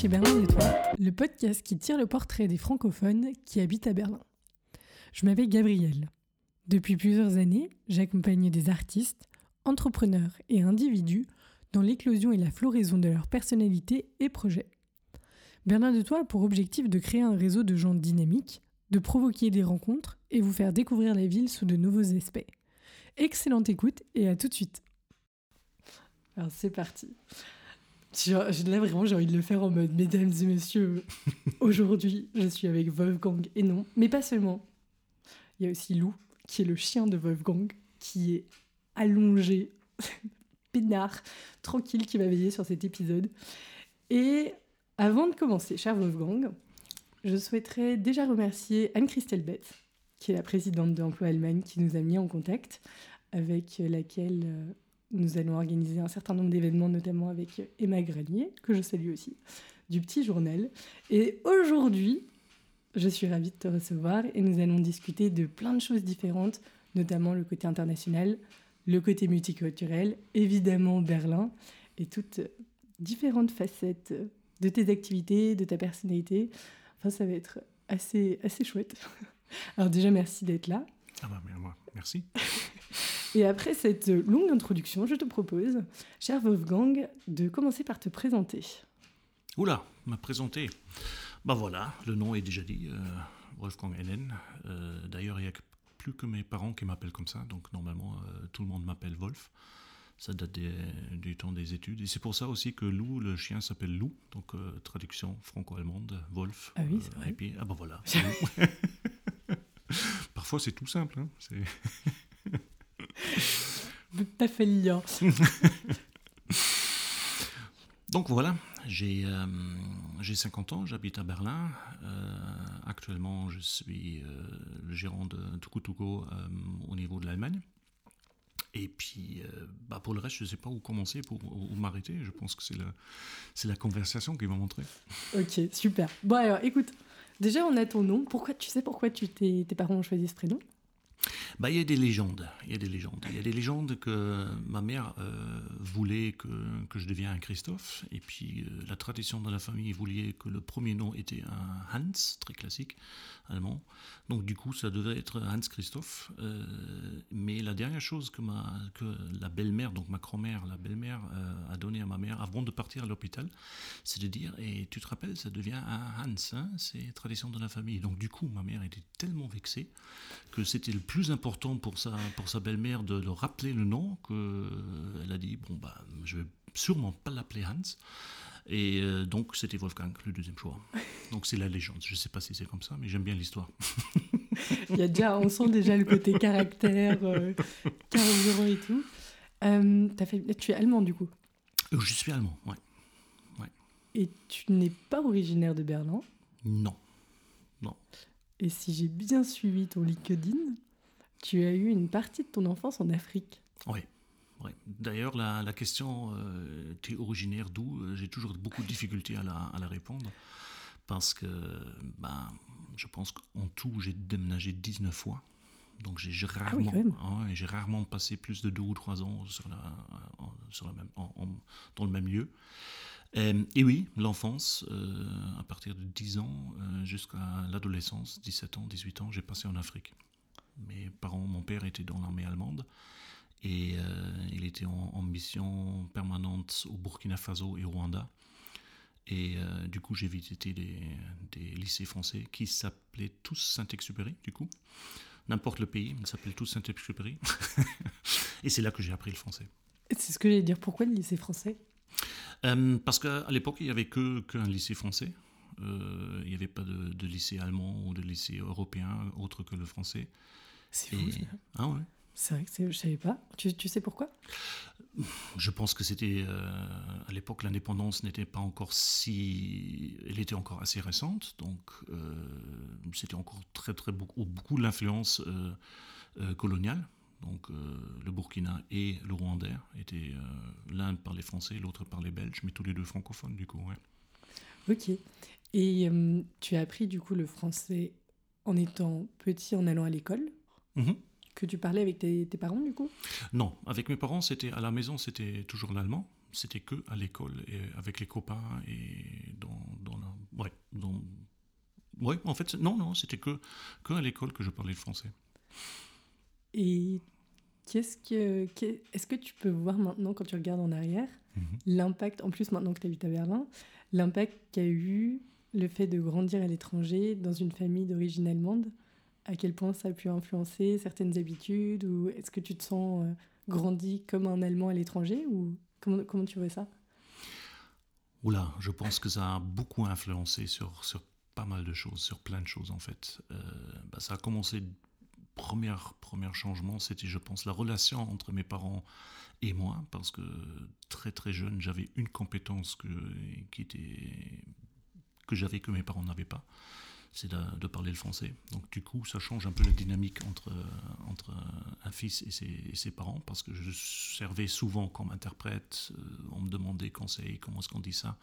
Chez Berlin Toi, le podcast qui tire le portrait des francophones qui habitent à Berlin. Je m'appelle Gabrielle. Depuis plusieurs années, j'accompagne des artistes, entrepreneurs et individus dans l'éclosion et la floraison de leur personnalité et projets. Berlin de Toi a pour objectif de créer un réseau de gens dynamiques, de provoquer des rencontres et vous faire découvrir la ville sous de nouveaux aspects. Excellente écoute et à tout de suite. Alors c'est parti. Là vraiment j'ai envie de le faire en mode mesdames et messieurs, aujourd'hui je suis avec Wolfgang et non, mais pas seulement. Il y a aussi Lou qui est le chien de Wolfgang qui est allongé, peinard, tranquille qui va veiller sur cet épisode. Et avant de commencer, cher Wolfgang, je souhaiterais déjà remercier Anne-Christelle Bett, qui est la présidente d'Emploi Allemagne, qui nous a mis en contact, avec laquelle euh, nous allons organiser un certain nombre d'événements, notamment avec Emma Granier, que je salue aussi, du Petit Journal. Et aujourd'hui, je suis ravie de te recevoir et nous allons discuter de plein de choses différentes, notamment le côté international, le côté multiculturel, évidemment Berlin, et toutes différentes facettes de tes activités, de ta personnalité. Enfin, ça va être assez, assez chouette. Alors déjà, merci d'être là. Ah bah, merci. Et après cette longue introduction, je te propose, cher Wolfgang, de commencer par te présenter. Oula, me présenter. Bah voilà, le nom est déjà dit, euh, Wolfgang Hennen. Euh, d'ailleurs, il n'y a plus que mes parents qui m'appellent comme ça, donc normalement, euh, tout le monde m'appelle Wolf. Ça date du temps des études. Et c'est pour ça aussi que Lou, le chien, s'appelle Lou. Donc, traduction franco-allemande, Wolf. Ah oui, c'est vrai. Et puis, ah bah voilà. Parfois, c'est tout simple. Hein. C'est... Pas fait le lien. Donc voilà, j'ai euh, 50 ans, j'habite à Berlin. Euh, actuellement, je suis euh, le gérant de Tukutuko euh, au niveau de l'Allemagne. Et puis, bah pour le reste, je ne sais pas où commencer, pour, où m'arrêter. Je pense que c'est la, la conversation qui va montrer. Ok, super. Bon alors, écoute, déjà on a ton nom. Pourquoi, tu sais pourquoi tu tes parents ont choisi ce prénom? Bah, il y a des légendes. Il y a des légendes. Il y a des légendes que ma mère euh, voulait que, que, je devienne un Christophe. Et puis euh, la tradition de la famille voulait que le premier nom était un Hans, très classique, allemand. Donc du coup, ça devait être Hans Christophe. Euh, mais la dernière chose que, ma, que la belle-mère, donc ma grand-mère, la belle-mère, a donné à ma mère avant de partir à l'hôpital, c'est de dire, et tu te rappelles, ça devient un Hans, hein, c'est tradition de la famille. Donc du coup, ma mère était tellement vexée que c'était le plus important pour sa, pour sa belle-mère de, rappeler le nom qu'elle a dit bon, bah, je vais sûrement pas l'appeler Hans. Et euh, donc, c'était Wolfgang, le deuxième choix. Donc, c'est la légende. Je ne sais pas si c'est comme ça, mais j'aime bien l'histoire. Il y a déjà, on sent déjà le côté caractère, euh, carburant et tout. Euh, as fait, tu es allemand, du coup? Euh, Je suis allemand, ouais. ouais. Et tu n'es pas originaire de Berlin? Non. Non. Et si j'ai bien suivi ton LinkedIn, tu as eu une partie de ton enfance en Afrique. Oui. oui. D'ailleurs, la, la, question, euh, tu es originaire d'où euh, J'ai toujours beaucoup de difficultés à la, à la répondre. Parce que ben, je pense qu'en tout, j'ai déménagé 19 fois. Donc j'ai rarement, ah j'ai rarement passé plus de deux ou trois ans sur la, sur la même, dans le même lieu. Euh, et oui, l'enfance, euh, à partir de 10 ans euh, jusqu'à l'adolescence, 17 ans, 18 ans, j'ai passé en Afrique. Mes parents, mon père était dans l'armée allemande et il était en, mission permanente au Burkina Faso et au Rwanda. Et du coup, j'ai visité des, des, lycées français qui s'appelaient tous Saint-Exupéry, du coup. N'importe le pays, ils s'appellent tous Saint-Exupéry. et c'est là que j'ai appris le français. C'est ce que j'allais dire. Pourquoi le lycée français? Euh, parce qu'à l'époque, il n'y avait qu'un lycée français. Euh, il n'y avait pas de, lycée allemand ou de lycée européen autre que le français. C'est fou. Ah ouais. C'est vrai que je ne savais pas. Tu, tu, sais pourquoi? Je pense que c'était. Euh, à l'époque, l'indépendance n'était pas encore si. Elle était encore assez récente. Donc, c'était encore très, très beaucoup, beaucoup l'influence coloniale. Donc euh, le Burkina et le Rwandais étaient euh, l'un par les Français, l'autre par les Belges, mais tous les deux francophones du coup. Ouais. Ok. Et euh, tu as appris du coup le français en étant petit, en allant à l'école? Mhm. Que tu parlais avec tes, tes, parents du coup? Non, avec mes parents, c'était à la maison, c'était toujours l'allemand. c'était que à l'école et avec les copains et dans, dans la, ouais, dans, ouais, en fait, non, non, c'était que, que à l'école que je parlais le français. Et qu'est-ce que, est-ce que tu peux voir maintenant, quand tu regardes en arrière, mhm. l'impact, en plus maintenant que tu habites à Berlin, l'impact qu'a eu le fait de grandir à l'étranger dans une famille d'origine allemande À quel point ça a pu influencer certaines habitudes Ou est-ce que tu te sens euh, grandi comme un Allemand à l'étranger Ou comment, comment tu vois ça? Oula, je pense que ça a beaucoup influencé sur, sur pas mal de choses, sur plein de choses en fait. Euh, bah, ça a commencé premier, premier changement, c'était, je pense, la relation entre mes parents et moi, parce que très très jeune, j'avais une compétence que, qui était, que j'avais que mes parents n'avaient pas, c'est de, parler le français. Donc du coup, ça change un peu la dynamique entre, entre un fils et ses, parents, parce que je servais souvent comme interprète, euh, on me demandait conseil, comment est-ce qu'on dit ça.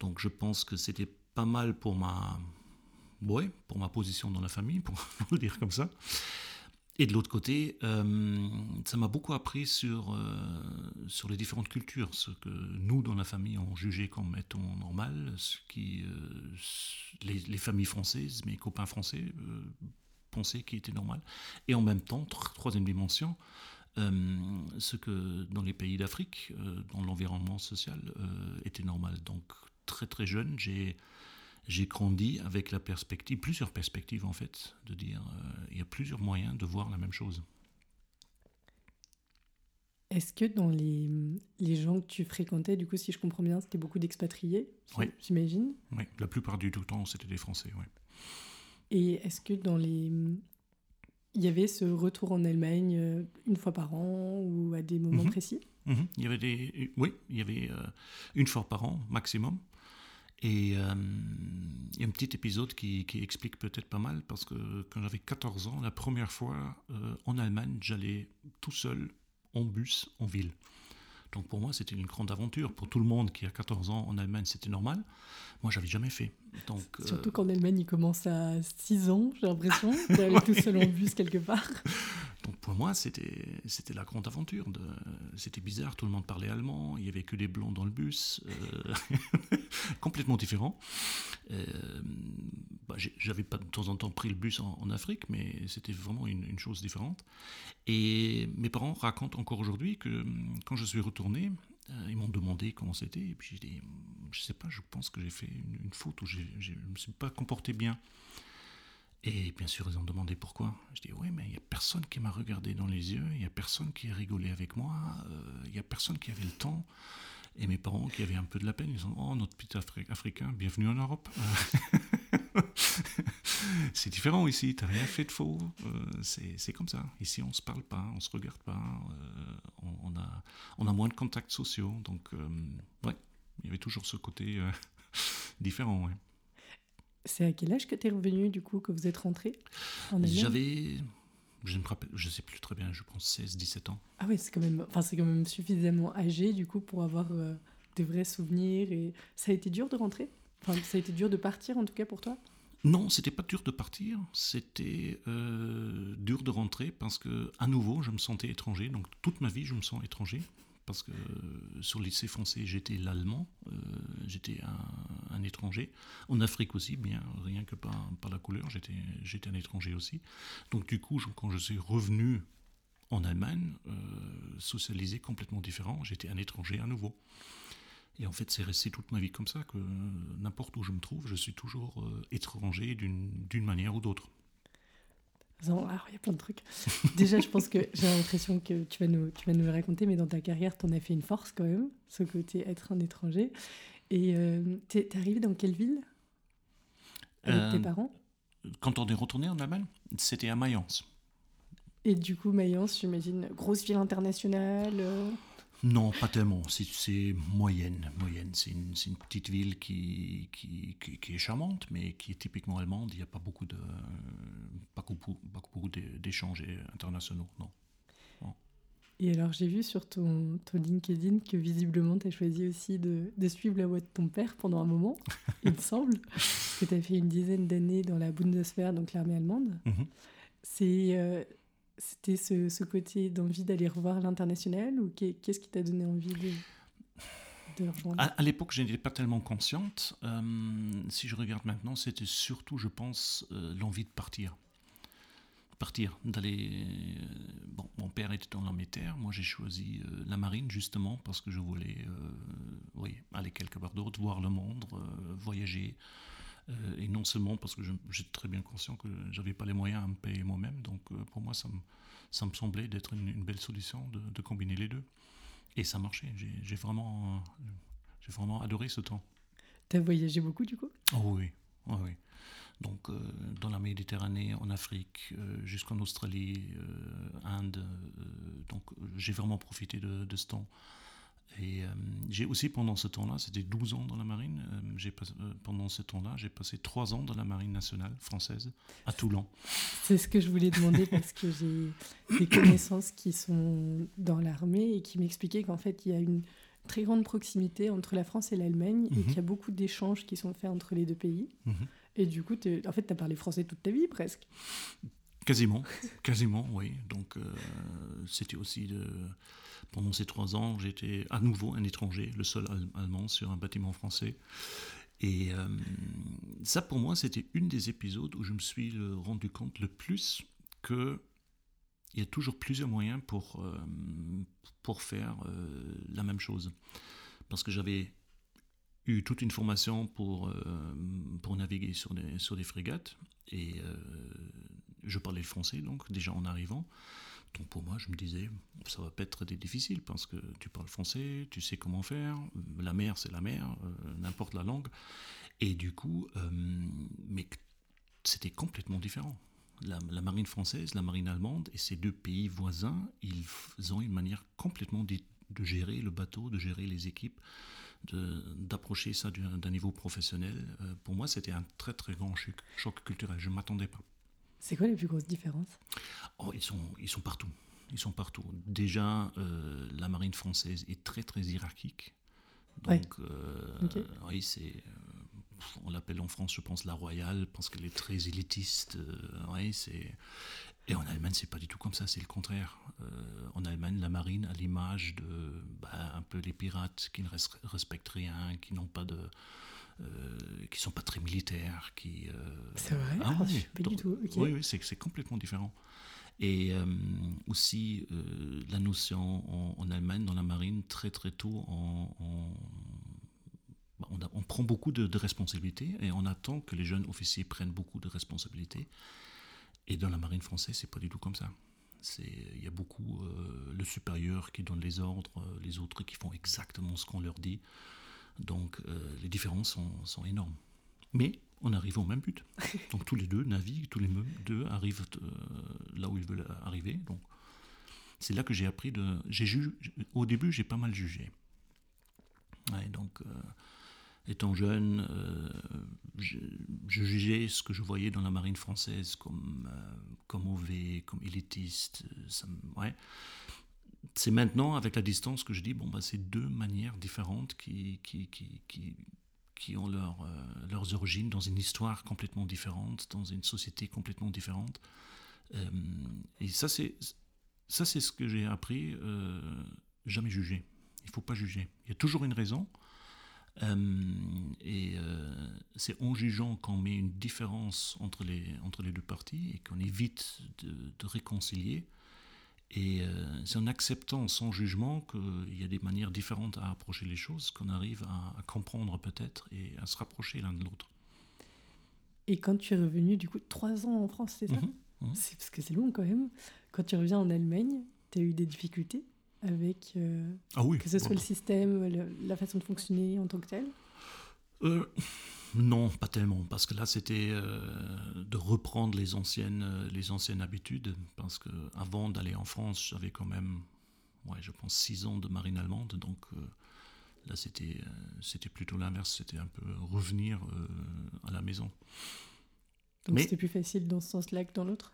Donc je pense que c'était pas mal pour ma, ouais, pour ma position dans la famille, pour, le dire comme ça. Et de l'autre côté, euh, ça m'a beaucoup appris sur, euh, sur les différentes cultures, ce que nous, dans la famille, on jugeait comme étant normal, ce qui, euh, les, les, familles françaises, mes copains français, pensaient qui était normal. Et en même temps, troisième dimension, ce que dans les pays d'Afrique, dans l'environnement social, était normal. Donc très très jeune, j'ai j'ai grandi avec la perspective, plusieurs perspectives en fait, de dire euh, il y a plusieurs moyens de voir la même chose. Est-ce que dans les, les, gens que tu fréquentais, du coup, si je comprends bien, c'était beaucoup d'expatriés, oui. j'imagine Oui, la plupart du temps, c'était des Français, oui. Et est-ce que dans les... Il y avait ce retour en Allemagne euh, une fois par an ou à des moments mhm. précis? Mhm. Il y avait des... Oui, il y avait euh, une fois par an maximum. Et euh, il y a un petit épisode qui, explique peut-être pas mal, parce que quand j'avais 14 ans, la première fois euh, en Allemagne, j'allais tout seul en bus en ville. Donc pour moi, c'était une grande aventure. Pour tout le monde qui a 14 ans en Allemagne, c'était normal. Moi, j'avais jamais fait. Donc, Surtout euh, qu'en Allemagne, il commence à 6 ans, j'ai l'impression, d'aller tout seul en bus quelque part. Donc pour moi, c'était, la grande aventure. C'était bizarre, tout le monde parlait allemand, il n'y avait que des blonds dans le bus, euh, complètement différent. Euh, bah, j'avais pas de temps en temps pris le bus en, Afrique, mais c'était vraiment une, une, chose différente. Et mes parents racontent encore aujourd'hui que quand je suis retourné, euh, ils m'ont demandé comment c'était, et puis j'ai dit, je sais pas, je pense que j'ai fait une, faute ou je ne me suis pas comporté bien. Et bien sûr, ils ont demandé pourquoi. Je dis oui, mais il n'y a personne qui m'a regardé dans les yeux, il n'y a personne qui a rigolé avec moi, euh, il n'y a personne qui avait le temps. Et mes parents qui avaient un peu de la peine, ils ont oh notre petit Africain, bienvenue en Europe. c'est différent ici, tu n'as rien fait de faux. Euh, c'est comme ça. Ici, on ne se parle pas, on ne se regarde pas, euh, on, a, on a moins de contacts sociaux. Donc, ouais, il y avait toujours ce côté différent. Ouais. C'est à quel âge que tu es revenu, du coup, que vous êtes rentré J'avais, je ne je sais plus très bien, je pense 16, 17 ans. Ah oui, c'est quand, même, enfin, quand même suffisamment âgé, du coup, pour avoir euh, des vrais souvenirs. Et ça a été dur de rentrer? Enfin, Ça a été dur de partir, en tout cas, pour toi? Non, c'était pas dur de partir, c'était euh, dur de rentrer parce que à nouveau je me sentais étranger. Donc toute ma vie je me sens étranger parce que sur le lycée français, j'étais l'allemand, euh, j'étais un, étranger. En Afrique aussi, bien, rien que par, par la couleur, j'étais un étranger aussi. Donc du coup, quand je suis revenu en Allemagne, euh, socialisé complètement différent, j'étais un étranger à nouveau. Et en fait, c'est resté toute ma vie comme ça, que n'importe où je me trouve, je suis toujours euh, étranger d'une manière ou d'autre. Alors, il y a plein de trucs. Déjà, je pense que j'ai l'impression que tu vas, nous, tu vas nous le raconter, mais dans ta carrière, tu en as fait une force quand même, ce côté être un étranger. Et euh, tu es, arrivé dans quelle ville? Avec tes euh, parents? Quand on est retourné en Allemagne, c'était à Mayence. Et du coup, Mayence, j'imagine, grosse ville internationale euh, non, pas tellement. C'est moyenne. moyenne. C'est une, une, petite ville qui, qui, qui, est charmante, mais qui est typiquement allemande. Il n'y a pas beaucoup de pas beaucoup, beaucoup d'échanges internationaux. Non. Et alors, j'ai vu sur ton, ton, LinkedIn que visiblement, tu as choisi aussi de, de, suivre la voie de ton père pendant un moment, il me semble, que tu as fait une dizaine d'années dans la Bundeswehr, donc l'armée allemande. Mhm. C'est. Euh, c'était ce, ce, côté d'envie d'aller revoir l'international ou qu'est-ce qui t'a donné envie de... rejoindre À, l'époque, je n'étais pas tellement consciente. Euh, si je regarde maintenant, c'était surtout, je pense, euh, l'envie de partir. Partir, d'aller. euh, bon, mon père était dans l'armée de terre. Moi, j'ai choisi la marine justement parce que je voulais, oui, aller quelque part d'autre, voir le monde, voyager. Euh, et non seulement parce que j'étais très bien conscient que j'avais pas les moyens à me payer moi-même. Donc, euh, pour moi, ça me, ça me semblait d'être une, une belle solution de, de combiner les deux. Et ça marchait. J'ai vraiment, euh, j'ai vraiment adoré ce temps. T'as voyagé beaucoup du coup? Oh oui, oh oui. Donc euh, dans la Méditerranée, en Afrique, euh, jusqu'en Australie, euh, Inde. donc j'ai vraiment profité de, de ce temps. Et euh, j'ai aussi pendant ce temps-là, c'était 12 ans dans la marine, euh, j'ai euh, pendant ce temps-là, j'ai passé 3 ans dans la marine nationale française, à Toulon. C'est ce que je voulais demander parce que j'ai des connaissances qui sont dans l'armée et qui m'expliquaient qu'en fait, il y a une très grande proximité entre la France et l'Allemagne et Mhm. qu'il y a beaucoup d'échanges qui sont faits entre les deux pays. Mhm. Et du coup, en fait, tu as parlé français toute ta vie presque. Quasiment, quasiment, oui. Donc, c'était aussi de... pendant ces trois ans, j'étais à nouveau un étranger, le seul Al- allemand sur un bâtiment français. Et euh, ça, pour moi, c'était une des épisodes où je me suis rendu compte le plus que il y a toujours plusieurs moyens pour, euh, pour faire euh, la même chose. Parce que j'avais eu toute une formation pour, pour naviguer sur des, sur des frégates. Et je parlais le français, donc, déjà en arrivant. Donc pour moi, je me disais, ça va pas être difficile parce que tu parles français, tu sais comment faire, la mer, c'est la mer, euh, n'importe la langue. Et du coup, euh, mais c'était complètement différent. La, marine française, la marine allemande et ces deux pays voisins, ils ont une manière complètement de gérer le bateau, de gérer les équipes, d'approcher ça d'un niveau professionnel. Euh, pour moi, c'était un très très grand choc, choc culturel. Je ne m'attendais pas. C'est quoi les plus grosses différences? Oh, ils sont, ils sont partout. Ils sont partout. Déjà, euh, la marine française est très très hiérarchique. Ouais. Donc, euh, oui, c'est, euh, on l'appelle en France, je pense, la royale, parce qu'elle est très élitiste. euh, oui, c'est. Et en Allemagne, c'est pas du tout comme ça, c'est le contraire. En Allemagne, la marine a l'image de bah, un peu les pirates qui ne res- respectent rien, qui n'ont pas de, euh, qui sont pas très militaires, qui. euh, C'est vrai ah Ah, oui, Je sais pas du tout. oui, oui, c'est complètement différent. Et euh, aussi euh, la notion en, en Allemagne, dans la marine, très très tôt, on, on- bah, on a- on prend beaucoup de, de responsabilités et on attend que les jeunes officiers prennent beaucoup de responsabilités. Et dans la marine française, c'est pas du tout comme ça. Il y a beaucoup euh, le supérieur qui donne les ordres, les autres qui font exactement ce qu'on leur dit. Donc euh, les différences sont, sont énormes. Mais on arrive au même but. Donc tous les deux naviguent, tous les deux arrivent euh, là où ils veulent arriver. Donc c'est là que j'ai appris de. J'ai ju- au début, j'ai pas mal jugé. Ouais, donc euh, étant jeune, euh, je, je jugeais ce que je voyais dans la marine française comme euh, comme mauvais, comme élitiste. Ça ouais. C'est maintenant, avec la distance, que je dis bon bah c'est deux manières différentes qui qui qui, qui qui ont leur, euh, leurs origines dans une histoire complètement différente, dans une société complètement différente. Euh, et ça, c'est ça, c'est ce que j'ai appris. euh, jamais juger. Il faut pas juger. Il y a toujours une raison. Et c'est en jugeant qu'on met une différence entre les, entre les deux parties et qu'on évite de réconcilier. Et euh, c'est en acceptant sans jugement qu'il y a des manières différentes à approcher les choses qu'on arrive à, à comprendre peut-être et à se rapprocher l'un de l'autre. Et quand tu es revenu, du coup, trois ans en France, c'est ça Mhm, mhm. C'est parce que c'est long quand même. Quand tu reviens en Allemagne, tu as eu des difficultés avec euh, Ah oui. que ce soit bon. le système, le- la façon de fonctionner en tant que tel? Euh, non, pas tellement, parce que là c'était euh, de reprendre les anciennes, euh, les anciennes habitudes, parce que avant d'aller en France, j'avais quand même, ouais, je pense six ans de marine allemande, donc euh, là c'était, euh, c'était plutôt l'inverse, c'était un peu revenir à la maison. Donc Mais- c'était plus facile dans ce sens-là que dans l'autre?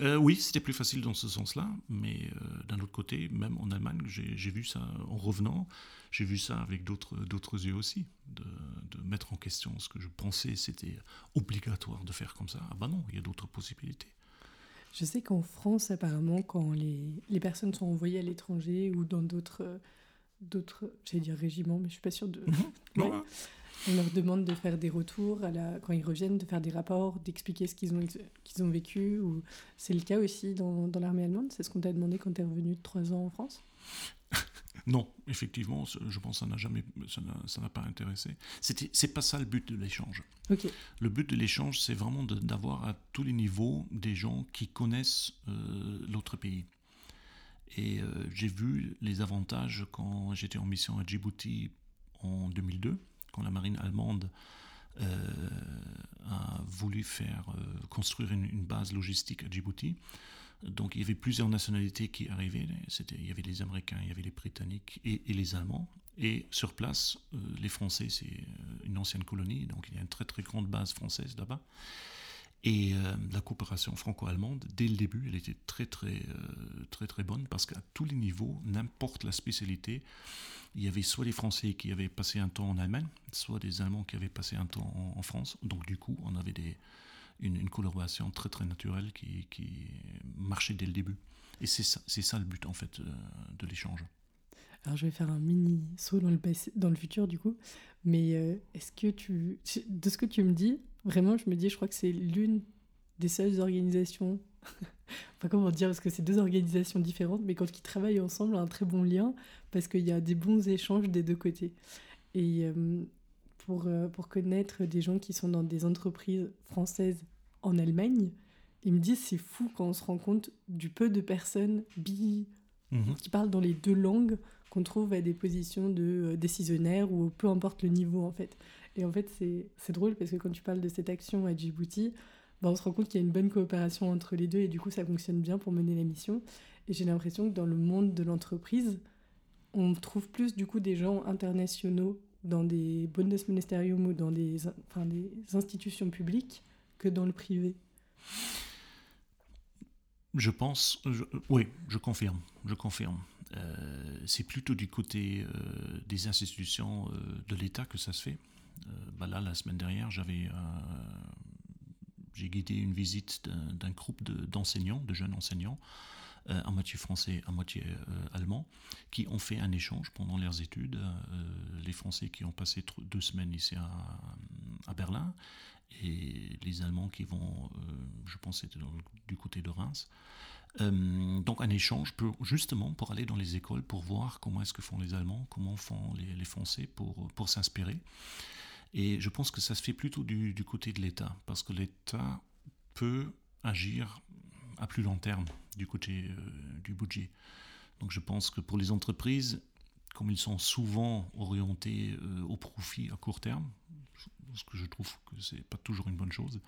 Euh, oui, c'était plus facile dans ce sens-là, mais euh, d'un autre côté, même en Allemagne, j'ai vu ça en revenant, j'ai vu ça avec d'autres yeux aussi, de, de mettre en question ce que je pensais c'était obligatoire de faire comme ça. Ah bah non, il y a d'autres possibilités. Je sais qu'en France, apparemment, quand les, les personnes sont envoyées à l'étranger ou dans d'autres d'autres, j'allais dire régiments, mais je suis pas sûre de. Mhm. Ouais. On leur demande de faire des retours à la... quand ils reviennent, de faire des rapports, d'expliquer ce qu'ils ont, qu'ils ont vécu. Ou... C'est le cas aussi dans, dans l'armée allemande? C'est ce qu'on t'a demandé quand tu es revenu de trois ans en France? Non, effectivement, je pense que ça n'a jamais, ça n'a pas intéressé. C'est pas ça le but de l'échange. Le but de l'échange, c'est vraiment d'avoir à tous les niveaux des gens qui connaissent euh, l'autre pays. Et euh, j'ai vu les avantages quand j'étais en mission à Djibouti en 2002, quand la marine allemande euh, a voulu faire euh, construire une, base logistique à Djibouti. Donc il y avait plusieurs nationalités qui arrivaient. Il y avait les Américains, il y avait les Britanniques et, les Allemands. Et sur place, euh, les Français, c'est une ancienne colonie, donc il y a une très très grande base française là-bas. Et euh, la coopération franco-allemande, dès le début, elle était très très euh, très très bonne parce qu'à tous les niveaux, n'importe la spécialité, il y avait soit des Français qui avaient passé un temps en Allemagne, soit des Allemands qui avaient passé un temps en, France. Donc du coup, on avait une, collaboration très très naturelle qui, marchait dès le début. Et c'est ça, ça le but en fait euh, de l'échange. Alors, je vais faire un mini saut dans le, futur, du coup. Mais est-ce que tu. De ce que tu me dis, vraiment, je me dis, je crois que c'est l'une des seules organisations. enfin, comment dire Parce que c'est deux organisations différentes, mais quand ils travaillent ensemble, un très bon lien, parce qu'il y a des bons échanges des deux côtés. Et euh, pour, euh, pour connaître des gens qui sont dans des entreprises françaises en Allemagne, ils me disent c'est fou quand on se rend compte du peu de personnes bi Mhm. qui parlent dans les deux langues qu'on trouve à des positions de euh, décisionnaire ou peu importe le niveau en fait. Et en fait c'est drôle parce que quand tu parles de cette action à Djibouti, ben, on se rend compte qu'il y a une bonne coopération entre les deux et du coup ça fonctionne bien pour mener la mission. Et j'ai l'impression que dans le monde de l'entreprise, on trouve plus du coup des gens internationaux dans des Bundesministerium ou dans des, enfin, des institutions publiques que dans le privé. Je pense, oui, je confirme, je confirme. Euh, c'est plutôt du côté euh, des institutions euh, de l'État que ça se fait. Euh, bah là, la semaine dernière, j'avais, euh, j'ai guidé une visite d'un, groupe de- d'enseignants, de jeunes enseignants, euh, à moitié français, à moitié euh, allemand, qui ont fait un échange pendant leurs études. Les Français qui ont passé deux semaines ici à, Berlin, et les Allemands qui vont, je pense, c'était du côté de Reims. Donc un échange justement pour aller dans les écoles pour voir comment est-ce que font les Allemands, comment font les, les Français pour, pour s'inspirer. Et je pense que ça se fait plutôt du, du côté de l'État, parce que l'État peut agir à plus long terme du côté euh, du budget. Donc je pense que pour les entreprises, comme ils sont souvent orientés euh, au profit à court terme, ce que je trouve que c'est pas toujours une bonne chose,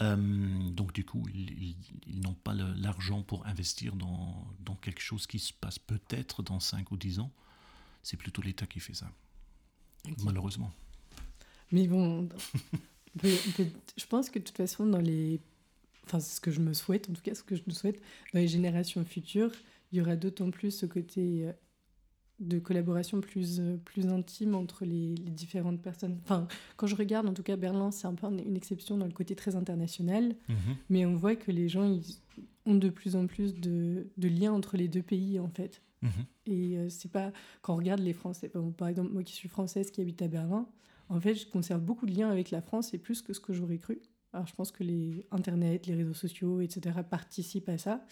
euh, donc du coup, ils, ils- ils n'ont pas l'argent pour investir dans, dans quelque chose qui se passe peut-être dans 5 ou 10 ans. C'est plutôt l'État qui fait ça, malheureusement. Mais bon, je pense que de toute façon, dans les. Enfin, c'est ce que je me souhaite, en tout cas, ce que je nous souhaite, dans les générations futures, il y aura d'autant plus ce côté euh, de collaboration plus, euh, plus intime entre les, les différentes personnes. Enfin, quand je regarde, en tout cas, Berlin, c'est un peu un- une exception dans le côté très international, mais on voit que les gens ils ont de plus en plus de, de liens entre les deux pays, en fait. Mhm. Et euh, c'est pas. Quand on regarde les Français, par exemple, moi qui suis française, qui habite à Berlin, en fait, je conserve beaucoup de liens avec la France et plus que ce que j'aurais cru. Alors, je pense que les Internet, les réseaux sociaux, etc., participent à ça.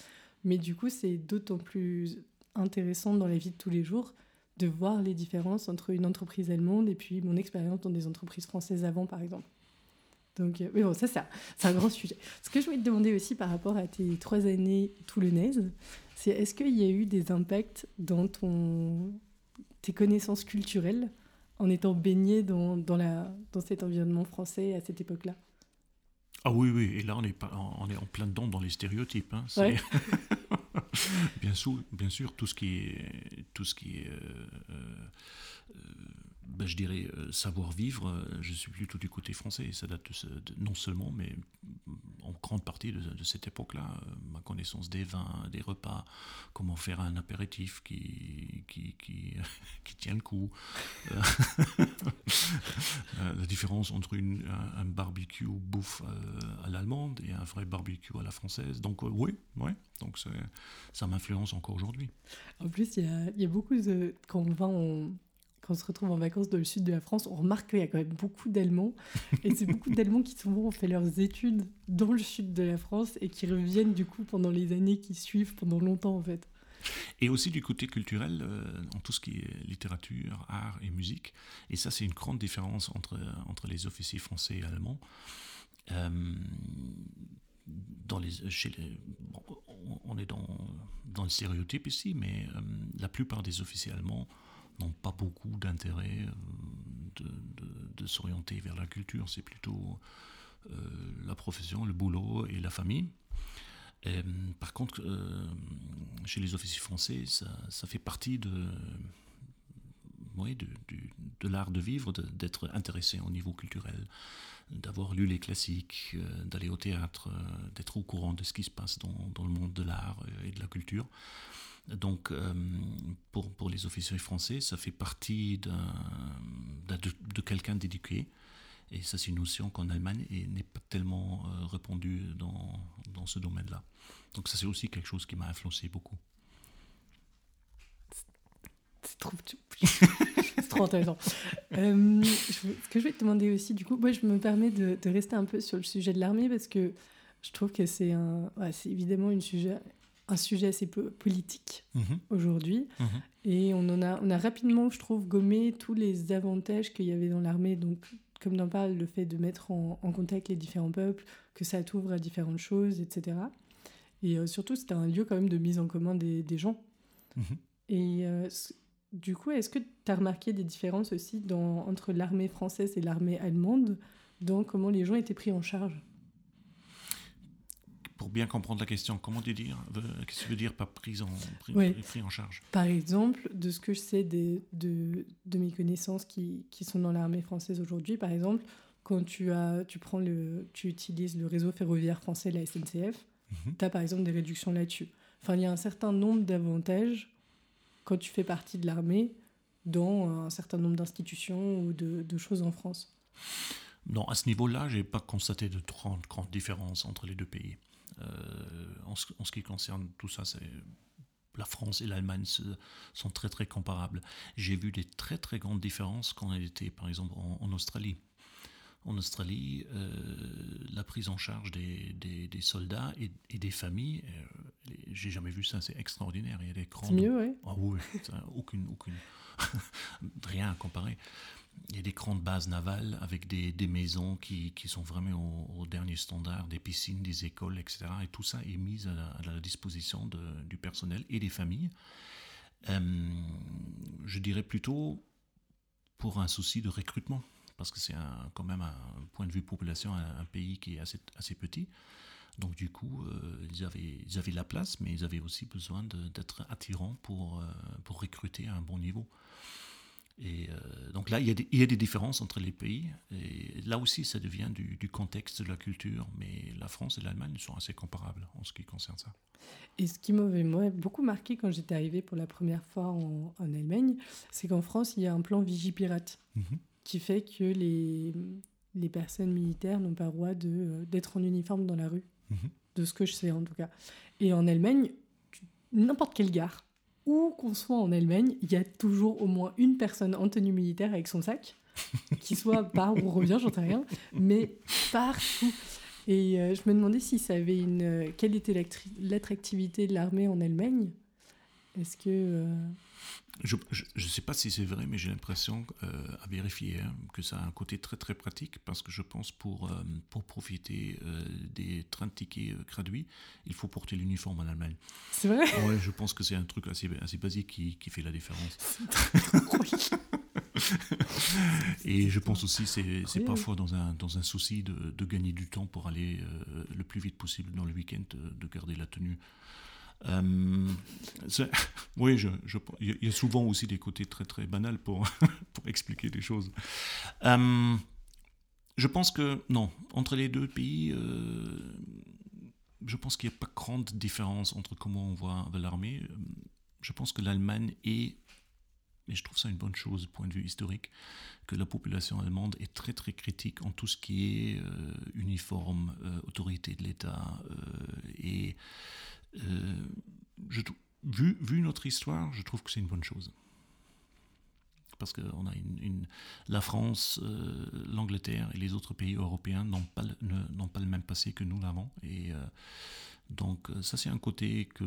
Mais du coup, c'est d'autant plus intéressant dans la vie de tous les jours de voir les différences entre une entreprise allemande et puis mon expérience dans des entreprises françaises avant, par exemple. Donc, euh, mais bon, ça, un, c'est un grand sujet. Ce que je voulais te demander aussi par rapport à tes trois années toulonnaises, c'est est-ce qu'il y a eu des impacts dans ton, tes connaissances culturelles en étant baigné dans, dans, la, dans cet environnement français à cette époque-là Ah oui, oui, et là on est, pas, on est en plein dedans dans les stéréotypes. hein. Ouais. bien, sûr, bien sûr, tout ce qui est, tout ce qui est euh, euh, ben, je dirais, euh, savoir-vivre, euh, je suis plutôt du côté français. Ça date non seulement, mais en grande partie de, cette époque-là. ma connaissance des vins, des repas, comment faire un apéritif qui, qui, qui, tient le coup. la différence entre un, barbecue bouffe à l'allemande et un vrai barbecue à la française. Donc oui, oui. Donc ça m'influence encore aujourd'hui. En plus, il y a, beaucoup de... Quand on va quand on se retrouve en vacances dans le sud de la France, on remarque qu'il y a quand même beaucoup d'Allemands. Et c'est beaucoup d'Allemands qui souvent ont fait leurs études dans le sud de la France et qui reviennent du coup pendant les années qui suivent, pendant longtemps en fait. Et aussi du côté culturel, euh, en tout ce qui est littérature, art et musique. Et ça, c'est une grande différence entre, entre les officiers français et allemands. Euh, dans les, chez les, on est dans, dans le stéréotype ici, mais euh, la plupart des officiers allemands n'ont pas beaucoup d'intérêt euh, de, s'orienter vers la culture. C'est plutôt euh, la profession, le boulot et la famille. Euh, par contre, chez les officiers français, ça, fait partie de, de, de l'art de vivre, d'être intéressé au niveau culturel, d'avoir lu les classiques, d'aller au théâtre, d'être au courant de ce qui se passe dans, dans le monde de l'art et de la culture. Donc, euh, pour, pour, les officiers français, ça fait partie de, de, quelqu'un d'éduqué. Et ça, c'est une notion qu'en Allemagne n'est pas tellement euh, répandue dans, dans ce domaine-là. Donc, ça, c'est aussi quelque chose qui m'a influencé beaucoup. C'est trop, intéressant. Euh, ce que je vais te demander aussi, du coup, moi, je me permets de, de rester un peu sur le sujet de l'armée parce que je trouve que c'est c'est évidemment un sujet un sujet assez politique mhm. aujourd'hui. Mhm. Et on, en a, on a rapidement, je trouve, gommé tous les avantages qu'il y avait dans l'armée. Donc, comme d'en parle, le fait de mettre en, contact les différents peuples, que ça t'ouvre à différentes choses, etc. Et euh, surtout, c'était un lieu quand même de mise en commun des, des gens. Mhm. Et euh, du coup, est-ce que tu as remarqué des différences aussi dans, entre l'armée française et l'armée allemande dans comment les gens étaient pris en charge? Pour bien comprendre la question, comment tu dire Qu'est-ce que tu veux dire par prise en, pris, en charge? Par exemple, de ce que je sais de, de mes connaissances qui, qui sont dans l'armée française aujourd'hui, par exemple, quand tu, as, tu, prends le, tu utilises le réseau ferroviaire français, la SNCF, mhm. tu as par exemple des réductions là-dessus. Enfin, il y a un certain nombre d'avantages quand tu fais partie de l'armée dans un certain nombre d'institutions ou de, de, choses en France. Non, à ce niveau-là, je n'ai pas constaté de grandes différences entre les deux pays. Euh, en ce, qui concerne tout ça, c'est la France et l'Allemagne sont très très comparables. J'ai vu des très très grandes différences quand elle était par exemple en, Australie. En Australie, euh, la prise en charge des, des, soldats et, des familles, euh, j'ai jamais vu ça, c'est extraordinaire. Il y a des grandes... C'est mieux, oui. Ah oui, aucune, aucune... rien à comparer il y a des grandes bases navales avec des, des maisons qui, qui, sont vraiment au, dernier standard, des piscines, des écoles, etc. Et tout ça est mis à la, disposition du personnel et des familles. Euh, je dirais plutôt pour un souci de recrutement, parce que c'est quand même un point de vue population, un, pays qui est assez, assez petit. Donc du coup, euh, ils, avaient, ils avaient la place, mais ils avaient aussi besoin d'être attirants pour, euh, pour recruter à un bon niveau. Et euh, donc là, il y, a des, il y, a des, différences entre les pays. Et là aussi, ça devient du, du contexte de la culture. Mais la France et l'Allemagne sont assez comparables en ce qui concerne ça. Et ce qui m'avait beaucoup marqué quand j'étais arrivée pour la première fois en, en Allemagne, c'est qu'en France, il y a un plan Vigipirate mhm. qui fait que les, les personnes militaires n'ont pas le droit d'être en uniforme dans la rue. Mhm. De ce que je sais en tout cas. Et en Allemagne, n'importe quelle gare, où qu'on soit en Allemagne, il y a toujours au moins une personne en tenue militaire avec son sac, qui soit part ou revient, j'en sais rien, mais partout. Et euh, je me demandais si ça avait une. Euh, quelle était l'attractivité de l'armée en Allemagne Est-ce que. Euh, je ne sais pas si c'est vrai, mais j'ai l'impression, euh, à vérifier, hein, que ça a un côté très très pratique parce que je pense pour, euh, pour profiter euh, des trains de tickets gratuits, il faut porter l'uniforme en Allemagne. C'est vrai? Ouais, je pense que c'est un truc assez, assez basique qui, qui fait la différence. Et je pense aussi c'est c'est parfois dans un, dans un souci de, de gagner du temps pour aller le plus vite possible dans le week-end, de garder la tenue. Euh, oui, il y a souvent aussi des côtés très très banals pour, expliquer des choses. Euh, je pense que non, entre les deux pays, euh, je pense qu'il n'y a pas grande différence entre comment on voit l'armée. Je pense que l'Allemagne est, et je trouve ça une bonne chose du point de vue historique, que la population allemande est très très critique en tout ce qui est uniforme, autorité de l'État. Euh, je, vu, vu notre histoire, je trouve que c'est une bonne chose parce que a une, la France, l'Angleterre et les autres pays européens n'ont pas, le même passé que nous l'avons. Et donc ça c'est un côté que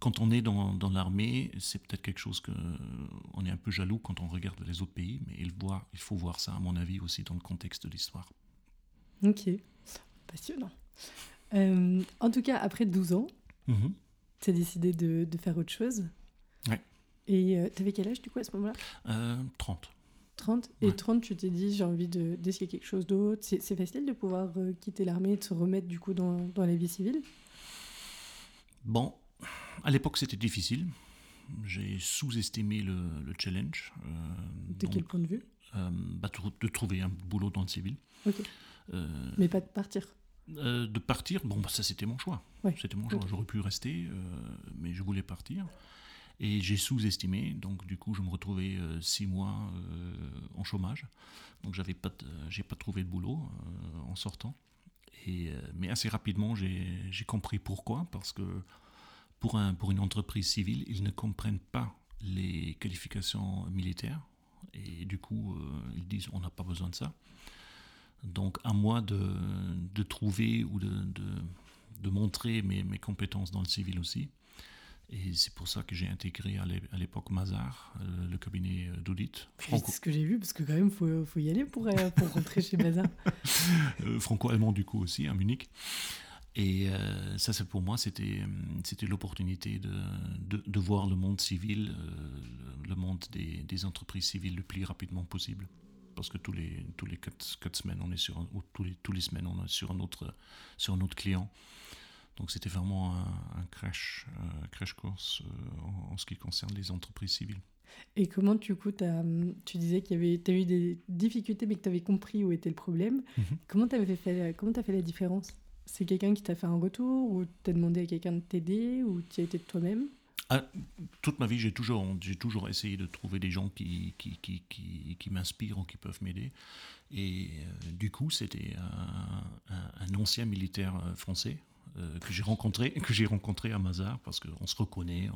quand on est dans, l'armée, c'est peut-être quelque chose que on est un peu jaloux quand on regarde les autres pays, mais il, il faut voir ça, à mon avis, aussi dans le contexte de l'histoire. Ok, passionnant. Euh, en tout cas, après 12 ans, mhm. tu as décidé de, de, faire autre chose. Ouais. Et euh, tu avais quel âge du coup à ce moment-là? Euh, 30. 30 Et 30, tu t'es dit, j'ai envie d'essayer quelque chose d'autre. C'est facile de pouvoir euh, quitter l'armée et de se remettre du coup dans, dans la vie civile? Bon, à l'époque, c'était difficile. J'ai sous-estimé le, challenge. Euh, de quel point de vue? bah, De trouver un boulot dans le civil. Euh, Mais pas de partir De partir, bon, bah, ça c'était mon choix. C'était mon choix. J'aurais pu rester, mais je voulais partir. Et j'ai sous-estimé, donc du coup je me retrouvais six mois en chômage. Donc j'avais pas, j'ai pas trouvé de boulot en sortant. Et, mais assez rapidement j'ai compris pourquoi, parce que pour, un, pour une entreprise civile, ils ne comprennent pas les qualifications militaires et du coup, euh, ils disent on n'a pas besoin de ça. Donc, à moi de, de trouver ou de, de, de montrer mes, mes, compétences dans le civil aussi. Et c'est pour ça que j'ai intégré à l'époque Mazar, euh, le cabinet d'audit. C'est ce que j'ai vu, parce que quand même, il faut, faut, y aller pour, euh, pour rentrer chez Mazar. Franco-allemand, du coup, aussi, à Munich. Et euh, ça, c'est pour moi, c'était, l'opportunité de, de, voir le monde civil, euh, le monde des, des, entreprises civiles le plus rapidement possible. Parce que tous les, tous les quatre, semaines, on est sur ou tous les, tous les semaines, on est sur un autre, sur un autre client. Donc c'était vraiment un, crash, crash course euh, en, ce qui concerne les entreprises civiles. Et comment, du coup, tu disais qu'il y avait, as eu des difficultés, mais que tu avais compris où était le problème. Mm-hmm. Comment tu as fait, comment as fait la différence? C'est quelqu'un qui t'a fait un retour ou t'as demandé à quelqu'un de t'aider ou tu as été de toi-même? Ah, toute ma vie, j'ai toujours, j'ai toujours essayé de trouver des gens qui, m'inspirent ou qui peuvent m'aider. Et euh, du coup, c'était un, ancien militaire euh, français euh, que j'ai rencontré, que j'ai rencontré à Mazar parce qu'on se reconnaît,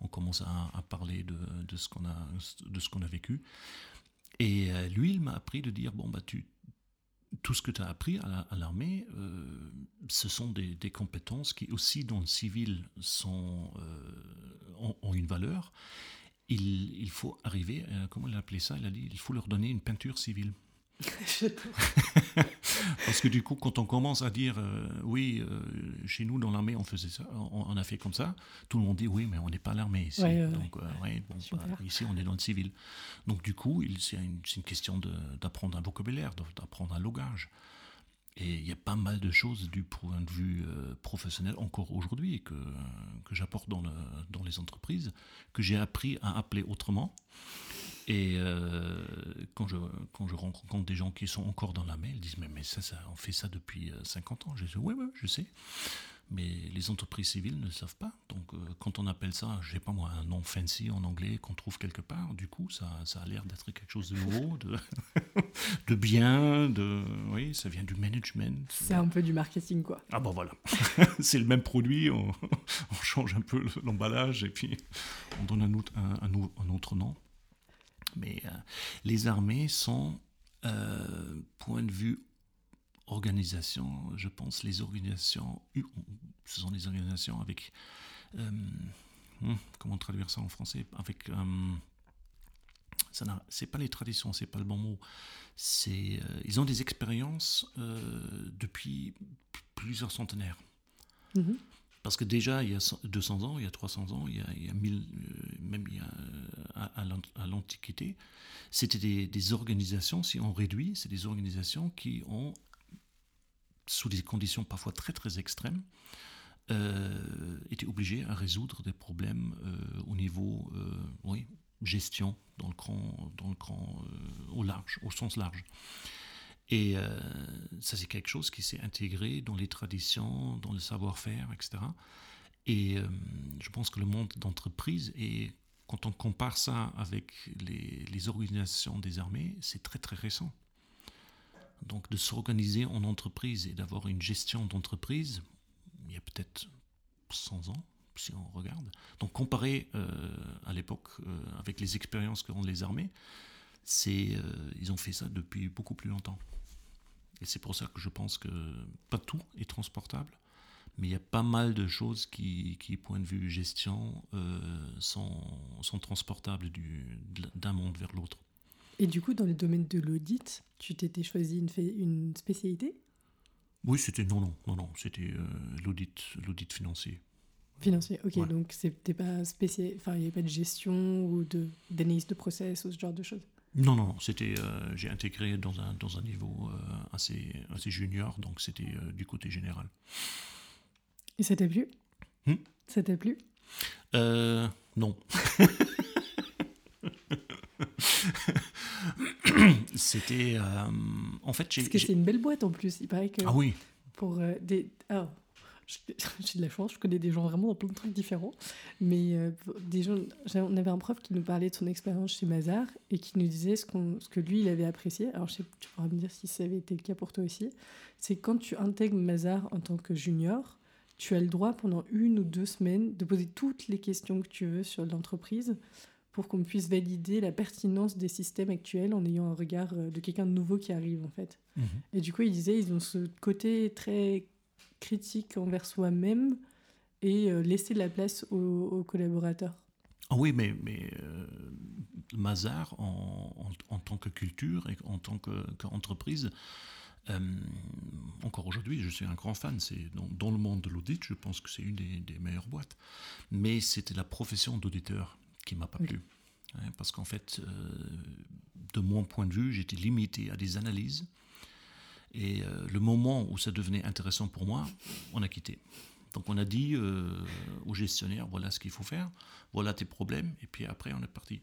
on, commence à, parler de, de ce qu'on a, de ce qu'on a vécu. Et lui, il m'a appris de dire bon bah tu tout ce que tu as appris à l'armée, euh, ce sont des, compétences qui aussi dans le civil sont, euh, ont, une valeur. Il, il faut arriver, comment il a appelé ça? Il a dit il faut leur donner une peinture civile. Parce que du coup, quand on commence à dire euh, oui, euh, chez nous dans l'armée on faisait ça, on, a fait comme ça, tout le monde dit oui, mais on n'est pas l'armée ici. Donc, euh, bon, bah, ici on est dans le civil. Donc du coup, c'est une, une, question d'apprendre un vocabulaire, d'apprendre un logage. Et il y a pas mal de choses du point de vue professionnel encore aujourd'hui que, que j'apporte dans, le, dans les entreprises, que j'ai appris à appeler autrement. Et euh, quand, je, quand je rencontre des gens qui sont encore dans la mail, ils disent Mais, mais ça, ça, on fait ça depuis 50 euh, ans. Je dis Oui, oui, je sais. Mais les entreprises civiles ne le savent pas. Donc, euh, quand on appelle ça, je sais pas moi, un nom fancy en anglais qu'on trouve quelque part, du coup, ça, ça a l'air d'être quelque chose de nouveau, de, de bien, de. Oui, ça vient du management. C'est un peu du marketing, quoi. Ah, bon, voilà. C'est le même produit, on, on change un peu l'emballage et puis on donne un autre, un, un autre nom. Mais euh, les armées sont, euh, point de vue organisation, je pense, les organisations, ce sont des organisations avec, euh, hmm, comment traduire ça en français, avec, c'est pas les traditions, c'est pas le bon mot, c'est, ils ont des expériences depuis plusieurs centenaires. Mm-hmm. Parce que déjà, il y a 200 ans, il y a 300 ans, il y a, il y a 1000, même il y a à, l'Antiquité, c'était des, organisations, si on réduit, c'est des organisations qui ont, sous des conditions parfois très très extrêmes, euh, été obligées à résoudre des problèmes euh, au niveau, euh, oui, gestion dans le grand, dans le grand, au large, au sens large. Et euh, ça, c'est quelque chose qui s'est intégré dans les traditions, dans le savoir-faire, etc. Et euh, je pense que le monde d'entreprise, et quand on compare ça avec les, organisations des armées, c'est très très récent. Donc de s'organiser en entreprise et d'avoir une gestion d'entreprise, il y a peut-être 100 ans, si on regarde. Donc comparé euh, à l'époque avec les expériences qu'ont les armées, c'est, ils ont fait ça depuis beaucoup plus longtemps. Et c'est pour ça que je pense que pas tout est transportable, mais il y a pas mal de choses qui, qui point de vue gestion, sont, sont, transportables du, d'un monde vers l'autre. Et du coup, dans le domaine de l'audit, tu t'étais choisi une, une spécialité? Oui, c'était non, non, non, non, c'était l'audit, l'audit financier. Financier, ok. Donc, c'était pas spécial, enfin, il n'y avait pas de gestion ou de d'analyse de process ou ce genre de choses? Non, non, c'était, euh, j'ai intégré dans un, dans un niveau euh, assez, assez junior, donc c'était euh, du côté général. Et ça t'a plu hmm? Ça t'a plu Non. c'était, en fait, Parce que c'est une belle boîte en plus. Il paraît que. Ah oui. Pour des. Ah, j'ai de la chance, je connais des gens vraiment dans plein de trucs différents. Mais euh, des gens, on avait un prof qui nous parlait de son expérience chez Mazar et qui nous disait ce, ce que lui, il avait apprécié. Alors, je sais, tu pourras me dire si ça avait été le cas pour toi aussi. C'est quand tu intègres Mazar en tant que junior, tu as le droit pendant une ou deux semaines de poser toutes les questions que tu veux sur l'entreprise pour qu'on puisse valider la pertinence des systèmes actuels en ayant un regard euh, de quelqu'un de nouveau qui arrive en fait. Mhm. Et du coup, il disait, ils ont ce côté très critique envers soi-même et euh, laisser de la place aux, collaborateurs. Ah oui, mais, mais euh, Mazar, en, en, tant que culture et en tant qu'entreprise, euh, encore aujourd'hui, je suis un grand fan. C'est dans, dans, le monde de l'audit, je pense que c'est une des, des, meilleures boîtes. Mais c'était la profession d'auditeur qui m'a pas plu. Hein, parce qu'en fait, de mon point de vue, j'étais limité à des analyses et euh, le moment où ça devenait intéressant pour moi, on a quitté. Donc on a dit euh, au gestionnaire, voilà ce qu'il faut faire, voilà tes problèmes, et puis après on est parti.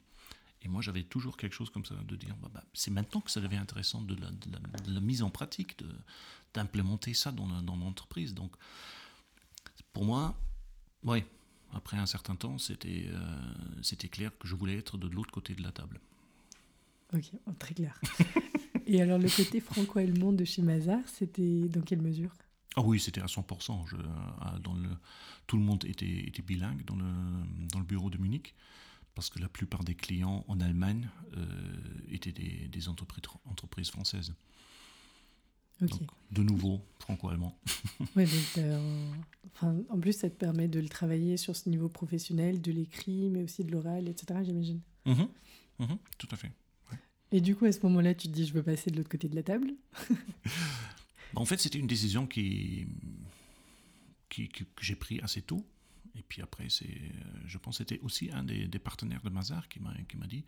Et moi j'avais toujours quelque chose comme ça, de dire, bah, bah, c'est maintenant que ça devient intéressant de la, mise en pratique, d'implémenter ça dans, l'entreprise. Donc pour moi, oui, après un certain temps, c'était euh, c'était clair que je voulais être de l'autre côté de la table. Ok, très clair. Et alors, le côté franco-allemand de chez Mazar, c'était dans quelle mesure? Ah oui, c'était à 100%. Je, dans le, tout le monde était, était, bilingue dans le, dans le bureau de Munich, parce que la plupart des clients en Allemagne euh, étaient des, des entreprises, entreprises, françaises. Donc, de nouveau, franco-allemand. ouais, euh, enfin, en plus, ça te permet de le travailler sur ce niveau professionnel, de l'écrit, mais aussi de l'oral, etc., j'imagine. Mmh mmh tout à fait. Et du coup, à ce moment-là, tu te dis, je veux passer de l'autre côté de la table En fait, c'était une décision qui, qui, que j'ai prise assez tôt. Et puis après, c'est, je pense que c'était aussi un des, partenaires de Mazar qui m'a, dit,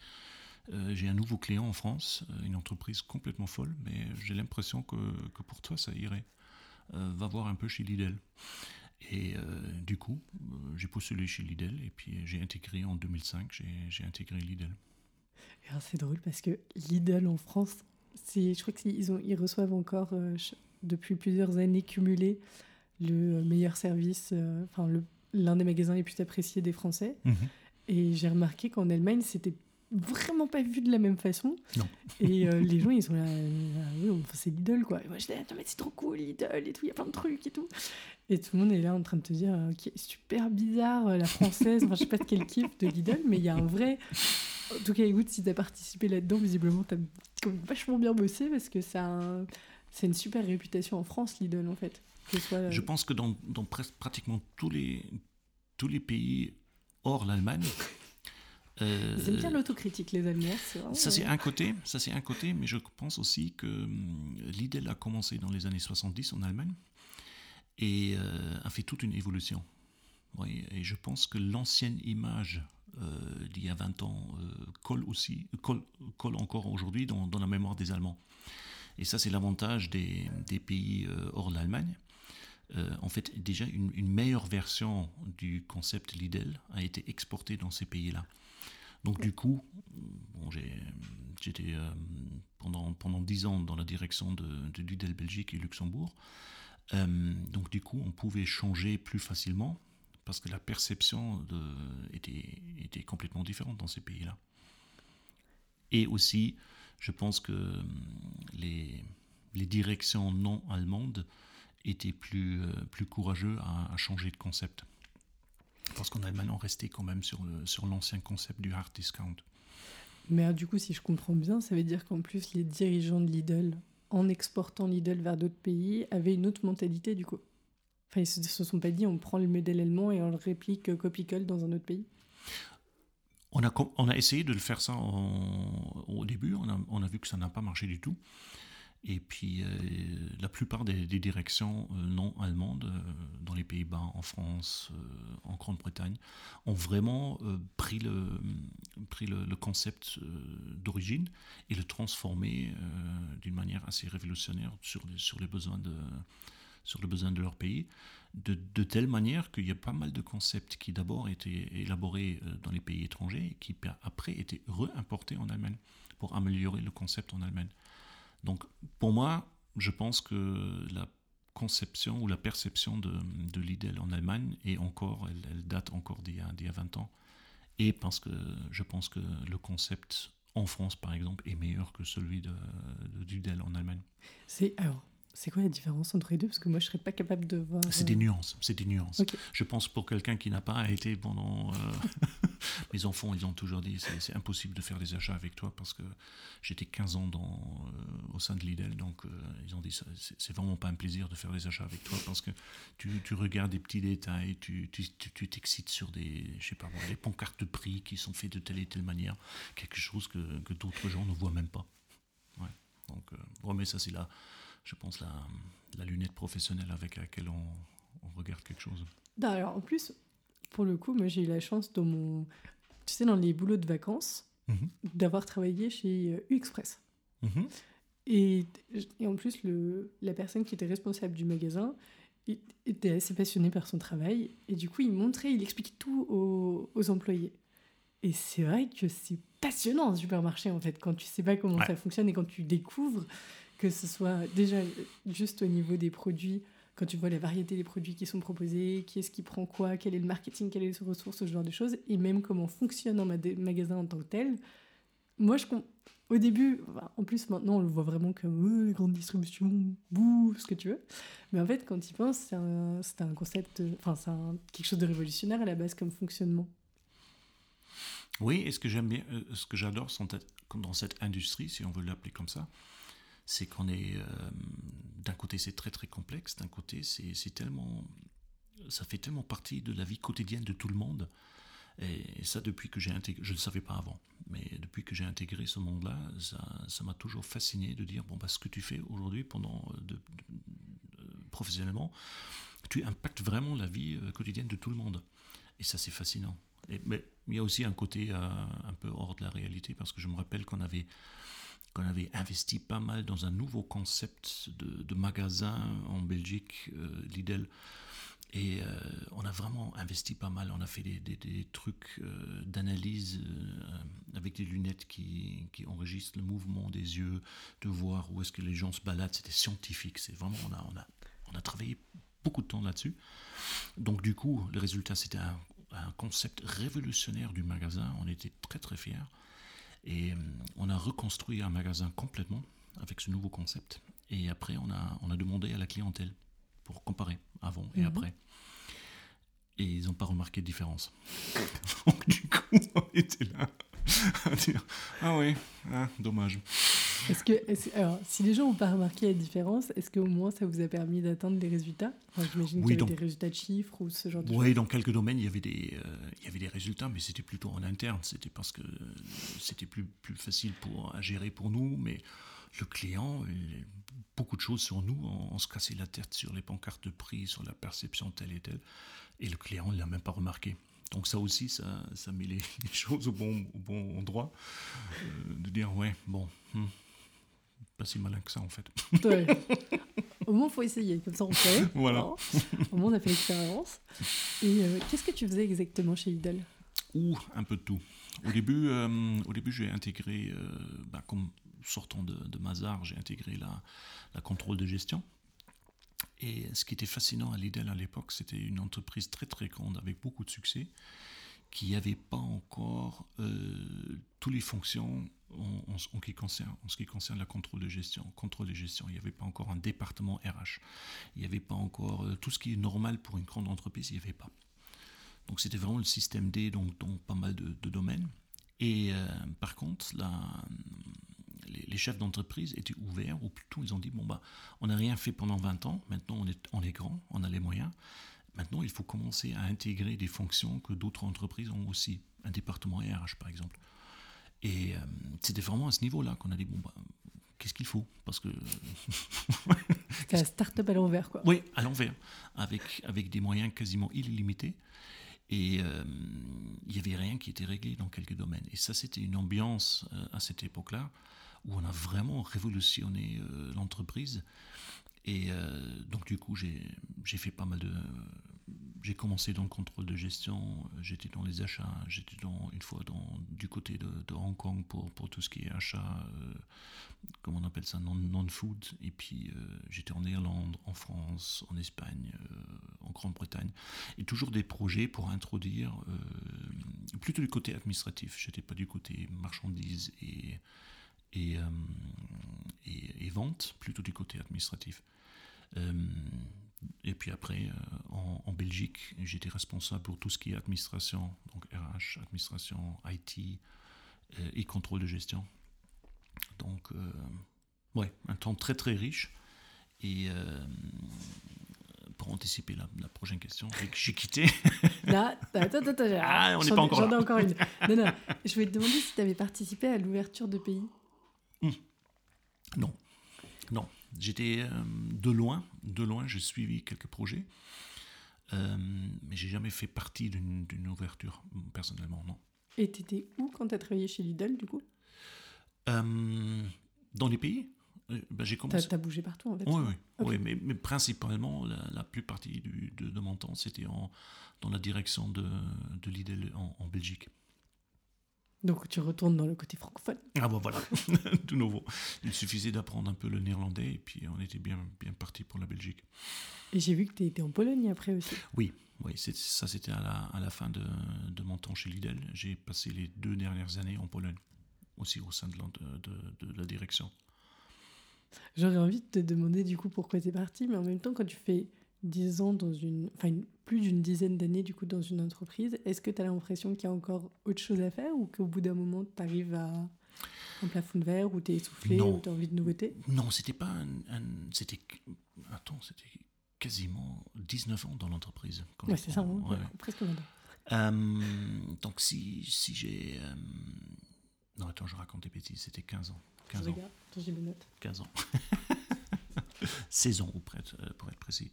euh, j'ai un nouveau client en France, euh, une entreprise complètement folle, mais j'ai l'impression que, que pour toi, ça irait. Euh, va voir un peu chez Lidl. Et du coup, j'ai postulé chez Lidl et puis j'ai intégré en 2005, j'ai, j'ai intégré Lidl. C'est drôle parce que Lidl en France, je crois qu'ils ils reçoivent encore euh, depuis plusieurs années cumulées le meilleur service, euh, enfin l'un des magasins les plus appréciés des Français. Mhm. Et j'ai remarqué qu'en Allemagne, c'était vraiment pas vu de la même façon. Non. Et euh, les gens, ils sont là, oui, c'est Lidl, quoi. Et moi, je dis, mais c'est trop cool, Lidl, et tout, il y a plein de trucs et tout. Et tout le monde est là en train de te dire, ok, super bizarre, la française, enfin, je sais pas de quel kiff de Lidl, mais il y a un vrai en tout cas, écoute, si tu as participé là-dedans, visiblement, tu as vachement bien bossé parce que ça c'est une super réputation en France, Lidl, en fait. Je pense que dans, dans pratiquement tous les, tous les pays hors l'Allemagne, euh, Ils aiment bien l'autocritique, les Allemands. Ça, c'est un côté, ça, c'est un côté, mais je pense aussi que hum, Lidl a commencé dans les années 70 en Allemagne et euh, a fait toute une évolution. Oui, et je pense que l'ancienne image euh, d'il y a 20 ans euh, colle aussi, colle, encore aujourd'hui dans, la mémoire des Allemands. Et ça, c'est l'avantage des, pays euh, hors l'Allemagne. en fait, déjà, une, meilleure version du concept Lidl a été exportée dans ces pays-là. Donc du coup, j'étais euh, pendant, pendant 10 ans dans la direction de, de Lidl Belgique et Luxembourg. Euh, donc du coup, on pouvait changer plus facilement parce que la perception était, complètement différente dans ces pays-là. Et aussi, je pense que les, les directions non allemandes étaient plus, euh, plus courageux à, changer de concept. Parce qu'on est maintenant resté quand même sur, l'ancien concept du hard discount. Mais du coup, si je comprends bien, ça veut dire qu'en plus, les dirigeants de Lidl, en exportant Lidl vers d'autres pays, avaient une autre mentalité du coup. Enfin, ils se, se sont pas dit on prend le modèle allemand et on le réplique euh, copie-colle dans un autre pays. On a, on a essayé de le faire ça au début, on a, on a vu que ça n'a pas marché du tout. Et puis, euh, la plupart des, directions euh, non allemandes, dans les Pays-Bas, en France, en Grande-Bretagne, ont vraiment pris, le, pris le, concept d'origine et le transformé d'une manière assez révolutionnaire sur sur les besoins de sur le besoin de leur pays, de, de telle manière qu'il y a pas mal de concepts qui d'abord étaient élaborés dans les pays étrangers et qui après étaient réimportés en Allemagne pour améliorer le concept en Allemagne. Donc pour moi, je pense que la conception ou la perception de, de Lidl en Allemagne est encore, elle, date encore d'il y, a 20 ans. Et parce que je pense que le concept en France, par exemple, est meilleur que celui de, de en Allemagne. C'est alors c'est quoi la différence entre les deux? Parce que moi, je ne serais pas capable de voir. C'est des euh, nuances. C'est des nuances. Je pense pour quelqu'un qui n'a pas été pendant. Euh, mes enfants, ils ont toujours dit c'est impossible de faire des achats avec toi parce que j'étais 15 ans dans, euh, au sein de Lidl. Donc, ils ont dit c'est vraiment pas un plaisir de faire des achats avec toi parce que tu, tu regardes des petits détails, tu t'excites sur des, je sais pas moi, des pancartes de prix qui sont faites de telle et telle manière. Quelque chose que, que d'autres gens ne voient même pas. Ouais. Donc, bon, mais ça, c'est là je pense, la, la lunette professionnelle avec laquelle on, regarde quelque chose. Alors, en plus, pour le coup, moi j'ai eu la chance dans mon, tu sais, dans les boulots de vacances, mhm. d'avoir travaillé chez euh, U-Express. Mhm. Et, et, en plus, le, la personne qui était responsable du magasin était assez passionné par son travail. Et du coup, il montrait, il expliquait tout aux, aux employés. Et c'est vrai que c'est passionnant un supermarché, en fait, quand tu sais pas comment ça fonctionne et quand tu découvres que ce soit déjà juste au niveau des produits, quand tu vois la variété des produits qui sont proposés, qui est-ce qui prend quoi, quel est le marketing, quelles sont les ressources, ce genre de choses, et même comment fonctionne un magasin en tant que tel. Moi, je, au début, en plus maintenant on le voit vraiment comme les grandes distributions, bouh, ce que tu veux. Mais en fait, quand tu y penses, c'est un, un, concept, enfin, c'est quelque chose de révolutionnaire à la base comme fonctionnement. Oui, et ce que j'aime bien, euh, ce que j'adore dans cette industrie, si on veut l'appeler comme ça, c'est qu'on est, euh, d'un côté c'est très très complexe, d'un côté c'est tellement, ça fait tellement partie de la vie quotidienne de tout le monde. Et, ça, depuis que j'ai intégré, je ne le savais pas avant, mais depuis que j'ai intégré ce monde-là, ça m'a toujours fasciné de dire, bon, bah, ce que tu fais aujourd'hui pendant, euh, euh, professionnellement, tu impactes vraiment la vie quotidienne de tout le monde. Et ça, c'est fascinant. Mais il y a aussi un côté un peu hors de la réalité, parce que je me rappelle qu'on avait qu'on avait investi pas mal dans un nouveau concept de, magasin en Belgique, euh, Lidl. Et euh, on a vraiment investi pas mal. On a fait des, trucs euh, d'analyse avec des lunettes qui, enregistrent le mouvement des yeux, de voir où est-ce que les gens se baladent. C'était scientifique. C'est vraiment, on a, on, travaillé beaucoup de temps là-dessus. Donc du coup, le résultat, c'était un, un, concept révolutionnaire du magasin. On était très très fiers. Et euh, on a reconstruit un magasin complètement avec ce nouveau concept. Et après, on a, on a demandé à la clientèle pour comparer avant et mhm. après. Et ils n'ont pas remarqué de différence. Donc, du coup, on était là à dire Ah oui, ah, dommage. Est-ce que, alors, si les gens n'ont pas remarqué la différence, est-ce qu'au moins ça vous a permis d'atteindre des résultats? J'imagine qu'il y avait des résultats de chiffres ou ce genre de choses. Oui, dans quelques domaines, il y avait des, euh, il y avait des résultats, mais c'était plutôt en interne. C'était parce que c'était plus, plus facile pour, à gérer pour nous, mais le client, beaucoup de choses sur nous, on, se cassait la tête sur les pancartes de prix, sur la perception telle et telle, et le client ne l'a même pas remarqué. Donc ça aussi, ça, ça met les, choses au bon, au bon endroit, euh, de dire, ouais, bon, hmm, pas si malin que ça en fait. Au moins, il faut essayer, comme ça on fait. Voilà. Au moins, on a fait l'expérience. Et euh, qu'est-ce que tu faisais exactement chez Lidl? Ou un peu de tout. Au début, au début j'ai intégré, bah, comme sortant de, de Mazar, j'ai intégré la, la contrôle de gestion. Et ce qui était fascinant à Lidl à l'époque, c'était une entreprise très très grande avec beaucoup de succès, qui n'avait pas encore euh, toutes les fonctions en, ce qui concerne, la contrôle de gestion. Il n'y avait pas encore un département RH, il n'y avait pas encore euh, tout ce qui est normal pour une grande entreprise, il n'y avait pas. Donc c'était vraiment le système D, donc dans pas mal de, domaines. Et euh, par contre, les, chefs d'entreprise étaient ouverts, ou plutôt ils ont dit, bon, bah, on n'a rien fait pendant 20 ans, maintenant on est, on est grand, on a les moyens, maintenant il faut commencer à intégrer des fonctions que d'autres entreprises ont aussi, un département RH par exemple. Et euh, c'était vraiment à ce niveau-là qu'on a dit, bon, bah, qu'est-ce qu'il faut? Parce que. C'est la start-up à l'envers, quoi. Oui, à l'envers, avec, avec des moyens quasiment illimités. Et euh, il n'y avait rien qui était réglé dans quelques domaines. Et ça, c'était une ambiance euh, à cette époque-là où on a vraiment révolutionné euh, l'entreprise. Et euh, donc du coup, j'ai fait pas mal de... J'ai commencé dans le contrôle de gestion, j'étais dans les achats, j'étais dans, une fois dans, du côté de, Hong Kong pour, pour tout ce qui est achat, euh, comment on appelle ça, non-food. et puis j'étais en Irlande, en France, en Espagne, en Grande-Bretagne. Et toujours des projets pour introduire, plutôt du côté administratif. J'étais pas du côté marchandises et euh, et, et, vente, plutôt du côté administratif. Euh, et puis après, euh, en, Belgique, j'étais responsable pour tout ce qui est administration, donc RH, administration, IT et contrôle de gestion. Donc, ouais, un temps très très riche. Et pour anticiper la, prochaine question, j'ai quitté. Là, attends, attends, ah, on n'est pas encore là. J'en ai encore une. Non, non, je voulais te demander si tu avais participé à l'ouverture de pays. Hmm. Non, non. J'étais euh, de loin, de loin, j'ai suivi quelques projets, euh, mais j'ai jamais fait partie d'une ouverture, personnellement, non. Et tu étais où quand tu as travaillé chez Lidl, du coup? Euh, Dans les pays? Ben, j'ai commencé. Tu as, bougé partout, en fait Oui, oui, mais, mais, principalement, la, plus partie du, de, mon temps, c'était dans la direction de, de Lidl en Belgique. Donc tu retournes dans le côté francophone. Ah bon voilà, de nouveau. Il suffisait d'apprendre un peu le néerlandais et puis on était bien, bien parti pour la Belgique. Et j'ai vu que tu étais en Pologne après aussi. Oui, oui ça c'était à la, à la, fin de, de, mon temps chez Lidl. J'ai passé les deux dernières années en Pologne, aussi au sein de la, de, de la direction. J'aurais envie de te demander du coup pourquoi tu es parti, mais en même temps quand tu fais 10 ans dans une, enfin plus d'une dizaine d'années du coup dans une entreprise, est-ce que tu as l'impression qu'il y a encore autre chose à faire ou qu'au bout d'un moment tu arrives à un plafond de verre ou tu es essoufflé ou tu as envie de nouveautés Non, c'était pas un, c'était attends, c'était quasiment 19 ans dans l'entreprise. Ouais, c'est ça, ouais. presque euh, donc si, si j'ai euh, non attends, je raconte des bêtises, c'était 15 ans. 15 ans. Regarde, j'ai mes notes. 15 ans. saison pour être, euh, pour être précis.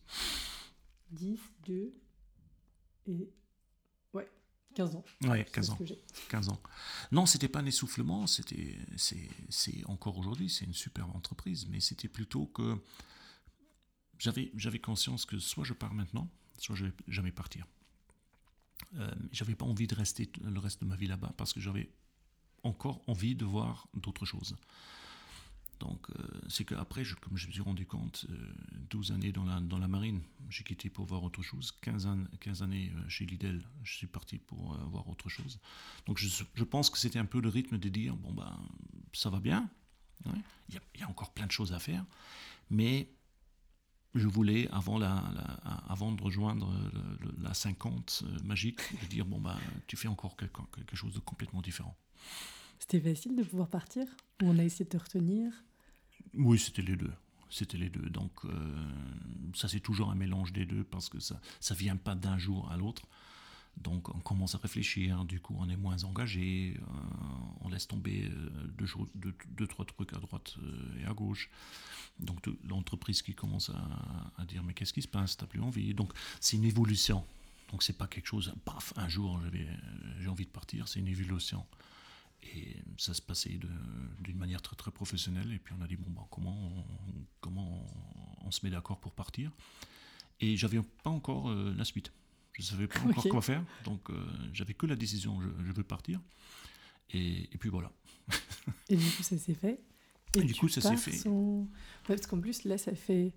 10, 2 et. Ouais, 15 ans. Ouais, 15 ans. 15 ans. Non, c'était pas un essoufflement, c'était, c'est, encore aujourd'hui, c'est une superbe entreprise, mais c'était plutôt que j'avais, j'avais conscience que soit je pars maintenant, soit je vais jamais partir. Euh, j'avais pas envie de rester le reste de ma vie là-bas parce que j'avais encore envie de voir d'autres choses. Donc, euh, c'est qu'après, je, comme je me suis rendu compte, 12 euh, années dans la, marine, j'ai quitté pour voir autre chose. 15, 15 années euh, chez Lidl, je suis parti pour voir autre chose. Donc, je, pense que c'était un peu le rythme de dire bon, ben, ça va bien, il, y a, encore plein de choses à faire, mais je voulais, avant, la, avant de rejoindre la 50 magique, de dire bon, ben, tu fais encore quelque, quelque chose de complètement différent. C'était facile de pouvoir partir Ou on a essayé de te retenir? Oui, c'était les deux. C'était les deux. Donc, euh, ça, c'est toujours un mélange des deux parce que ça ne vient pas d'un jour à l'autre. Donc, on commence à réfléchir. Du coup, on est moins engagé. Euh, on laisse tomber euh, deux, deux, trois trucs à droite et à gauche. Donc, l'entreprise qui commence à, à dire Mais qu'est-ce qui se passe? T'as plus envie? Donc, c'est une évolution. Donc, c'est pas quelque chose, paf, un jour, j'ai envie de partir. C'est une évolution. Et ça se passait d'une manière très très professionnelle. Et puis on a dit bon bah, comment on, comment on, se met d'accord pour partir? Et j'avais pas encore euh, la suite. Je ne savais pas encore quoi faire. Donc, j'avais que la décision, je, je veux partir. Et, et, puis voilà. et du coup, ça s'est fait. Et, du coup, ça s'est fait. parce qu'en plus, là, ça fait,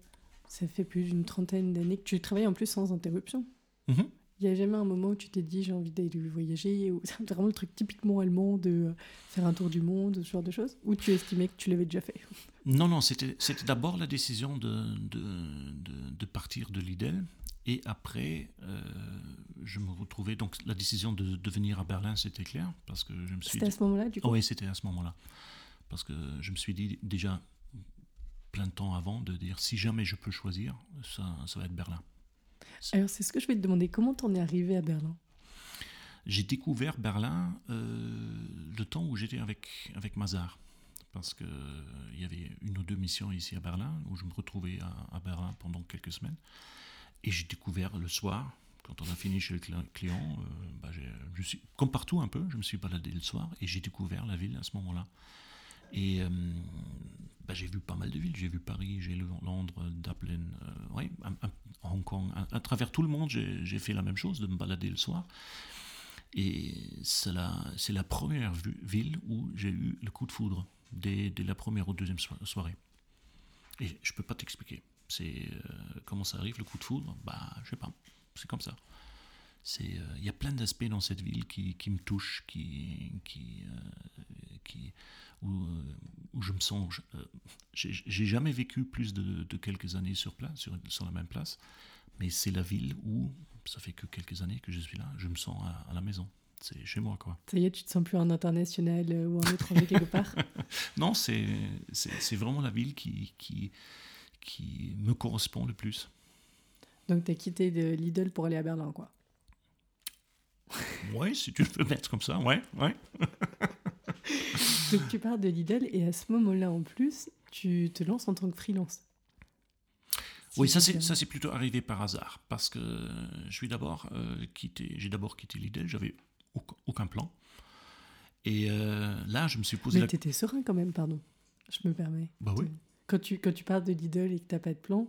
ça fait plus d'une trentaine d'années que tu travailles en plus sans interruption. Mhm. Il n'y a jamais un moment où tu t'es dit j'ai envie d'aller voyager, ou c'est vraiment le truc typiquement allemand de faire un tour du monde, ce genre de choses, ou tu estimais que tu l'avais déjà fait? Non, non, c'était d'abord la décision de, de, de, partir de Lidl, et après, euh, je me retrouvais, donc la décision de, de venir à Berlin, c'était clair, parce que je me suis C'était à ce moment-là, du coup? Oui, c'était à ce moment-là. Parce que je me suis dit déjà plein de temps avant de dire si jamais je peux choisir, ça, ça va être Berlin. Alors, c'est ce que je vais te demander. Comment t'en es arrivé à Berlin? J'ai découvert Berlin euh, le temps où j'étais avec, avec Mazar. Parce qu'il il y avait une ou deux missions ici à Berlin, où je me retrouvais à, Berlin pendant quelques semaines. Et j'ai découvert le soir, quand on a fini chez le client, euh, bah, je suis, comme partout un peu, je me suis baladé le soir et j'ai découvert la ville à ce moment-là. Et euh, bah, j'ai vu pas mal de villes. J'ai vu Paris, j'ai Londres, Dublin, euh, Hong Kong. À, travers tout le monde, j'ai fait la même chose, de me balader le soir. Et c'est la, première ville où j'ai eu le coup de foudre, dès, la première ou deuxième soirée. Et je peux pas t'expliquer. C'est euh, comment ça arrive le coup de foudre? Bah, je sais pas. C'est comme ça. C'est il y a plein d'aspects dans cette ville qui, qui me touchent, qui, qui où, euh, où je me sens. Euh, j'ai jamais vécu plus de, de, quelques années sur place, sur, sur la même place, mais c'est la ville où ça fait que quelques années que je suis là, je me sens à, la maison. C'est chez moi, quoi. Ça y est, tu te sens plus en international euh, ou en étranger quelque part? Non, c'est vraiment la ville qui, qui, qui me correspond le plus. Donc, tu as quitté de Lidl pour aller à Berlin, quoi Oui, si tu veux mettre comme ça, ouais, ouais. Donc tu pars de Lidl et à ce moment-là en plus, tu te lances en tant que freelance. oui, ça c'est ça c'est plutôt arrivé par hasard parce que je suis d'abord euh, quitté, j'ai d'abord quitté Lidl, j'avais aucun, plan. Et euh, là, je me suis posé. Mais tu étais serein quand même, pardon. Je me permets. Bah oui. Quand tu, quand tu pars de Lidl et que tu n'as pas de plan,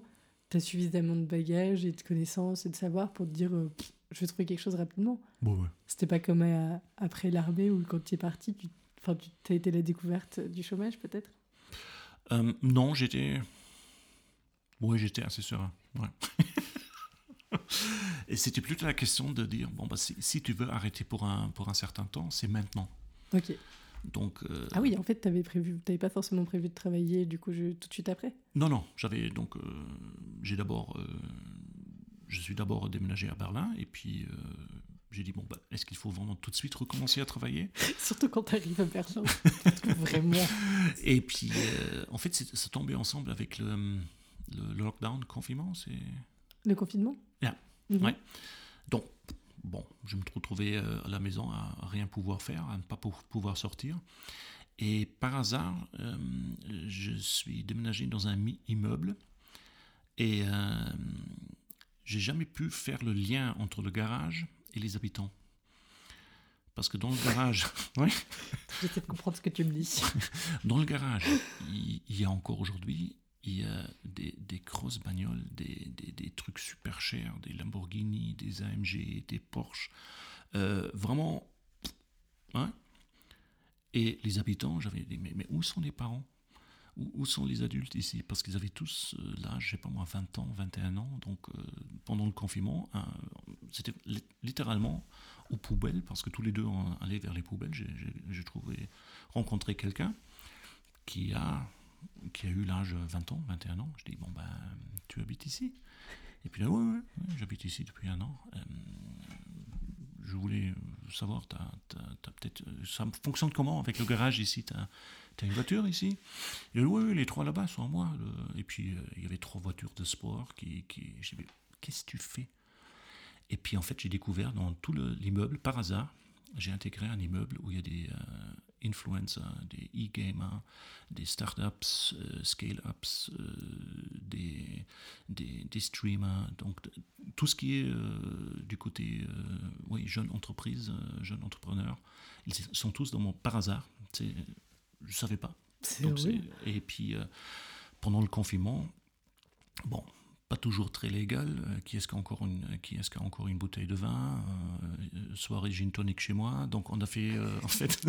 tu as suffisamment de bagages et de connaissances et de savoir pour te dire euh, je vais trouver quelque chose rapidement. Bon, ouais. C'était pas comme après l'armée où quand tu es parti, tu Enfin, tu as été la découverte du chômage, peut-être? Euh, Non, j'étais. Oui, j'étais assez serein. Ouais. Et c'était plutôt la question de dire bon, bah, si, tu veux arrêter pour un, pour un certain temps, c'est maintenant. Ok. Donc, euh, ah oui, en fait, tu n'avais prévu, pas forcément prévu de travailler du coup je, tout de suite après? Non, non, j'avais donc, euh, j'ai d'abord, je suis d'abord déménagé à Berlin et puis j'ai dit, bon, bah, est-ce qu'il faut vraiment tout de suite recommencer à travailler? Surtout quand tu arrives à Berlin. vraiment. Et puis, euh, en fait, ça tombait ensemble avec le, le, lockdown, le confinement. c'est Le confinement? Yeah. Mhm. ouais. Donc, bon, je me retrouvais euh, à la maison à rien pouvoir faire, à ne pas pouvoir sortir. Et par hasard, euh, je suis déménagé dans un immeuble et j'ai jamais pu faire le lien entre le garage et les habitants. Parce que dans le garage, ouais. j'essaie de comprendre ce que tu me dis. Dans le garage, il, y a encore aujourd'hui, il y a des, des grosses bagnoles, des, des, des, trucs super chers, des Lamborghini, des AMG, des Porsche. Euh, vraiment, hein Et les habitants, j'avais dit, mais, mais où sont les parents? Où, sont les adultes ici? Parce qu'ils avaient tous euh, l'âge, je sais pas moi, 20 ans, 21 ans. Donc euh, pendant le confinement, c'était littéralement aux poubelles, parce que tous les deux allé vers les poubelles. J'ai trouvé, rencontré quelqu'un qui a, qui a eu l'âge 20 ans, 21 ans. Je dis, bon ben, tu habites ici Et puis là, ouais, ouais, j'habite ici depuis un an. Euh, je voulais savoir, peut-être, ça fonctionne comment avec le garage ici? T'as une voiture ici? Il oui, les trois là-bas sont à moi. Et puis, euh, il y avait trois voitures de sport qui. qui... J'ai dit, qu'est-ce que tu fais? Et puis, en fait, j'ai découvert dans tout l'immeuble, par hasard, j'ai intégré un immeuble où il y a des euh, influencers, des e-gamers, des startups, euh, scale-ups, des, des, des, streamers, donc tout ce qui est du côté oui, jeune entreprise, jeune entrepreneur. Ils sont tous dans mon par hasard. Je ne savais pas. Donc, et puis, euh, pendant le confinement, bon, pas toujours très légal. Euh, qui est-ce qui a encore une, qui est-ce qui a encore une bouteille de vin euh, Soirée gin tonic chez moi. Donc on a fait, en fait.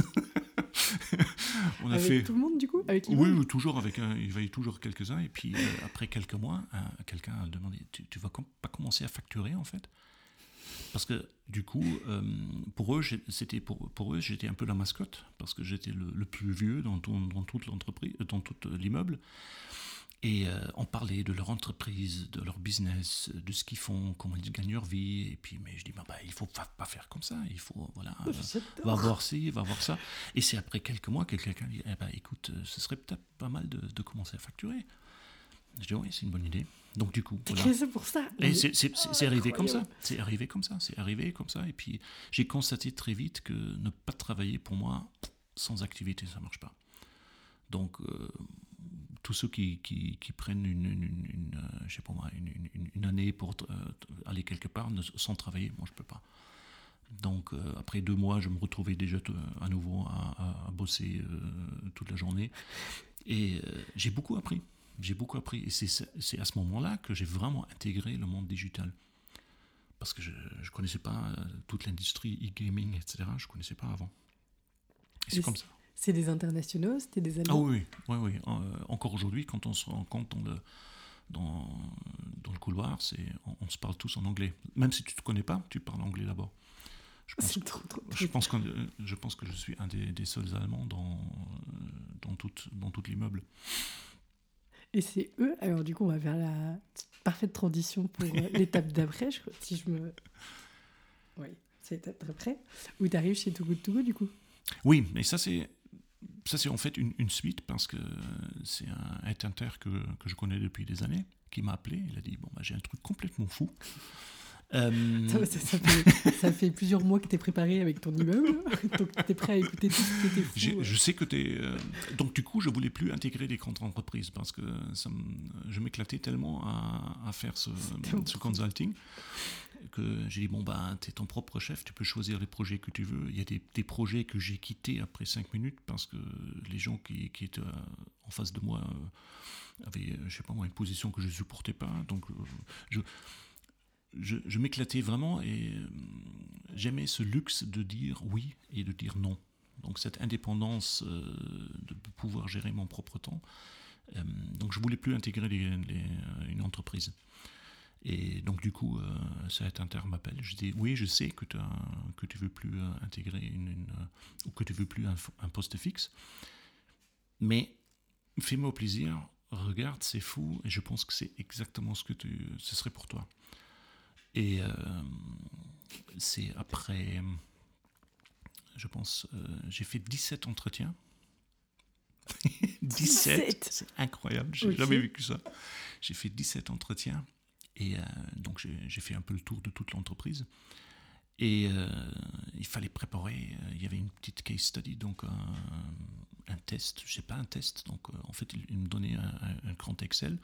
on a avec fait... tout le monde du coup avec Oui, toujours avec un, il y avait toujours quelques-uns. Et puis après quelques mois, quelqu'un a demandé Tu, tu vas pas commencer à facturer en fait? Parce que du coup, euh, pour eux, c'était pour, pour eux, j'étais un peu la mascotte parce que j'étais le, plus vieux dans, dans toute l'entreprise, dans tout l'immeuble. Et euh, on parlait de leur entreprise, de leur business, de ce qu'ils font, comment ils gagnent leur vie. Et puis, mais je dis, bah, bah il faut pas, pas, faire comme ça. Il faut, voilà, oh, va voir ci, va voir ça. Et c'est après quelques mois que quelqu'un dit, eh ben, écoute, euh, ce serait peut-être pas mal de, de commencer à facturer. Je dis, oui, c'est une bonne idée. Donc du coup, voilà. c'est pour ça? Et c'est arrivé comme ça. C'est arrivé comme ça. C'est arrivé comme ça. Et puis j'ai constaté très vite que ne pas travailler pour moi sans activité, ça marche pas. Donc euh, tous ceux qui, qui, qui prennent une, une, euh, je sais pas moi, une, année pour euh, aller quelque part sans travailler, moi je peux pas. Donc après deux mois, je me retrouvais déjà à nouveau à, à bosser toute la journée. Et j'ai beaucoup appris j'ai beaucoup appris. Et c'est à ce moment-là que j'ai vraiment intégré le monde digital. Parce que je ne connaissais pas euh, toute l'industrie e-gaming, etc. Je ne connaissais pas avant. C'est comme ça. C'est des internationaux C'était des amis Ah oui, oui, oui. Euh, encore aujourd'hui, quand on se rencontre dans le, dans, dans le couloir, on, on, se parle tous en anglais. Même si tu ne te connais pas, tu parles anglais d'abord. Je pense, trop, trop je, pense que, je pense que je suis un des, des seuls Allemands dans, dans tout, dans tout l'immeuble. Et c'est eux. Alors, du coup, on va faire la parfaite transition pour euh, l'étape d'après. Si je me. Oui, c'est l'étape d'après. Où tu arrives chez Too Good To Go, du coup? Oui, mais ça, c'est. Ça, c'est en fait une, suite parce que c'est un inter que, que je connais depuis des années qui m'a appelé. Il a dit Bon, bah, j'ai un truc complètement fou. Euh, ça, fait, plusieurs mois que tu es préparé avec ton immeuble, donc tu es prêt à écouter tout ce qui était fou. Je sais que tu es. Euh, donc, du coup, je voulais plus intégrer les grandes entreprises parce que ça je m'éclatais tellement à, faire ce, ce consulting que j'ai dit bon, bah, tu es ton propre chef, tu peux choisir les projets que tu veux. Il y a des, des projets que j'ai quittés après cinq minutes parce que les gens qui, qui étaient en face de moi euh, avaient, je sais pas moi, une position que je ne supportais pas. Donc, je je, m'éclatais vraiment et euh, j'aimais ce luxe de dire oui et de dire non. Donc cette indépendance euh, de pouvoir gérer mon propre temps. Euh, donc je voulais plus intégrer une entreprise. Et donc du coup, cet inter m'appelle. Je dis oui, je sais que, que tu veux plus intégrer une, ou que tu veux plus un, poste fixe, mais fais-moi plaisir. Regarde, c'est fou, et je pense que c'est exactement ce que ce serait pour toi. Et euh, c'est après, je pense, euh, j'ai fait 17 entretiens. 17, C'est incroyable, j'ai jamais vécu ça. J'ai fait 17 entretiens et euh, donc j'ai fait un peu le tour de toute l'entreprise. Et il fallait préparer, il y avait une petite case study, donc un, test, je sais pas un test, donc en fait il, me donnait un, grand Excel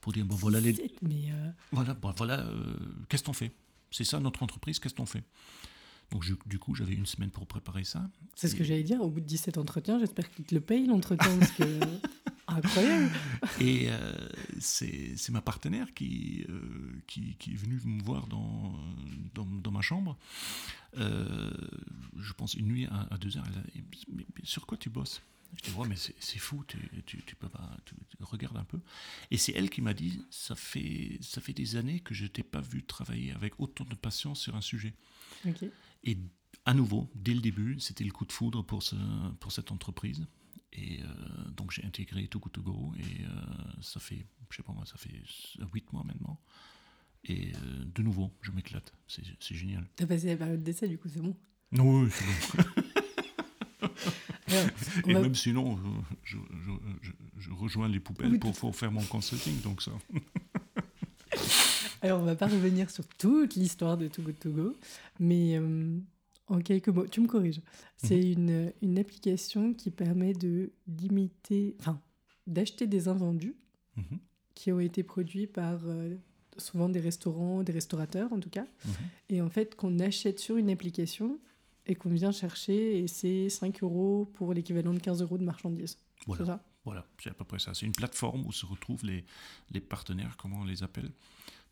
pour dire bon voilà les euh, voilà bon, voilà euh, qu'est-ce qu'on fait? C'est ça notre entreprise qu'est-ce qu'on fait? Donc du coup j'avais une semaine pour préparer ça. C'est ce que j'allais dire au bout de 17 entretiens j'espère qu'il te le paye l'entretien parce que incroyable. Et euh, c'est ma partenaire qui, qui, qui est venue me voir dans dans, dans ma chambre. Je pense une nuit à, à deux heures elle a dit, mais sur quoi tu bosses? Je dis, ouais, mais c'est fou, tu, tu, tu, peux pas, tu, regarde un peu. Et c'est elle qui m'a dit, ça fait, ça fait des années que je t'ai pas vu travailler avec autant de patience sur un sujet. Et à nouveau, dès le début, c'était le coup de foudre pour, ce, pour cette entreprise. Et euh, donc j'ai intégré Too Good To Go et euh, ça fait, je sais pas moi, ça fait 8 mois maintenant. Et euh, de nouveau, je m'éclate. C'est génial. T'as passé la période d'essai, du coup, c'est bon Oui, c'est bon. Et même sinon, je, rejoins les poubelles pour, faire mon consulting, donc ça. Alors, on va pas revenir sur toute l'histoire de Togo Togo, mais euh, en quelques mots, tu me corriges. C'est mhm. une, une, application qui permet de limiter, enfin, d'acheter des invendus mhm. qui ont été produits par euh, souvent des restaurants, des restaurateurs en tout cas, mhm. et en fait qu'on achète sur une application et qu'on vient chercher et c'est 5 euros pour l'équivalent de 15 euros de marchandises. Voilà. Ça Voilà, c'est à peu près ça. C'est une plateforme où se retrouvent les, les partenaires, comment on les appelle.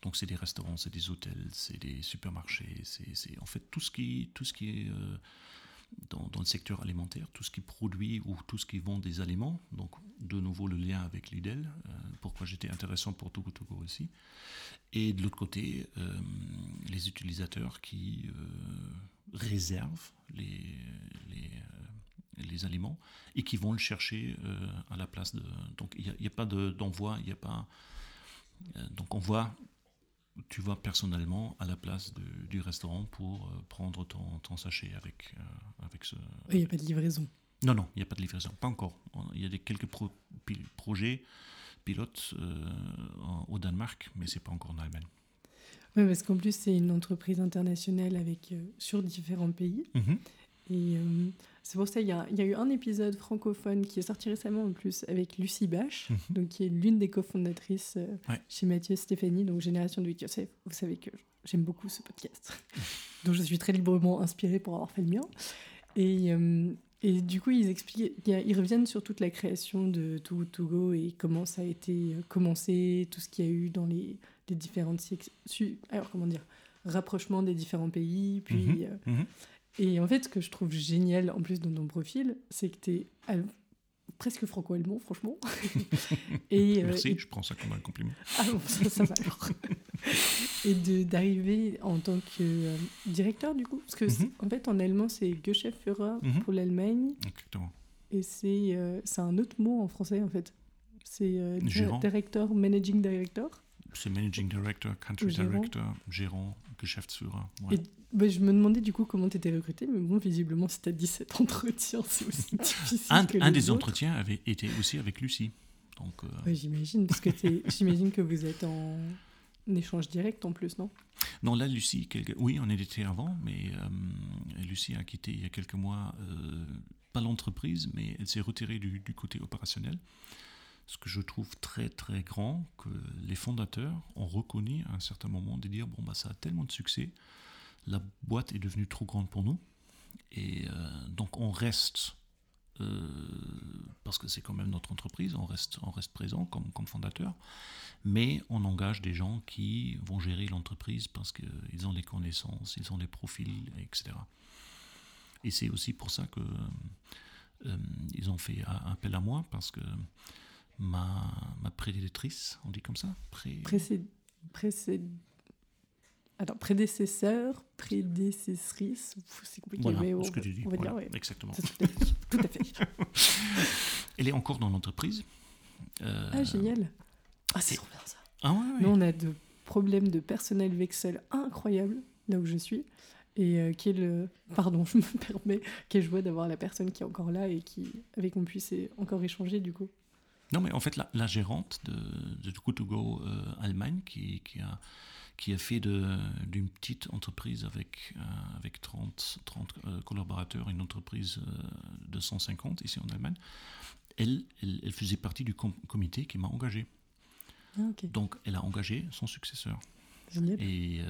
Donc c'est des restaurants, c'est des hôtels, c'est des supermarchés, c'est en fait tout ce qui, tout ce qui est euh, dans, dans, le secteur alimentaire, tout ce qui produit ou tout ce qui vend des aliments. Donc de nouveau le lien avec Lidl, euh, pourquoi j'étais intéressant pour Togo Togo aussi. Et de l'autre côté, euh, les utilisateurs qui réservent les, les, les, aliments et qui vont le chercher à la place de... Donc il n'y a, a, pas d'envoi, il n'y a pas... donc on voit tu vas personnellement à la place du restaurant pour euh, prendre ton, sachet avec, euh, avec ce... Il n'y a pas de livraison. Non, non, il n'y a pas de livraison, pas encore. Il y a des, quelques projets pilotes euh, au Danemark, mais c'est pas encore en Allemagne. Oui, parce qu'en plus, c'est une entreprise internationale avec, sur différents pays. Mm-hmm. Et c'est pour ça qu'il y, a, y a eu un épisode francophone qui est sorti récemment en plus avec Lucie Bache, mhm. donc qui est l'une des cofondatrices euh, chez Mathieu Stéphanie, donc Génération de Yosef. Vous savez que j'aime beaucoup ce podcast, dont je suis très librement inspirée pour avoir fait le mien. Et, euh, et du coup, ils expliquent, ils reviennent sur toute la création de Togo Togo et comment ça a été euh, commencé, tout ce qu'il y a eu dans les, les différentes alors comment dire, rapprochement des différents pays, puis mhm. Mhm. Et en fait, ce que je trouve génial en plus dans ton profil, c'est que tu es presque franco-allemand, franchement. et, euh, Merci, je prends ça comme un compliment. Ah bon, ça, va alors. et d'arriver en tant que euh, directeur, du coup. Parce que, mhm. en fait, en allemand, c'est Geschäftsführer pour l'Allemagne. Exactement. Et euh, c'est un autre mot en français, en fait. C'est directeur, managing director. C'est managing director, country director, gérant, Geschäftsführer. Ouais. Bah, je me demandais du coup comment tu étais recruté, mais bon, visiblement, si tu as 17 entretiens, c'est aussi difficile. un, que un des entretiens avait été aussi avec Lucie. Donc, euh, j'imagine, parce que j'imagine que vous êtes en échange direct en plus, non? Non, là, Lucie, oui, on était avant, mais euh, Lucie a quitté il y a quelques mois, euh, pas l'entreprise, mais elle s'est retirée du, du, côté opérationnel. Ce que je trouve très très grand, que les fondateurs ont reconnu à un certain moment de dire bon, bah, ça a tellement de succès la boîte est devenue trop grande pour nous. Et euh, donc on reste, euh, parce que c'est quand même notre entreprise, on reste, on reste présent comme, comme fondateur, mais on engage des gens qui vont gérer l'entreprise parce qu'ils ont les connaissances, ils ont les profils, etc. Et c'est aussi pour ça que euh, ils ont fait appel à moi parce que ma, ma prédilectrice, on dit comme ça pré... Alors, prédécesseur, prédécessrice, c'est compliqué, voilà, mais ce que tu dis. on va dire, ouais. Exactement. Tout à fait. Elle est encore dans l'entreprise. Euh, ah, génial. Ah, c'est trop bien ça. Ah, ouais, ouais. Nous, on a de problèmes de personnel Vexel incroyables, là où je suis. Et euh, qui est le. Pardon, je me permets, quelle joie d'avoir la personne qui est encore là et qui, avec on puisse encore échanger, du coup. Non, mais en fait, la, la gérante de, de Go euh, Allemagne, qui, qui a qui a fait d'une petite entreprise avec, euh, avec 30, 30 euh, collaborateurs, une entreprise euh, de 150 ici en Allemagne, elle, elle, faisait partie du comité qui m'a engagé. Ah, Donc elle a engagé son successeur. Et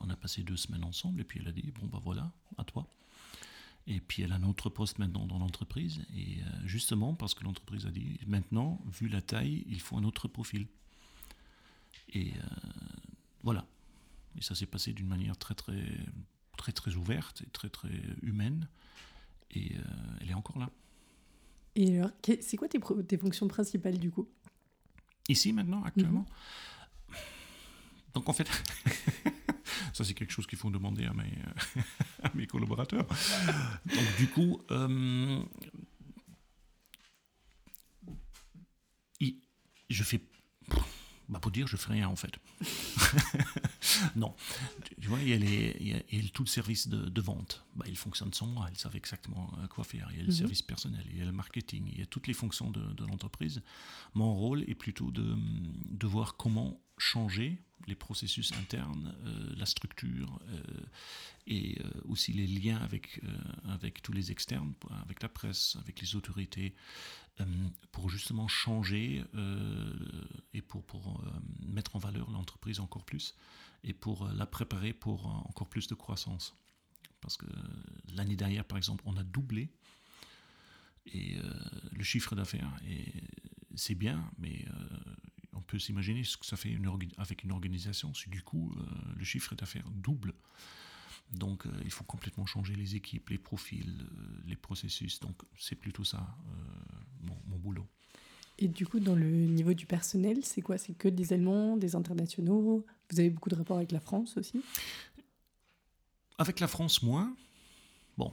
on a passé deux semaines ensemble et puis elle a dit, bon bah voilà, à toi. Et puis elle a un autre poste maintenant dans l'entreprise. Et justement parce que l'entreprise a dit, maintenant, vu la taille, il faut un autre profil. Et voilà. Et ça s'est passé d'une manière très très très très ouverte et très très humaine. Et euh, elle est encore là. Et alors, c'est quoi tes, tes, fonctions principales du coup? Ici maintenant, actuellement? Mhm. Donc en fait, ça c'est quelque chose qu'il faut demander à mes, à mes collaborateurs. Donc du coup, euh, je fais bah pour dire je fais rien en fait. non, tu vois, il y a, les, il y a, tout le service de, vente. Bah, il fonctionne sans moi, ils savent exactement euh, quoi faire. Il y a le mhm. service personnel, il y a le marketing, il y a toutes les fonctions de, de l'entreprise. Mon rôle est plutôt de, de voir comment changer les processus internes, euh, la structure euh, et aussi les liens avec, avec tous les externes, avec la presse, avec les autorités, euh, pour justement changer euh, et pour, pour euh, mettre en valeur l'entreprise encore plus et pour la préparer pour encore plus de croissance. Parce que l'année dernière, par exemple, on a doublé et, le chiffre d'affaires. Et c'est bien, mais peut s'imaginer ce que ça fait une avec une organisation si du coup le chiffre d'affaires double. Donc il faut complètement changer les équipes, les profils, les processus. Donc c'est plutôt ça mon, boulot. Et du coup, dans le niveau du personnel, c'est quoi? C'est que des Allemands, des internationaux? Vous avez beaucoup de rapports avec la France aussi? Avec la France, moins. Bon,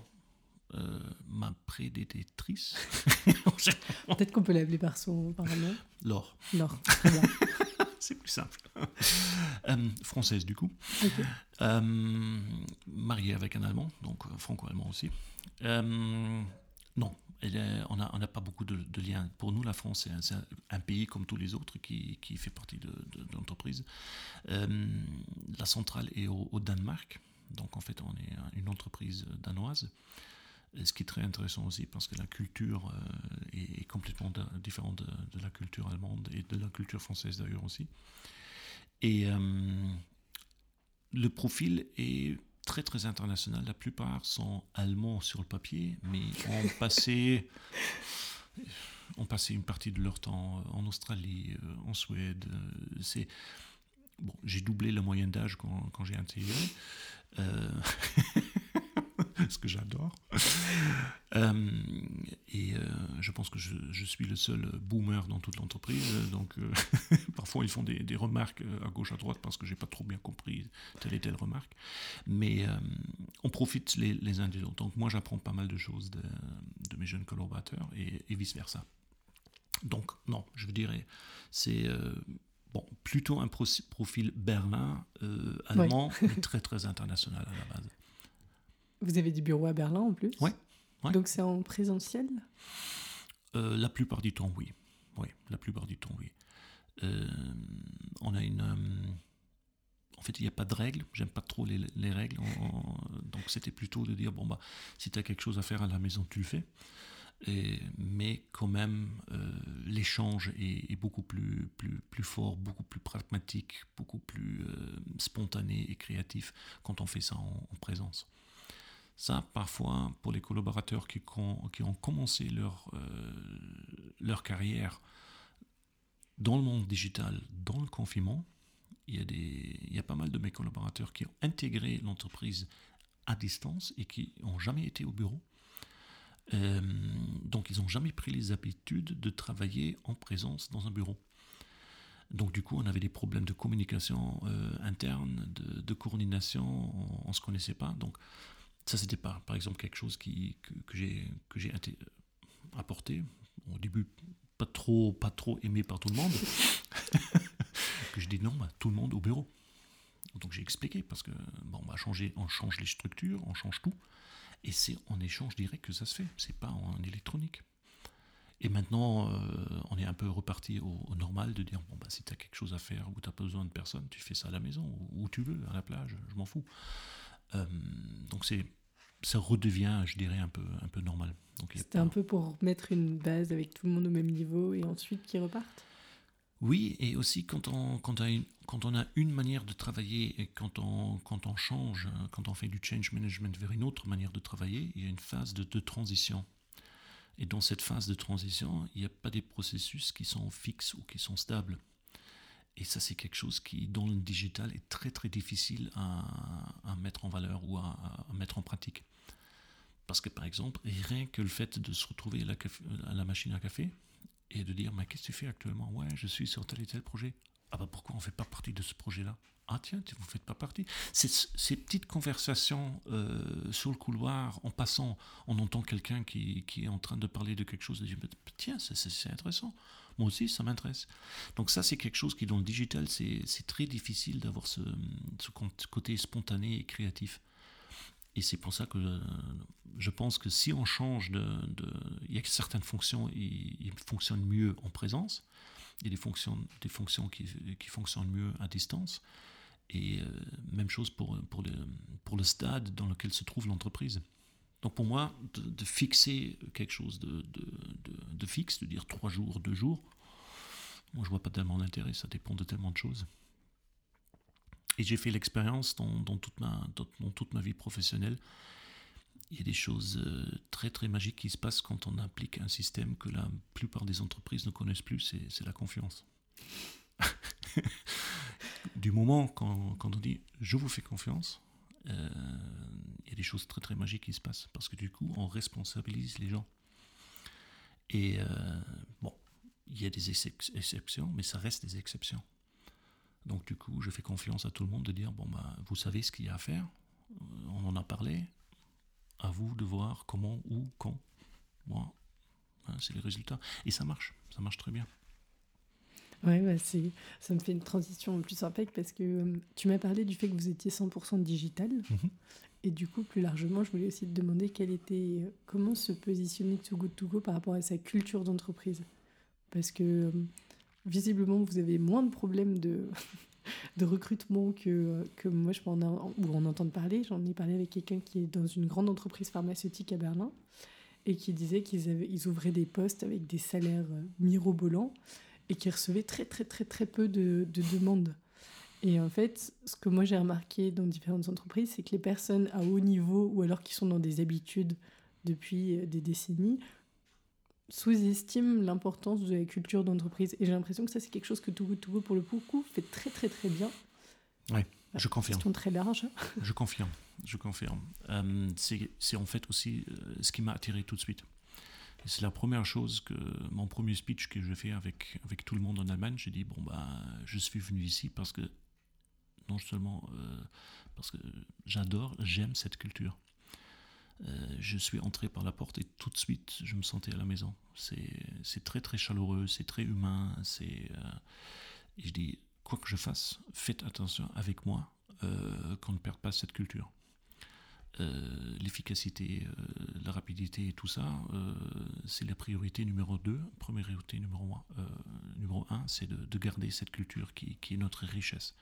euh, ma prédéctrice. Peut-être qu'on peut l'appeler par son par nom. Laure. Laure, C'est plus simple. Euh, française, du coup. Euh, mariée avec un Allemand, donc franco-allemand aussi. non, on n'a pas beaucoup de, liens. Pour nous, la France, c'est un, pays comme tous les autres qui, fait partie de, l'entreprise. La centrale est au, Danemark, donc en fait, on est une entreprise danoise. Ce qui est très intéressant aussi parce que la culture euh, est, complètement différente de, la culture allemande et de la culture française d'ailleurs aussi. Et euh, le profil est très très international. La plupart sont allemands sur le papier, mais ont passé, ont passé une partie de leur temps en Australie, euh, en Suède. C'est bon, j'ai doublé la moyenne d'âge quand, quand j'ai intégré. Euh, ce que j'adore. Euh, et euh, je pense que je, suis le seul boomer dans toute l'entreprise. Donc, euh, parfois, ils font des, remarques à gauche, à droite, parce que j'ai pas trop bien compris telle et telle remarque. Mais on profite les, uns des autres. Donc, moi, j'apprends pas mal de choses de, mes jeunes collaborateurs et, vice-versa. Donc, non, je dirais, c'est bon, plutôt un profil berlin, allemand, mais très, très international à la base. Vous avez des bureaux à Berlin en plus Oui. Donc c'est en présentiel euh, La plupart du temps, oui. Oui, la plupart du temps, oui. Euh, on a une. Euh, en fait, il n'y a pas de règles. J'aime pas trop les, règles. donc c'était plutôt de dire bon, bah, si tu as quelque chose à faire à la maison, tu le fais. Et, mais quand même, l'échange est, beaucoup plus, plus, plus fort, beaucoup plus pragmatique, beaucoup plus spontané et créatif quand on fait ça en présence. Ça, parfois, pour les collaborateurs qui, ont commencé leur, euh, leur carrière dans le monde digital, dans le confinement, il y, a des, il y a pas mal de mes collaborateurs qui ont intégré l'entreprise à distance et qui n'ont jamais été au bureau. Euh, donc ils n'ont jamais pris les habitudes de travailler en présence dans un bureau. Donc du coup, on avait des problèmes de communication euh, interne, de, de coordination, on ne se connaissait pas. Donc ça, c'était par, par exemple quelque chose qui, que, j'ai apporté. Au début, pas trop, pas trop aimé par tout le monde. que je dis non, bah, tout le monde au bureau. Donc j'ai expliqué parce que bon, on, va changer, on change les structures, on change tout. Et c'est en échange direct que ça se fait, c'est pas en électronique. Et maintenant, euh, on est un peu reparti au, normal de dire bon, bah, si tu as quelque chose à faire ou tu n'as pas besoin de personne, tu fais ça à la maison, où tu veux, à la plage, je m'en fous. Euh, donc c'est ça redevient, je dirais, un peu, un peu normal. C'était un peu pour mettre une base avec tout le monde au même niveau et ensuite qu'ils repartent? Oui, et aussi quand on, quand, on a une, quand on a une manière de travailler et quand on, quand on change, quand on fait du change management vers une autre manière de travailler, il y a une phase de, de transition. Et dans cette phase de transition, il n'y a pas des processus qui sont fixes ou qui sont stables. Et ça, c'est quelque chose qui, dans le digital, est très très difficile à, mettre en valeur ou à, mettre en pratique. Parce que par exemple, rien que le fait de se retrouver à la, à machine à café et de dire Mais qu'est-ce que tu fais actuellement? Ouais, je suis sur tel et tel projet. Ah bah pourquoi on ne fait pas partie de ce projet-là? Ah tiens, vous ne faites pas partie. Ces, petites conversations euh, sur le couloir, en passant, on entend quelqu'un qui, qui, est en train de parler de quelque chose et dit Tiens, c'est intéressant moi aussi, ça m'intéresse. Donc ça, c'est quelque chose qui, dans le digital, c'est très difficile d'avoir ce, ce, côté spontané et créatif. Et c'est pour ça que je pense que si on change de... il y a certaines fonctions qui fonctionnent mieux en présence, il y a des fonctions, des fonctions qui, qui fonctionnent mieux à distance. Et euh, même chose pour, pour, le, pour le stade dans lequel se trouve l'entreprise. Donc pour moi, de, fixer quelque chose de, fixe, de dire trois jours, deux jours, moi je vois pas tellement d'intérêt, ça dépend de tellement de choses. Et j'ai fait l'expérience dans, toute ma, vie professionnelle. il y a des choses euh, très très magiques qui se passent quand on applique un système que la plupart des entreprises ne connaissent plus, c'est la confiance. du moment quand, quand, on dit je vous fais confiance, il y a des choses très très magiques qui se passent parce que du coup on responsabilise les gens. Et euh, bon, il y a des exceptions, mais ça reste des exceptions. Donc du coup, je fais confiance à tout le monde de dire bon bah vous savez ce qu'il y a à faire, on en a parlé, à vous de voir comment, où, quand. Moi, hein, c'est les résultats. Et ça marche, ça marche très bien. Ouais, bah ça me fait une transition plus sympa parce que euh, tu m'as parlé du fait que vous étiez 100% digital. Mhm. Et du coup, plus largement, je voulais aussi te demander quel était, euh, comment se positionner Too Good To Go par rapport à sa culture d'entreprise. Parce que euh, visiblement, vous avez moins de problèmes de, de recrutement que, que moi je peux en, ou en entendre parler. J'en ai parlé avec quelqu'un qui est dans une grande entreprise pharmaceutique à Berlin et qui disait qu'ils ils ouvraient des postes avec des salaires mirobolants et qui recevaient très très très très peu de, de demandes. Et en fait, ce que moi j'ai remarqué dans différentes entreprises, c'est que les personnes à haut niveau ou alors qui sont dans des habitudes depuis des décennies sous-estime l'importance de la culture d'entreprise. Et j'ai l'impression que ça, c'est quelque chose que Togo Togo, pour le coup, fait très, très, très bien. Oui, je confirme. C'est très large. je confirme, je confirme. Euh, c'est en fait aussi euh, ce qui m'a attiré tout de suite. C'est la première chose que mon premier speech que je fais avec, avec tout le monde en Allemagne, j'ai dit bon bah je suis venu ici parce que non seulement euh, parce que j'adore, j'aime cette culture. Euh, je suis entré par la porte et tout de suite, je me sentais à la maison. C'est très très chaleureux, c'est très humain. Euh, et je dis, quoi que je fasse, faites attention avec moi qu'on ne perde pas cette culture. L'efficacité, la rapidité et tout ça, c'est la priorité numéro 2. Première priorité numéro 1, numéro un, c'est de, garder cette culture qui, est notre richesse.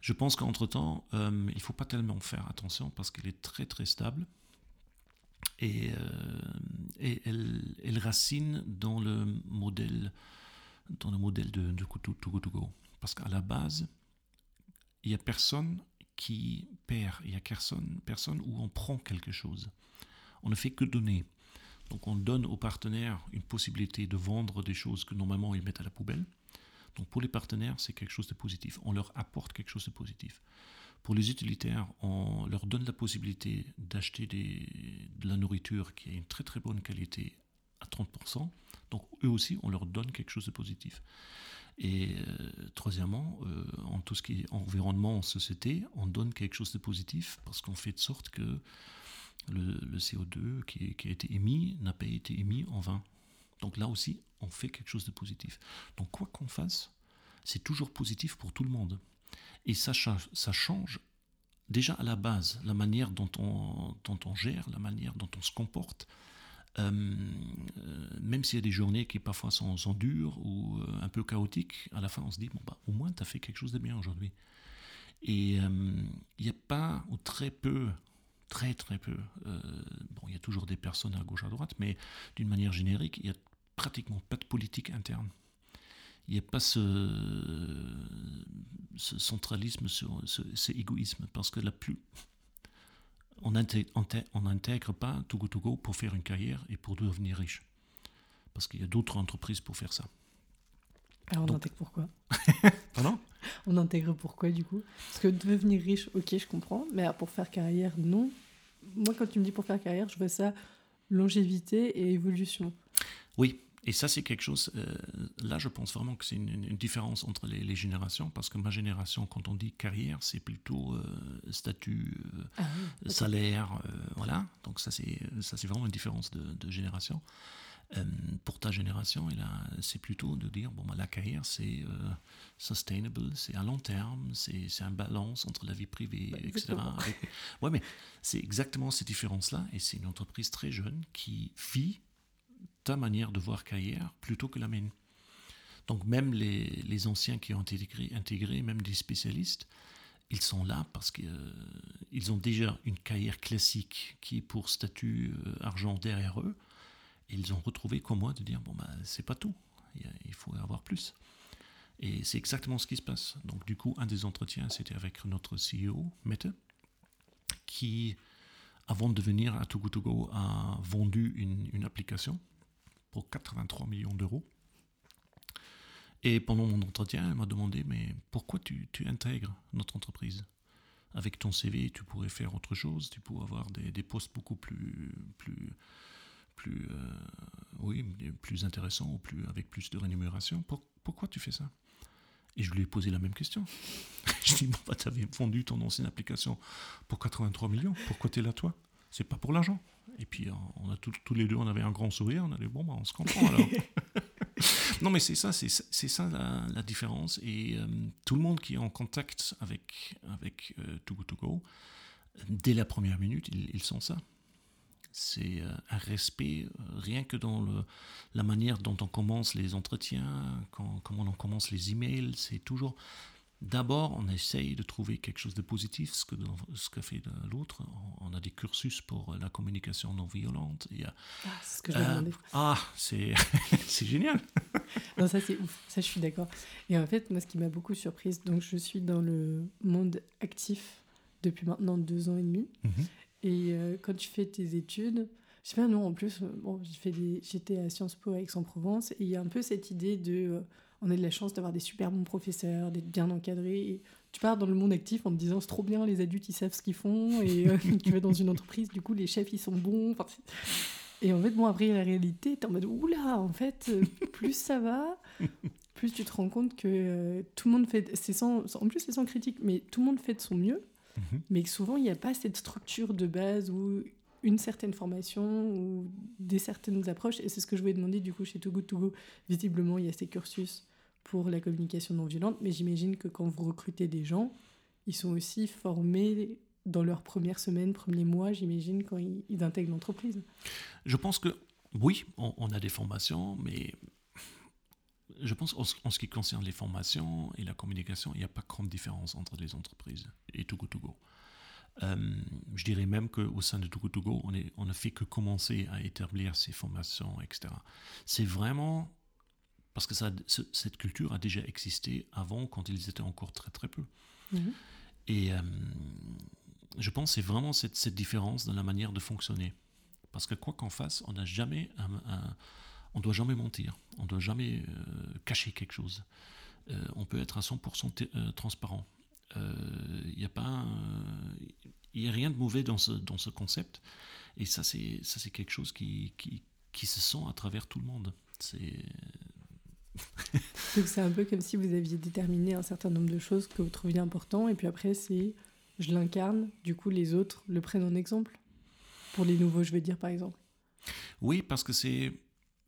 Je pense qu'entre-temps, il ne faut pas tellement faire attention parce qu'elle est très très stable et, euh, et elle, racine dans le modèle, dans le modèle de, de To Go. Parce qu'à la base, il n'y a personne qui perd, il n'y a personne, personne où on prend quelque chose. On ne fait que donner. Donc on donne aux partenaires une possibilité de vendre des choses que normalement ils mettent à la poubelle. Donc pour les partenaires, c'est quelque chose de positif. On leur apporte quelque chose de positif. Pour les utilitaires, on leur donne la possibilité d'acheter de la nourriture qui a une très très bonne qualité à 30%. Donc eux aussi, on leur donne quelque chose de positif. Et euh, troisièmement, euh, en tout ce qui est environnement, en société, on donne quelque chose de positif parce qu'on fait de sorte que le, CO2 qui, a été émis n'a pas été émis en vain. Donc là aussi, on fait quelque chose de positif. Donc quoi qu'on fasse, c'est toujours positif pour tout le monde. Et ça, ça change déjà à la base la manière dont on, dont on gère, la manière dont on se comporte. Euh, euh, même s'il y a des journées qui parfois sont, dures ou euh, un peu chaotiques, à la fin on se dit, bon, bah, au moins tu as fait quelque chose de bien aujourd'hui. Et il n'y a pas, ou très peu, très très peu, bon, il y a toujours des personnes à gauche, à droite, mais d'une manière générique, il n'y a pratiquement pas de politique interne il n'y a pas ce, centralisme, ce, égoïsme, parce que la plus, on n'intègre pas Togo Togo pour faire une carrière et pour devenir riche. Parce qu'il y a d'autres entreprises pour faire ça. Alors on intègre pourquoi Pardon? On intègre pourquoi du coup? Parce que devenir riche, ok, je comprends, mais pour faire carrière, non. Moi, quand tu me dis pour faire carrière, je vois ça longévité et évolution. Oui, et ça, c'est quelque chose, euh, là, je pense vraiment que c'est une, différence entre les, générations, parce que ma génération, quand on dit carrière, c'est plutôt euh, statut, euh, ah salaire, voilà. Donc ça, c'est ça, c'est vraiment une différence de, génération. pour ta génération, c'est plutôt de dire, bon, bah, la carrière, c'est sustainable, c'est à long terme, c'est un balance entre la vie privée, bah, etc. ouais, mais c'est exactement cette différence-là, et c'est une entreprise très jeune qui vit ta manière de voir carrière plutôt que la mienne. Donc même les, les anciens qui ont intégré, intégré, même des spécialistes, ils sont là parce qu'ils euh, ont déjà une carrière classique qui est pour statut euh, argent derrière eux. Et ils ont retrouvé comme moi de dire bon bah c'est pas tout, il, faut avoir plus. Et c'est exactement ce qui se passe. Donc du coup un des entretiens c'était avec notre CEO Mette qui avant de venir à Togo Togo, a vendu une, une application pour 83 millions d'euros. Et pendant mon entretien, elle m'a demandé, mais pourquoi tu, tu, intègres notre entreprise? Avec ton CV, tu pourrais faire autre chose, tu pourrais avoir des, des postes beaucoup plus, plus, plus, euh, oui, plus intéressants ou plus, avec plus de rémunération. pourquoi tu fais ça? Et je lui ai posé la même question. je lui ai bah, tu avais vendu ton ancienne application pour 83 millions, pourquoi tu es là toi? C'est pas pour l'argent. Et puis, on a tous les deux, on avait un grand sourire, on a dit, bon, bah, on se comprend alors. non, mais c'est ça, c'est ça la, différence. Et euh, tout le monde qui est en contact avec, avec euh, Togo Togo, dès la première minute, ils, sont ça. C'est euh, un respect, rien que dans le, la manière dont on commence les entretiens, quand, comment on commence les emails, c'est toujours D'abord, on essaye de trouver quelque chose de positif, ce que ce fait l'autre. On a des cursus pour la communication non violente. Ah, c'est ce que je euh, Ah, c'est génial. non, ça c'est ouf. Ça, je suis d'accord. Et en fait, moi, ce qui m'a beaucoup surprise, donc je suis dans le monde actif depuis maintenant deux ans et demi. Mhm. Et euh, quand tu fais tes études, je sais pas, non, en plus, bon, j'étais à Sciences Po à Aix-en-Provence, et il y a un peu cette idée de. Euh, on a de la chance d'avoir des super bons professeurs, d'être bien encadrés. Et tu pars dans le monde actif en te disant c'est trop bien, les adultes ils savent ce qu'ils font. Et euh, tu vas dans une entreprise, du coup les chefs ils sont bons. et en fait, bon, après la réalité, t'es en mode oula, en fait, euh, plus ça va, plus tu te rends compte que euh, tout le monde fait. C'est sans, en plus, c'est sans critique, mais tout le monde fait de son mieux. Mhm. Mais que souvent, il n'y a pas cette structure de base où une certaine formation ou des certaines approches. Et c'est ce que je voulais demander du coup chez Togo Togo. Visiblement, il y a ces cursus pour la communication non violente, mais j'imagine que quand vous recrutez des gens, ils sont aussi formés dans leurs premières semaines, premiers mois, j'imagine, quand ils, intègrent l'entreprise. Je pense que oui, on, a des formations, mais je pense en, ce qui concerne les formations et la communication, il n'y a pas grande différence entre les entreprises et Togo Togo. Euh, je dirais même qu'au sein de Togo Togo, on, on ne fait que commencer à établir ces formations, etc. C'est vraiment parce que ça, cette culture a déjà existé avant, quand ils étaient encore très très peu. Mhm. Et euh, je pense que c'est vraiment cette, cette, différence dans la manière de fonctionner. Parce que quoi qu'en fasse, on n'a jamais on doit jamais mentir, on doit jamais euh, cacher quelque chose. on peut être à 100% transparent. Il euh, n'y a pas, il a rien de mauvais dans ce, dans ce concept. Et ça, c'est ça, c'est quelque chose qui, qui, qui se sent à travers tout le monde. C'est Donc c'est un peu comme si vous aviez déterminé un certain nombre de choses que vous trouviez important, et puis après c'est je l'incarne, du coup les autres le prennent en exemple. Pour les nouveaux, je veux dire par exemple. Oui, parce que c'est,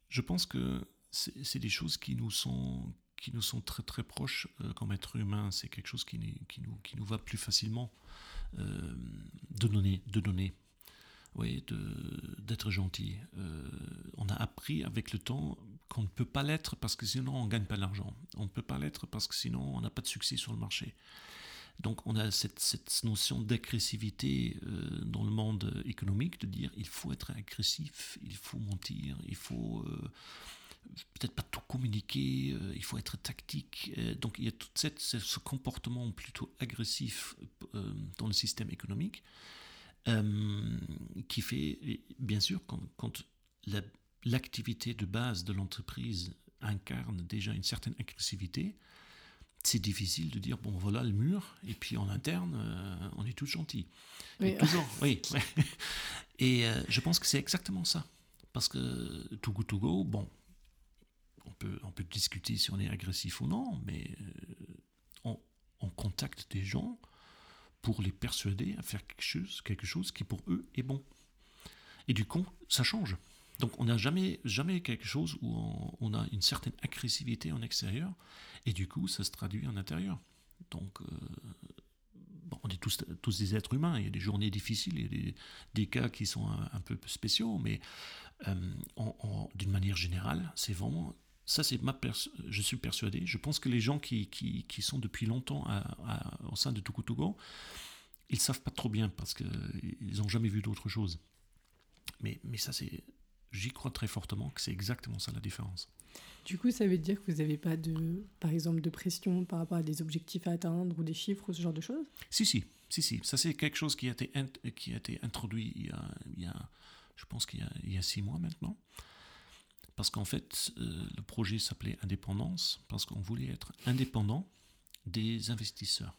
je pense que c'est des choses qui nous sont qui nous sont très très proches euh, comme être humain. C'est quelque chose qui, qui, nous, qui nous va plus facilement euh, de donner, de donner, oui, d'être gentil. Euh, on a appris avec le temps qu'on ne peut pas l'être parce que sinon on ne gagne pas l'argent. On ne peut pas l'être parce que sinon on n'a pas de succès sur le marché. Donc on a cette, cette notion d'agressivité dans le monde économique, de dire il faut être agressif, il faut mentir, il faut peut-être pas tout communiquer, euh, il faut être tactique. Euh, donc il y a tout cette, ce comportement plutôt agressif euh, dans le système économique qui fait, bien sûr, quand, quand l'activité de base de l'entreprise incarne déjà une certaine agressivité, c'est difficile de dire, bon voilà le mur, et puis en interne, on est tous gentils. Oui. toujours, oui. Et je pense que c'est exactement ça. Parce que Togo Togo, bon, on peut, on peut discuter si on est agressif ou non, mais euh, on, on, contacte des gens pour les persuader à faire quelque chose, quelque chose qui pour eux est bon. Et du coup, ça change. Donc on n'a jamais, jamais quelque chose où on, a une certaine agressivité en extérieur, et du coup, ça se traduit en intérieur. Donc, euh, on est tous, tous des êtres humains, il y a des journées difficiles, il y a des, des cas qui sont un, peu spéciaux, mais euh, d'une manière générale, c'est vraiment ça, c'est ma je suis persuadé. Je pense que les gens qui, qui, qui sont depuis longtemps au sein de Togo ils savent pas trop bien parce qu'ils n'ont jamais vu d'autre chose. Mais, mais ça, c'est, j'y crois très fortement que c'est exactement ça la différence. Du coup, ça veut dire que vous n'avez pas de, par exemple, de pression par rapport à des objectifs à atteindre ou des chiffres ou ce genre de choses? Si, si, si, si. Ça, c'est quelque chose qui a été, qui a été introduit il y a, il y a je pense qu'il y, y, a six mois maintenant. Parce qu'en fait, euh, le projet s'appelait Indépendance, parce qu'on voulait être indépendant des investisseurs.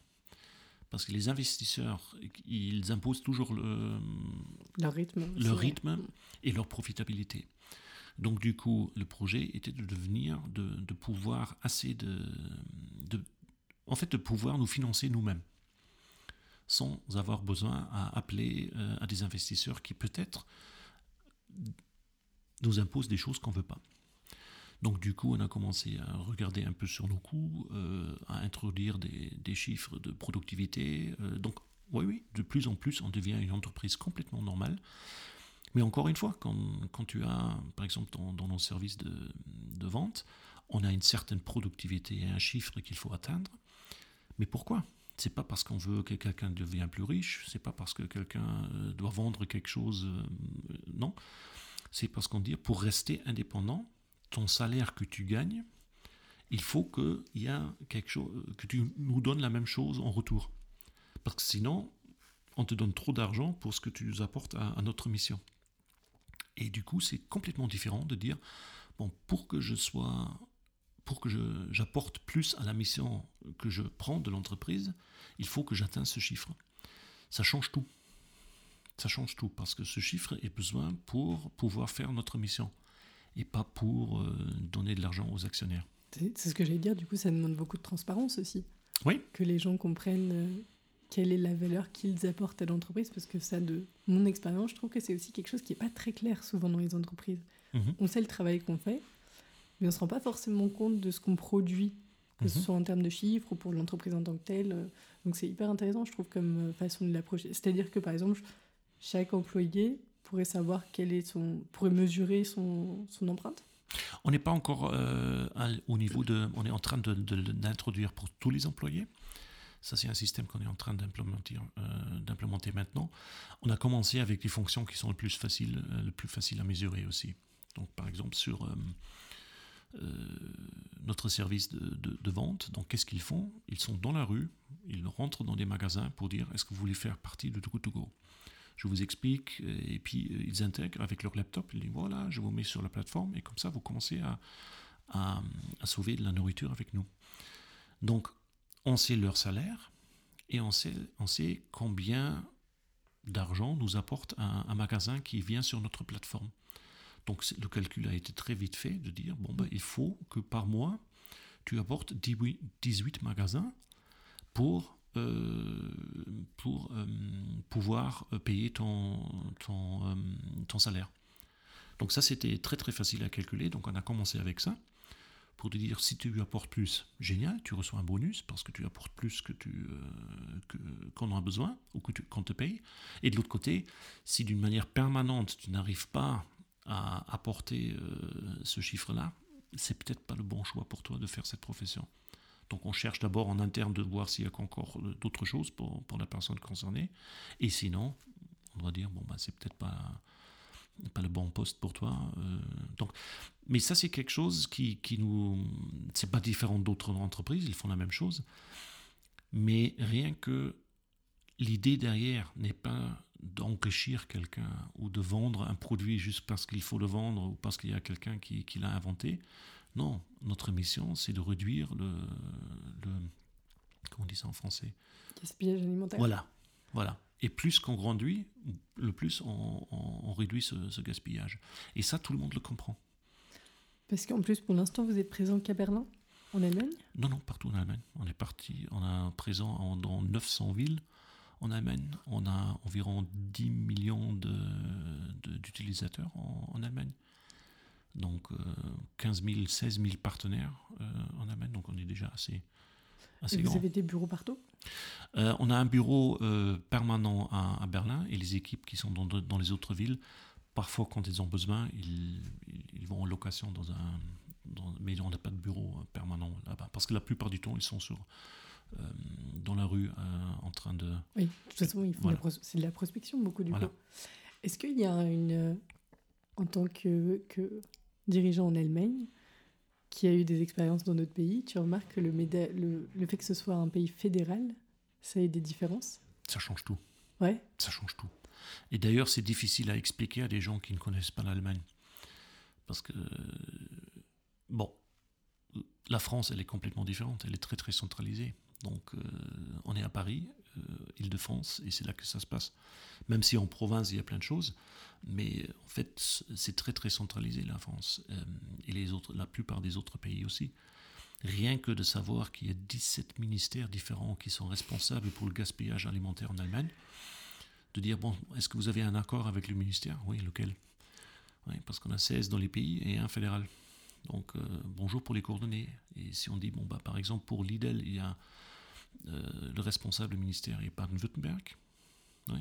Parce que les investisseurs, ils imposent toujours le, leur rythme, et leur profitabilité. Donc du coup, le projet était de devenir, de, de pouvoir assez de, de, en fait, de pouvoir nous financer nous-mêmes, sans avoir besoin à appeler euh, à des investisseurs qui peut-être nous imposent des choses qu'on ne veut pas. Donc du coup, on a commencé à regarder un peu sur nos coûts, euh, à introduire des, chiffres de productivité. Euh, donc oui, oui, de plus en plus, on devient une entreprise complètement normale. Mais encore une fois, quand, tu as, par exemple, dans, nos services de, vente, on a une certaine productivité et un chiffre qu'il faut atteindre. Mais pourquoi? C'est pas parce qu'on veut que quelqu'un devienne plus riche, c'est pas parce que quelqu'un euh, doit vendre quelque chose, non. C'est parce qu'on dit pour rester indépendant, ton salaire que tu gagnes, il faut que, y a quelque chose, que tu nous donnes la même chose en retour. Parce que sinon, on te donne trop d'argent pour ce que tu nous apportes à, notre mission. Et du coup, c'est complètement différent de dire, bon, pour que je sois, pour que j'apporte plus à la mission que je prends de l'entreprise, il faut que j'atteigne ce chiffre. Ça change tout. Ça change tout, parce que ce chiffre est besoin pour pouvoir faire notre mission, et pas pour euh, donner de l'argent aux actionnaires. C'est ce que j'allais dire, du coup, ça demande beaucoup de transparence aussi. Oui. Que les gens comprennent euh, quelle est la valeur qu'ils apportent à l'entreprise, parce que ça, de mon expérience, je trouve que c'est aussi quelque chose qui n'est pas très clair souvent dans les entreprises. Mhm. On sait le travail qu'on fait, mais on ne se rend pas forcément compte de ce qu'on produit, que ce Mhm. soit en termes de chiffres ou pour l'entreprise en tant que telle. Donc c'est hyper intéressant, je trouve, comme euh, façon de l'approcher. C'est-à-dire que, par exemple, chaque employé pourrait savoir quel est son... pourrait mesurer son, empreinte? On n'est pas encore euh, au niveau de... On est en train de- de- de- d'introduire pour tous les employés. Ça, c'est un système qu'on est en train d'implémenter, euh, maintenant. On a commencé avec les fonctions qui sont le plus faciles, euh, le plus facile à mesurer aussi. Donc, par exemple, sur euh, euh, notre service de, de- vente, donc qu'est-ce qu'ils font? Ils sont dans la rue, ils rentrent dans des magasins pour dire est-ce que vous voulez faire partie de Too to Go je vous explique, euh, et puis euh, ils intègrent avec leur laptop, ils disent voilà, je vous mets sur la plateforme, et comme ça, vous commencez à, à, sauver de la nourriture avec nous. Donc, on sait leur salaire et on sait, on sait combien d'argent nous apporte un, un magasin qui vient sur notre plateforme. Donc, le calcul a été très vite fait de dire bon, ben, il faut que par mois, tu apportes 18, 18 magasins pour, pour euh, pouvoir euh, payer ton, ton, euh, salaire. Donc, ça, c'était très très facile à calculer. Donc, on a commencé avec ça pour te dire si tu apportes plus, génial, tu reçois un bonus parce que tu apportes plus que tu euh, qu'on en a besoin ou que qu'on te paye. Et de l'autre côté, si d'une manière permanente tu n'arrives pas à apporter euh, ce chiffre-là, c'est peut-être pas le bon choix pour toi de faire cette profession. Donc on cherche d'abord en interne de voir s'il y a encore d'autres choses pour, pour la personne concernée. Et sinon, on doit dire, bon, bah, c'est peut-être pas, pas le bon poste pour toi. euh, donc, mais ça, c'est quelque chose qui, qui nous... C'est pas différent d'autres entreprises, ils font la même chose. Mais rien que l'idée derrière n'est pas d'enrichir quelqu'un ou de vendre un produit juste parce qu'il faut le vendre ou parce qu'il y a quelqu'un qui, qui l'a inventé. Non, notre mission, c'est de réduire le, le... Comment on dit ça en français Gaspillage alimentaire. Voilà, voilà. Et plus qu'on grandit, le plus on, on- on réduit ce, ce gaspillage. Et ça, tout le monde le comprend. Parce qu'en plus, pour l'instant, vous êtes présent qu'à Berlin, en Allemagne? Non, non, partout en Allemagne. On est parti, on a présent en- dans 900 villes en Allemagne. On a environ 10 millions de- de- d'utilisateurs en, en Allemagne. Donc euh, 15 000, 16 000 partenaires euh, en Allemagne. Donc on est déjà assez, assez Et vous grand. avez des bureaux partout? Euh, on a un bureau euh, permanent à, à Berlin et les équipes qui sont dans, dans les autres villes, parfois quand ils ont besoin, ils, ils- vont en location dans un... dans- mais on n'a pas de bureau permanent là-bas. Parce que la plupart du temps, ils sont sur, euh, dans la rue en train de... Oui, de toute façon, Voilà. c'est de la prospection beaucoup du Voilà. coup. Est-ce qu'il y a une, en tant que, que dirigeant en Allemagne, qui a eu des expériences dans d'autres pays, tu remarques que le, le, le fait que ce soit un pays fédéral, ça a des différences? Ça change tout. Ouais. Ça change tout. Et d'ailleurs, c'est difficile à expliquer à des gens qui ne connaissent pas l'Allemagne. Parce que, bon, la France, elle est complètement différente. Elle est très, très centralisée. Donc, euh, on est à Paris, Île-de-France, et c'est là que ça se passe. Même si en province, il y a plein de choses, mais en fait, c'est très, très centralisé, la France. Euh, et les autres, la plupart des autres pays aussi. Rien que de savoir qu'il y a 17 ministères différents qui sont responsables pour le gaspillage alimentaire en Allemagne, de dire, bon, est-ce que vous avez un accord avec le ministère? Oui, lequel? Oui, Parce qu'on a 16 dans les pays et un fédéral. Donc, euh, bonjour pour les coordonnées. Et si on dit, bon, bah, par exemple, pour Lidl, il y a euh, le responsable du ministère est Baden-Württemberg,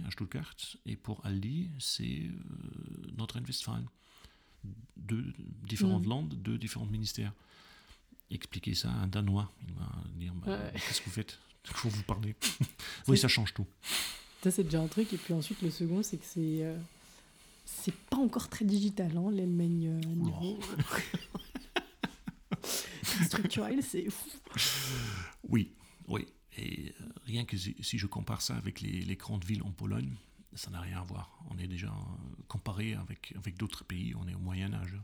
à Stuttgart, et pour Aldi, c'est euh, Nordrhein-Westfalen. Deux différentes mmh. landes, deux différents ministères expliquer ça à un Danois. Il va dire bah, Qu'est-ce que vous faites? Il faut vous parler. oui, ça change tout. Ça, c'est déjà un truc. Et puis ensuite, le second, c'est que c'est. Euh, c'est pas encore très digital, hein, l'Allemagne euh, niveau. structurel, c'est fou. Oui, oui. Et euh, rien que si, je compare ça avec les, grandes villes en Pologne, ça n'a rien à voir. On est déjà comparé avec, avec d'autres pays, on est au Moyen Âge.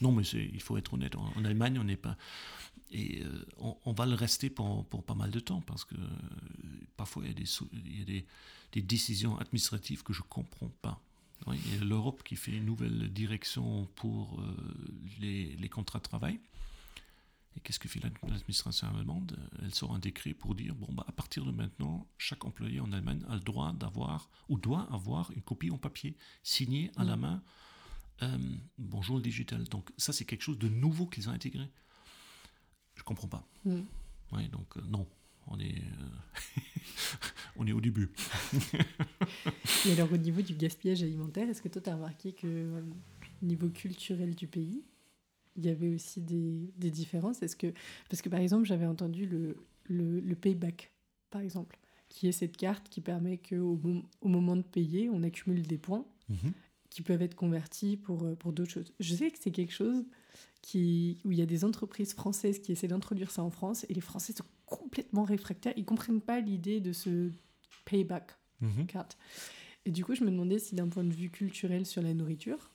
Non, mais il faut être honnête, en, Allemagne, on n'est pas... Et euh, on, va le rester pour, pour, pas mal de temps, parce que euh, parfois, il y a, des, il y a des, des, décisions administratives que je ne comprends pas. il y a l'Europe qui fait une nouvelle direction pour euh, les, les contrats de travail. Et qu'est-ce que fait l'administration allemande? Elle sort un décret pour dire bon, bah, à partir de maintenant, chaque employé en Allemagne a le droit d'avoir ou doit avoir une copie en papier signée à la mm. main. Euh, bonjour le digital. Donc, ça, c'est quelque chose de nouveau qu'ils ont intégré. Je comprends pas. Mm. Oui, donc, euh, non. On est, euh, on est au début. Et alors, au niveau du gaspillage alimentaire, est-ce que toi, tu as remarqué que, au niveau culturel du pays, il y avait aussi des, des différences Est-ce que, Parce que par exemple, j'avais entendu le, le, le, payback, par exemple, qui est cette carte qui permet qu'au au moment de payer, on accumule des points mhm. qui peuvent être convertis pour, euh, pour d'autres choses. Je sais que c'est quelque chose qui, où il y a des entreprises françaises qui essaient d'introduire ça en France et les Français sont complètement réfractaires. Ils ne comprennent pas l'idée de ce payback mhm. carte. Et du coup, je me demandais si d'un point de vue culturel sur la nourriture,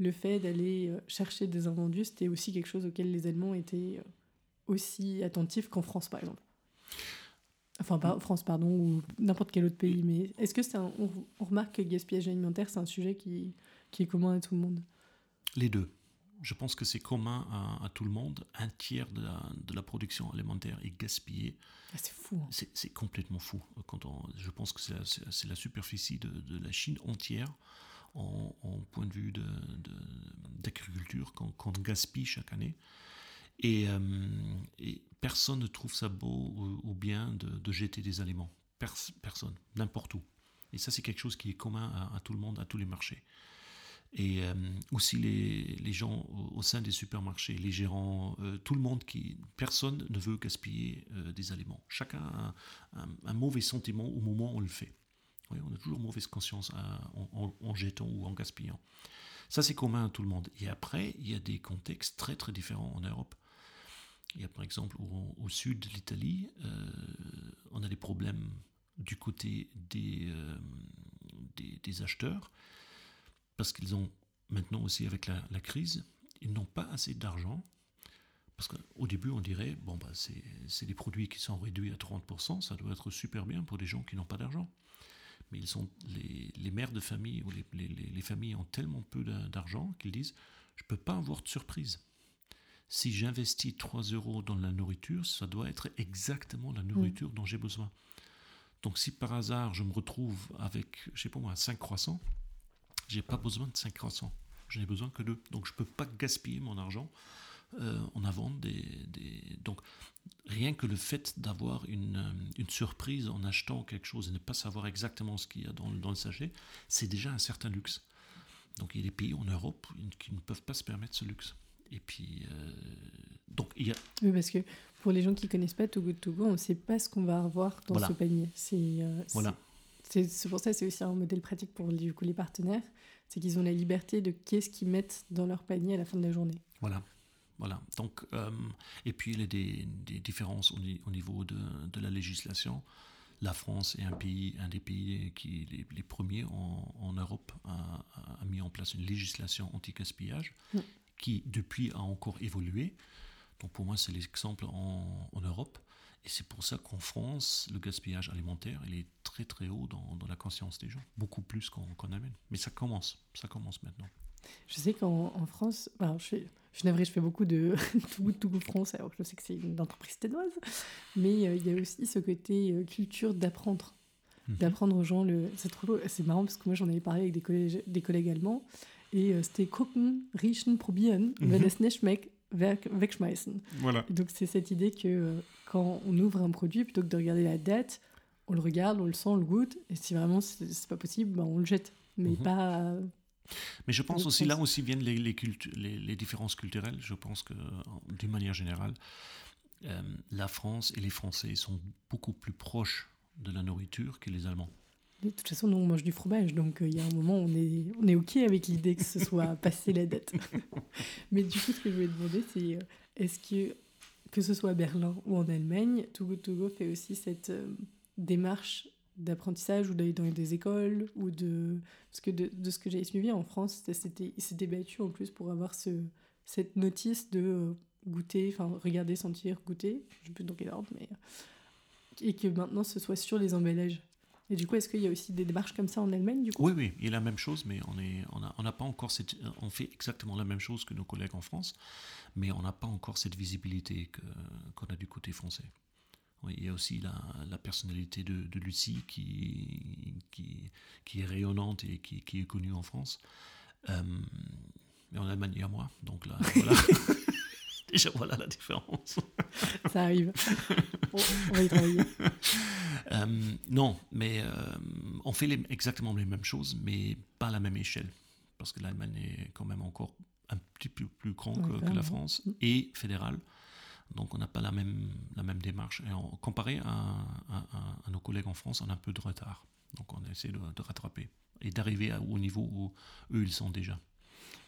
le fait d'aller euh, chercher des invendus, c'était aussi quelque chose auquel les Allemands étaient euh, aussi attentifs qu'en France, par exemple. Enfin, pas en France, pardon, ou n'importe quel autre pays. Mais est-ce que c'est on, remarque que le gaspillage alimentaire, c'est un sujet qui, qui est commun à tout le monde? Les deux. Je pense que c'est commun à, tout le monde. Un tiers de la, de la production alimentaire est gaspillé. Ah, c'est fou. Hein. C'est complètement fou. Quand on, je pense que c'est la, la, superficie de, de, la Chine entière en, point de vue d'agriculture qu'on gaspille chaque année. Et, euh, et, personne ne trouve ça beau ou, bien de, jeter des aliments. personne, n'importe où. Et ça, c'est quelque chose qui est commun à, tout le monde, à tous les marchés. Et euh, aussi les, gens au, sein des supermarchés, les gérants, euh, tout le monde qui... Personne ne veut gaspiller des aliments. Chacun a un, mauvais sentiment au moment où on le fait on a toujours mauvaise conscience en, jetant ou en gaspillant. Ça, c'est commun à tout le monde. Et après, il y a des contextes très très différents en Europe. Il y a par exemple au, sud de l'Italie, euh, on a des problèmes du côté des, euh, des, acheteurs, parce qu'ils ont maintenant aussi avec la, crise, ils n'ont pas assez d'argent. Parce qu'au début, on dirait, bon, bah, c'est des produits qui sont réduits à 30%, ça doit être super bien pour des gens qui n'ont pas d'argent mais ils sont, les, les, mères de famille ou les, les, les familles ont tellement peu d'argent qu'ils disent je ne peux pas avoir de surprise. Si j'investis 3 euros dans la nourriture, ça doit être exactement la nourriture dont j'ai besoin. Donc si par hasard je me retrouve avec, je sais pas moi, 5 croissants, j'ai pas besoin de 5 croissants. Je n'ai besoin que d'eux. Donc je ne peux pas gaspiller mon argent euh, en avant des, des, Donc rien que le fait d'avoir une, euh, une, surprise en achetant quelque chose et ne pas savoir exactement ce qu'il y a dans, dans le sachet, c'est déjà un certain luxe. Donc il y a des pays en Europe qui ne peuvent pas se permettre ce luxe. Et puis, euh, donc il y a... Oui, parce que pour les gens qui ne connaissent pas Togo de Togo, on ne sait pas ce qu'on va avoir dans ce panier. C'est voilà. c'est pour ça c'est aussi un modèle pratique pour du coup, les partenaires, c'est qu'ils ont la liberté de qu'est-ce qu'ils mettent dans leur panier à la fin de la journée. Voilà. Voilà. Donc, et puis il y a des, différences au, niveau de, de, la législation. La France est un pays, un des pays qui les, les premiers en, en Europe a, a, mis en place une législation anti-gaspillage mm. qui depuis a encore évolué. Donc pour moi c'est l'exemple en, en, Europe. Et c'est pour ça qu'en France, le gaspillage alimentaire, il est très très haut dans, dans la conscience des gens, beaucoup plus qu'en Allemagne. Mais ça commence, ça commence maintenant. Je sais qu'en France, alors je, suis, je navré, je fais beaucoup de tout, tout France, alors je sais que c'est une entreprise ténoise, mais euh, il y a aussi ce côté euh, culture d'apprendre, mhm. d'apprendre aux gens. Le... C'est trop c'est marrant parce que moi j'en avais parlé avec des collègues, des collègues allemands, et euh, c'était gucken, riechen, probieren, mhm. wenn es nicht schmeckt, wegschmeißen. Voilà. donc c'est cette idée que quand on ouvre un produit, plutôt que de regarder la date, on le regarde, on le sent, on le goûte, et si vraiment c'est pas possible, ben, on le jette. Mais mhm. pas mais je pense aussi, là aussi viennent les, les, les, différences culturelles. Je pense que, d'une manière générale, euh, la France et les Français sont beaucoup plus proches de la nourriture que les Allemands. De toute façon, nous, on mange du fromage, donc euh, il y a un moment, on est, on est OK avec l'idée que ce soit passé la date. Mais du coup, ce que je voulais demander, c'est euh, est-ce que, que ce soit à Berlin ou en Allemagne, Togo Togo fait aussi cette démarche d'apprentissage ou d'aller dans des écoles ou de parce que de, de ce que j'ai suivi en France c'était il s'est débattu en plus pour avoir ce cette notice de euh, goûter enfin regarder sentir goûter. Je sais plus dans quel ordre mais et que maintenant ce soit sur les emballages. Et du coup est-ce qu'il y a aussi des démarches comme ça en Allemagne du coup? Oui oui il y a la même chose mais on est on a on n'a pas encore cette on fait exactement la même chose que nos collègues en France mais on n'a pas encore cette visibilité que qu'on a du côté français il y a aussi la, la personnalité de, de, Lucie qui, qui, qui, est rayonnante et qui, qui est connue en France. Euh, mais en Allemagne, il y a moi. Donc là, voilà. Déjà, voilà la différence. Ça arrive. On, va y travailler. Euh, non, mais euh, on fait les, exactement les mêmes choses, mais pas à la même échelle. Parce que l'Allemagne est quand même encore un petit peu plus grand que, que, la France mm. et fédérale. Donc on n'a pas la même, la même démarche. Et comparé à, à, nos collègues en France, on a un peu de retard. Donc on essaie de, de rattraper et d'arriver au niveau où eux, ils sont déjà.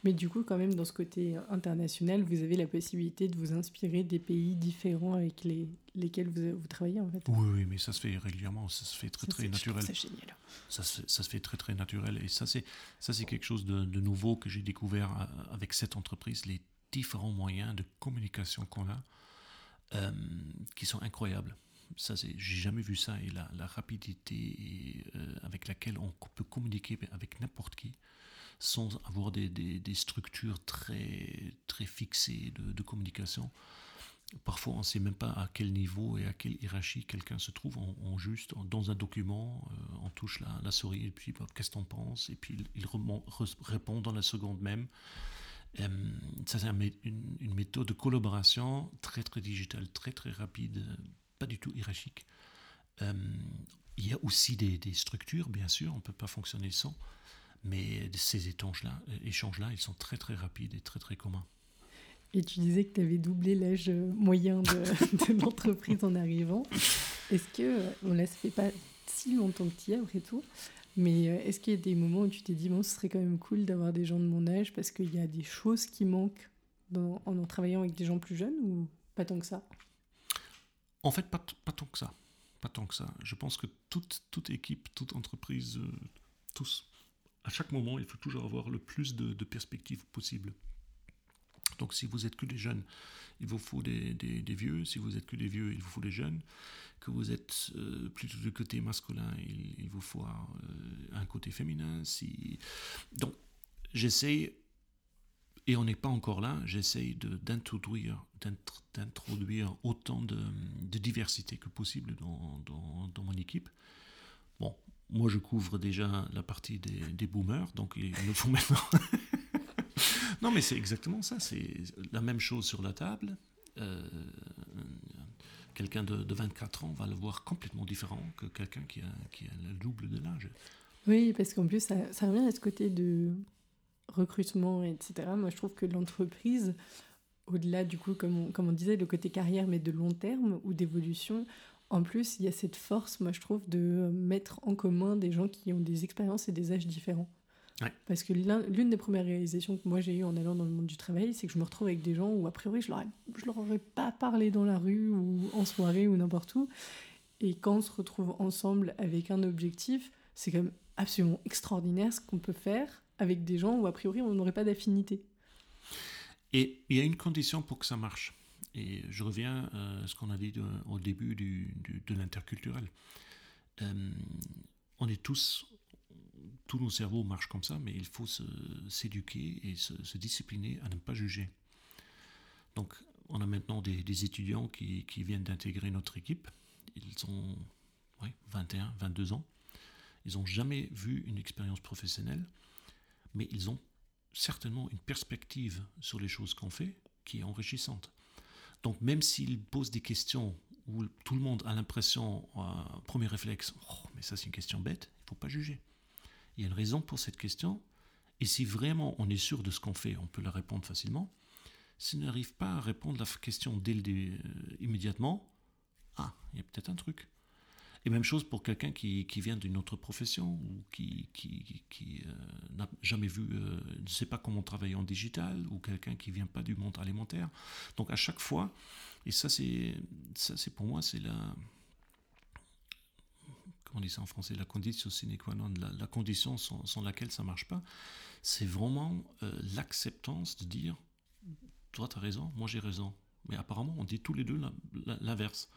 Mais du coup, quand même, dans ce côté international, vous avez la possibilité de vous inspirer des pays différents avec les, lesquels vous, vous travaillez, en fait. Oui, oui, mais ça se fait régulièrement, ça se fait très, très naturel. C'est génial. Ça se, ça se, fait très, très naturel. Et ça, c'est, ça, c'est quelque chose de, de nouveau que j'ai découvert euh, avec cette entreprise, les différents moyens de communication qu'on a. Euh, qui sont incroyables. Ça, j'ai jamais vu ça et la, rapidité euh, avec laquelle on peut communiquer avec n'importe qui sans avoir des, structures très, très fixées de, communication. Parfois, on ne sait même pas à quel niveau et à quelle hiérarchie quelqu'un se trouve. On, juste, dans un document, euh, on touche la, souris et puis bah, qu'est-ce que tu penses? Et puis il, répond dans la seconde même. Euh, ça, c'est une, méthode de collaboration très, très digitale, très, très rapide, euh, pas du tout hiérarchique. Euh, il y a aussi des, structures, bien sûr, on ne peut pas fonctionner sans, mais ces échanges-là, échanges-là, ils sont très, très rapides et très, très communs. Et tu disais que tu avais doublé l'âge moyen de, l'entreprise en arrivant. Est-ce que, on ne fait pas si longtemps que tu y es après tout, mais euh, est-ce qu'il y a des moments où tu t'es dit, bon, ce serait quand même cool d'avoir des gens de mon âge parce qu'il y a des choses qui manquent en, travaillant avec des gens plus jeunes ou pas tant que ça? En fait, pas, tant que ça. Pas tant ça. Je pense que toute, toute équipe, toute entreprise, euh, tous, à chaque moment, il faut toujours avoir le plus de, perspectives possible. Donc si vous êtes que des jeunes, il vous faut des, vieux. Si vous êtes que des vieux, il vous faut des jeunes que vous êtes euh, plutôt du côté masculin, il, vous faut euh, un côté féminin. Donc, j'essaie, et on n'est pas encore là, j'essaie d'introduire, autant de, diversité que possible dans, mon équipe. Bon, moi je couvre déjà la partie des, des boomers, donc il me faut maintenant. Non, mais c'est exactement ça, c'est la même chose sur la table. Euh, quelqu'un de, 24 ans va le voir complètement différent que quelqu'un qui a, le double de l'âge. Oui, parce qu'en plus, ça, revient à ce côté de recrutement, etc. Moi, je trouve que l'entreprise, au-delà du coup, comme on disait, le côté carrière, mais de long terme ou d'évolution, en plus, il y a cette force, moi, je trouve, de mettre en commun des gens qui ont des expériences et des âges différents. Parce que l'une des premières réalisations que moi j'ai eues en allant dans le monde du travail, c'est que je me retrouve avec des gens où a priori je leur, je leur aurais pas parlé dans la rue ou en soirée ou n'importe où. Et quand on se retrouve ensemble avec un objectif, c'est quand même absolument extraordinaire ce qu'on peut faire avec des gens où a priori on n'aurait pas d'affinité. Et il y a une condition pour que ça marche. Et je reviens à ce qu'on a dit au début du, de l'interculturel. Euh, on est tous, tous nos cerveaux marchent comme ça, mais il faut s'éduquer et se, discipliner à ne pas juger. Donc, on a maintenant des, étudiants qui, viennent d'intégrer notre équipe. Ils ont 21, 22 ans. Ils n'ont jamais vu une expérience professionnelle, mais ils ont certainement une perspective sur les choses qu'on fait qui est enrichissante. Donc même s'ils posent des questions où tout le monde a l'impression, euh, premier réflexe, oh, mais ça c'est une question bête, il ne faut pas juger. Il y a une raison pour cette question, et si vraiment on est sûr de ce qu'on fait, on peut la répondre facilement. Si on n'arrive pas à répondre la question euh, immédiatement, ah, il y a peut-être un truc. Et même chose pour quelqu'un qui, vient d'une autre profession ou qui, euh, n'a jamais vu, euh, ne sait pas comment travailler en digital ou quelqu'un qui vient pas du monde alimentaire. Donc à chaque fois, et ça c'est, ça c'est pour moi c'est la, on dit ça en français, la condition sine qua non, la, condition sans, sans, laquelle ça marche pas, c'est vraiment euh, l'acceptance de dire, toi tu as raison, moi j'ai raison. Mais apparemment on dit tous les deux l'inverse.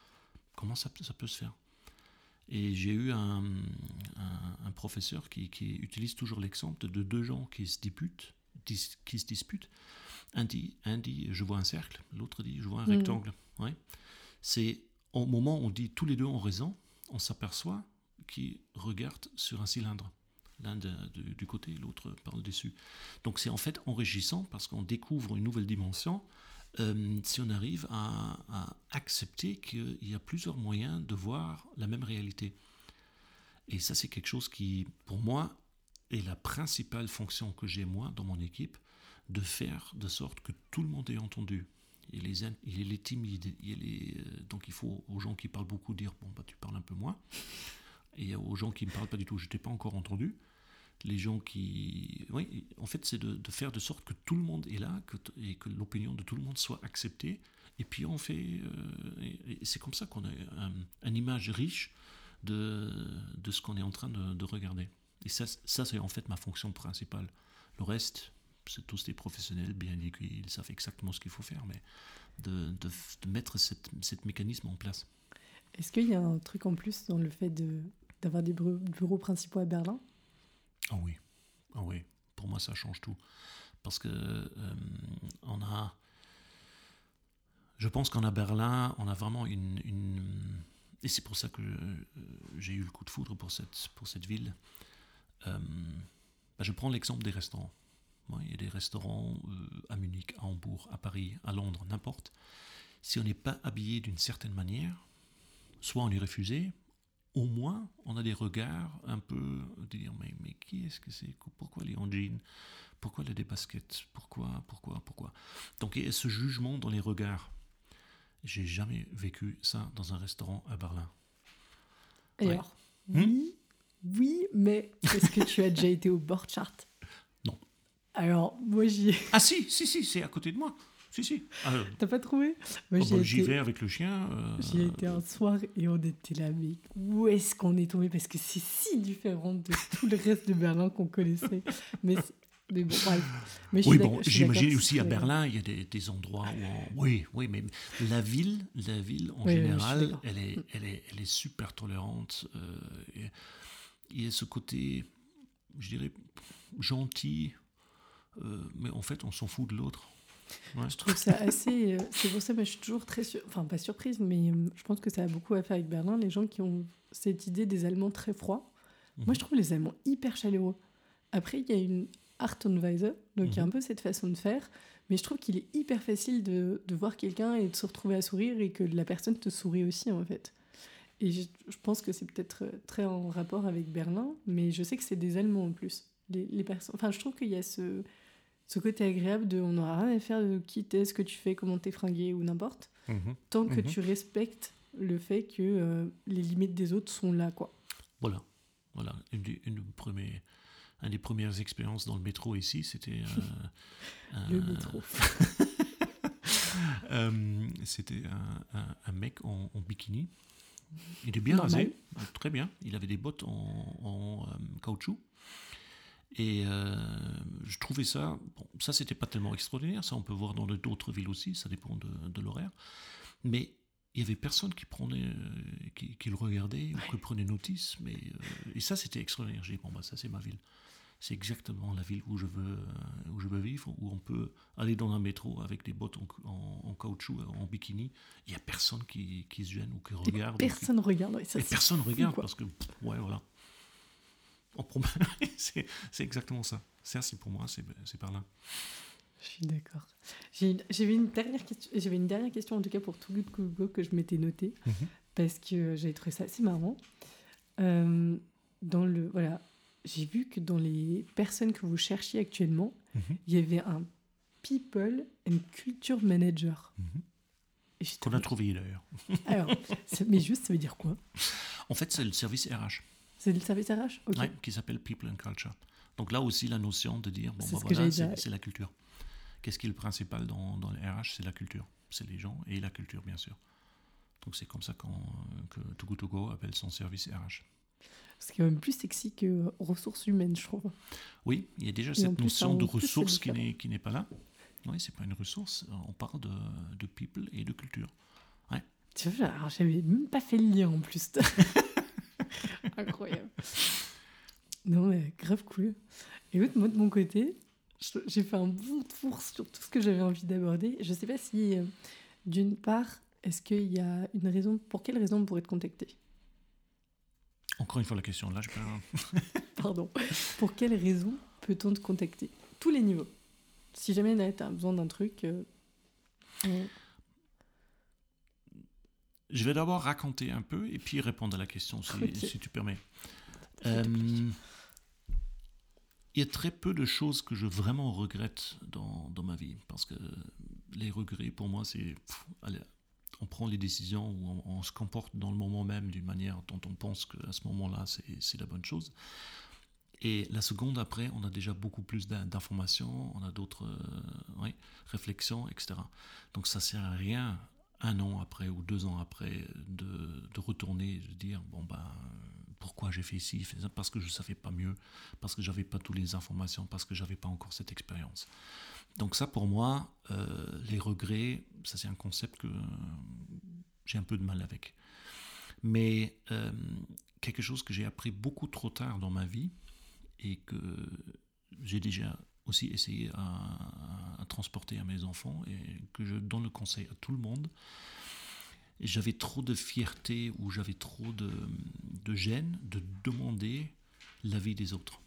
Comment ça, ça peut se faire? Et j'ai eu un, un, professeur qui, qui, utilise toujours l'exemple de deux gens qui se disputent. qui se disputent. Un dit, un dit je vois un cercle, l'autre dit je vois un mm. rectangle. Ouais. C'est au moment où on dit tous les deux ont raison, on s'aperçoit qu'ils regardent sur un cylindre. L'un du côté, l'autre par le dessus. Donc c'est en fait enrichissant parce qu'on découvre une nouvelle dimension euh, si on arrive à, accepter qu'il y a plusieurs moyens de voir la même réalité. Et ça, c'est quelque chose qui, pour moi, est la principale fonction que j'ai moi dans mon équipe, de faire de sorte que tout le monde ait entendu. Il est, il est timide, il est, donc il faut aux gens qui parlent beaucoup dire bon bah tu parles un peu moins, et aux gens qui ne parlent pas du tout, je t'ai pas encore entendu les gens qui... Oui, en fait, c'est de, faire de sorte que tout le monde est là que, et que l'opinion de tout le monde soit acceptée. Et puis on fait... Euh, c'est comme ça qu'on a une image riche de, de ce qu'on est en train de, regarder. Et ça, ça c'est en fait ma fonction principale. Le reste, c'est tous des professionnels bien aiguillés, ils savent exactement ce qu'il faut faire, mais de, de, mettre cette, cette mécanisme en place. Est-ce qu'il y a un truc en plus dans le fait d'avoir des bureaux principaux à Berlin ah oui, ah oui. Pour moi, ça change tout. Parce que euh, on a. Je pense qu'en Berlin, on a vraiment une. et c'est pour ça que euh, j'ai eu le coup de foudre pour cette, pour cette ville. Euh, bah, je prends l'exemple des restaurants. il y a des restaurants à Munich, à Hambourg, à Paris, à Londres, n'importe. Si on n'est pas habillé d'une certaine manière, soit on est refusé, au moins, on a des regards un peu de dire mais, mais qui est-ce que c'est? Pourquoi les en jean Pourquoi les des baskets? Pourquoi Pourquoi Pourquoi? Donc il y a ce jugement dans les regards. J'ai jamais vécu ça dans un restaurant à Berlin. Alors, oui, hmm? oui, mais est-ce que tu as déjà été au Borchardt Non. Alors, moi j'y ai. Ah si, si, si, c'est à côté de moi. Si, si. Ah, T'as pas trouvé? Oh, bah, J'y vais avec le chien. Euh, j'y ai été un soir et on était là, mais où est-ce qu'on est tombé? Parce que c'est si différent de tout le reste de Berlin qu'on connaissait. mais, mais bon, Mais oui, bon, j'imagine aussi à Berlin, il y a des, des endroits où. Oui, oui, mais la ville, la ville en général, elle est, elle, est, elle est super tolérante. Euh, il y a ce côté, je dirais, gentil, euh, mais en fait, on s'en fout de l'autre. Je trouve ça assez. Euh, c'est pour ça que je suis toujours très. Enfin, pas surprise, mais euh, je pense que ça a beaucoup à faire avec Berlin. Les gens qui ont cette idée des Allemands très froids. Moi, je mhm. trouve les Allemands hyper chaleureux. Après, il y a une Art and Weise, donc il y a un mhm. peu cette façon de faire. Mais je trouve qu'il est hyper facile de, de voir quelqu'un et de se retrouver à sourire et que la personne te sourit aussi, en fait. Et je, je pense que c'est peut-être euh, très en rapport avec Berlin, mais je sais que c'est des Allemands en plus. Les, les personnes... Enfin, je trouve qu'il y a ce ce côté agréable de on n'aura rien à faire de qui t'es, ce que tu fais, comment t'es fringué ou n'importe, mhm. tant que mhm. tu respectes le fait que euh, les limites des autres sont là, quoi. Voilà, voilà, une, une première, une des premières expériences dans le métro ici, c'était. le métro. c'était un, mec en, bikini. Il est bien rasé, très bien. Il avait des bottes en, caoutchouc. Et je trouvais ça, bon, ça c'était pas tellement extraordinaire, ça on peut voir dans d'autres villes aussi, ça dépend de, de l'horaire. Mais il y avait personne qui prenait, euh, qui, le regardait ou qui prenait notice. Mais, euh, et ça, c'était extraordinaire. J'ai dit, bon, bah, ça, c'est ma ville. C'est exactement la ville où je, veux, euh, où je veux vivre, où on peut aller dans un métro avec des bottes en, caoutchouc, en bikini. Il n'y a personne qui, qui, se gêne ou qui regarde. personne ne regarde, ça, Personne regarde parce que, ouais, voilà. c'est exactement ça. C'est pour moi, c'est par là. Je suis d'accord. J'avais une, dernière question, j'avais une dernière question en tout cas pour tout Good Google que je m'étais notée mhm. parce que j'avais trouvé ça assez marrant. Euh, dans le voilà, j'ai vu que dans les personnes que vous cherchiez actuellement, mhm. il y avait un People and Culture Manager. Mhm. Qu'on a trouvé d'ailleurs. Alors, mais juste, ça veut dire quoi? En fait, c'est le service RH. C'est le service RH Oui, qui s'appelle People and Culture. Donc là aussi, la notion de dire, bon, bah, voilà, c'est la culture. Qu'est-ce qui est le principal dans, dans les RH C'est la culture. C'est les gens et la culture, bien sûr. Donc c'est comme ça que Togo Togo appelle son service RH. C'est quand même plus sexy que ressources humaines, je trouve. Oui, il y a déjà cette notion de ressources qui n'est pas là. Oui, c'est pas une ressource. On parle de, de people et de culture. Ouais. Tu vois, j'avais même pas fait le lien en plus. Incroyable. Non, mais grave cool. Écoute, moi de mon côté, j'ai fait un de tour sur tout ce que j'avais envie d'aborder. Je ne sais pas si, euh, d'une part, est-ce qu'il y a une raison, pour quelle raison on pourrait te contacter? Encore une fois la question, là je parle. Pardon. Pour quelle raison peut-on te contacter? Tous les niveaux. Si jamais tu as besoin d'un truc. Euh, je vais d'abord raconter un peu et puis répondre à la question, si, si tu permets. Euh, il y a très peu de choses que je vraiment regrette dans, dans ma vie. Parce que les regrets, pour moi, c'est. On prend les décisions ou on, se comporte dans le moment même d'une manière dont on pense qu'à ce moment-là, c'est la bonne chose. Et la seconde après, on a déjà beaucoup plus d'informations, on a d'autres euh, réflexions, etc. Donc ça sert à rien un an après ou deux ans après de, retourner, de dire bon ben pourquoi j'ai fait ci, fait ça, parce que je ne savais pas mieux, parce que j'avais pas toutes les informations, parce que j'avais pas encore cette expérience. Donc ça, pour moi, euh, les regrets, ça c'est un concept que j'ai un peu de mal avec. Mais euh, quelque chose que j'ai appris beaucoup trop tard dans ma vie et que j'ai déjà aussi essayé à, transporter à mes enfants et que je donne le conseil à tout le monde, j'avais trop de fierté ou j'avais trop de, de gêne de demander l'avis des autres.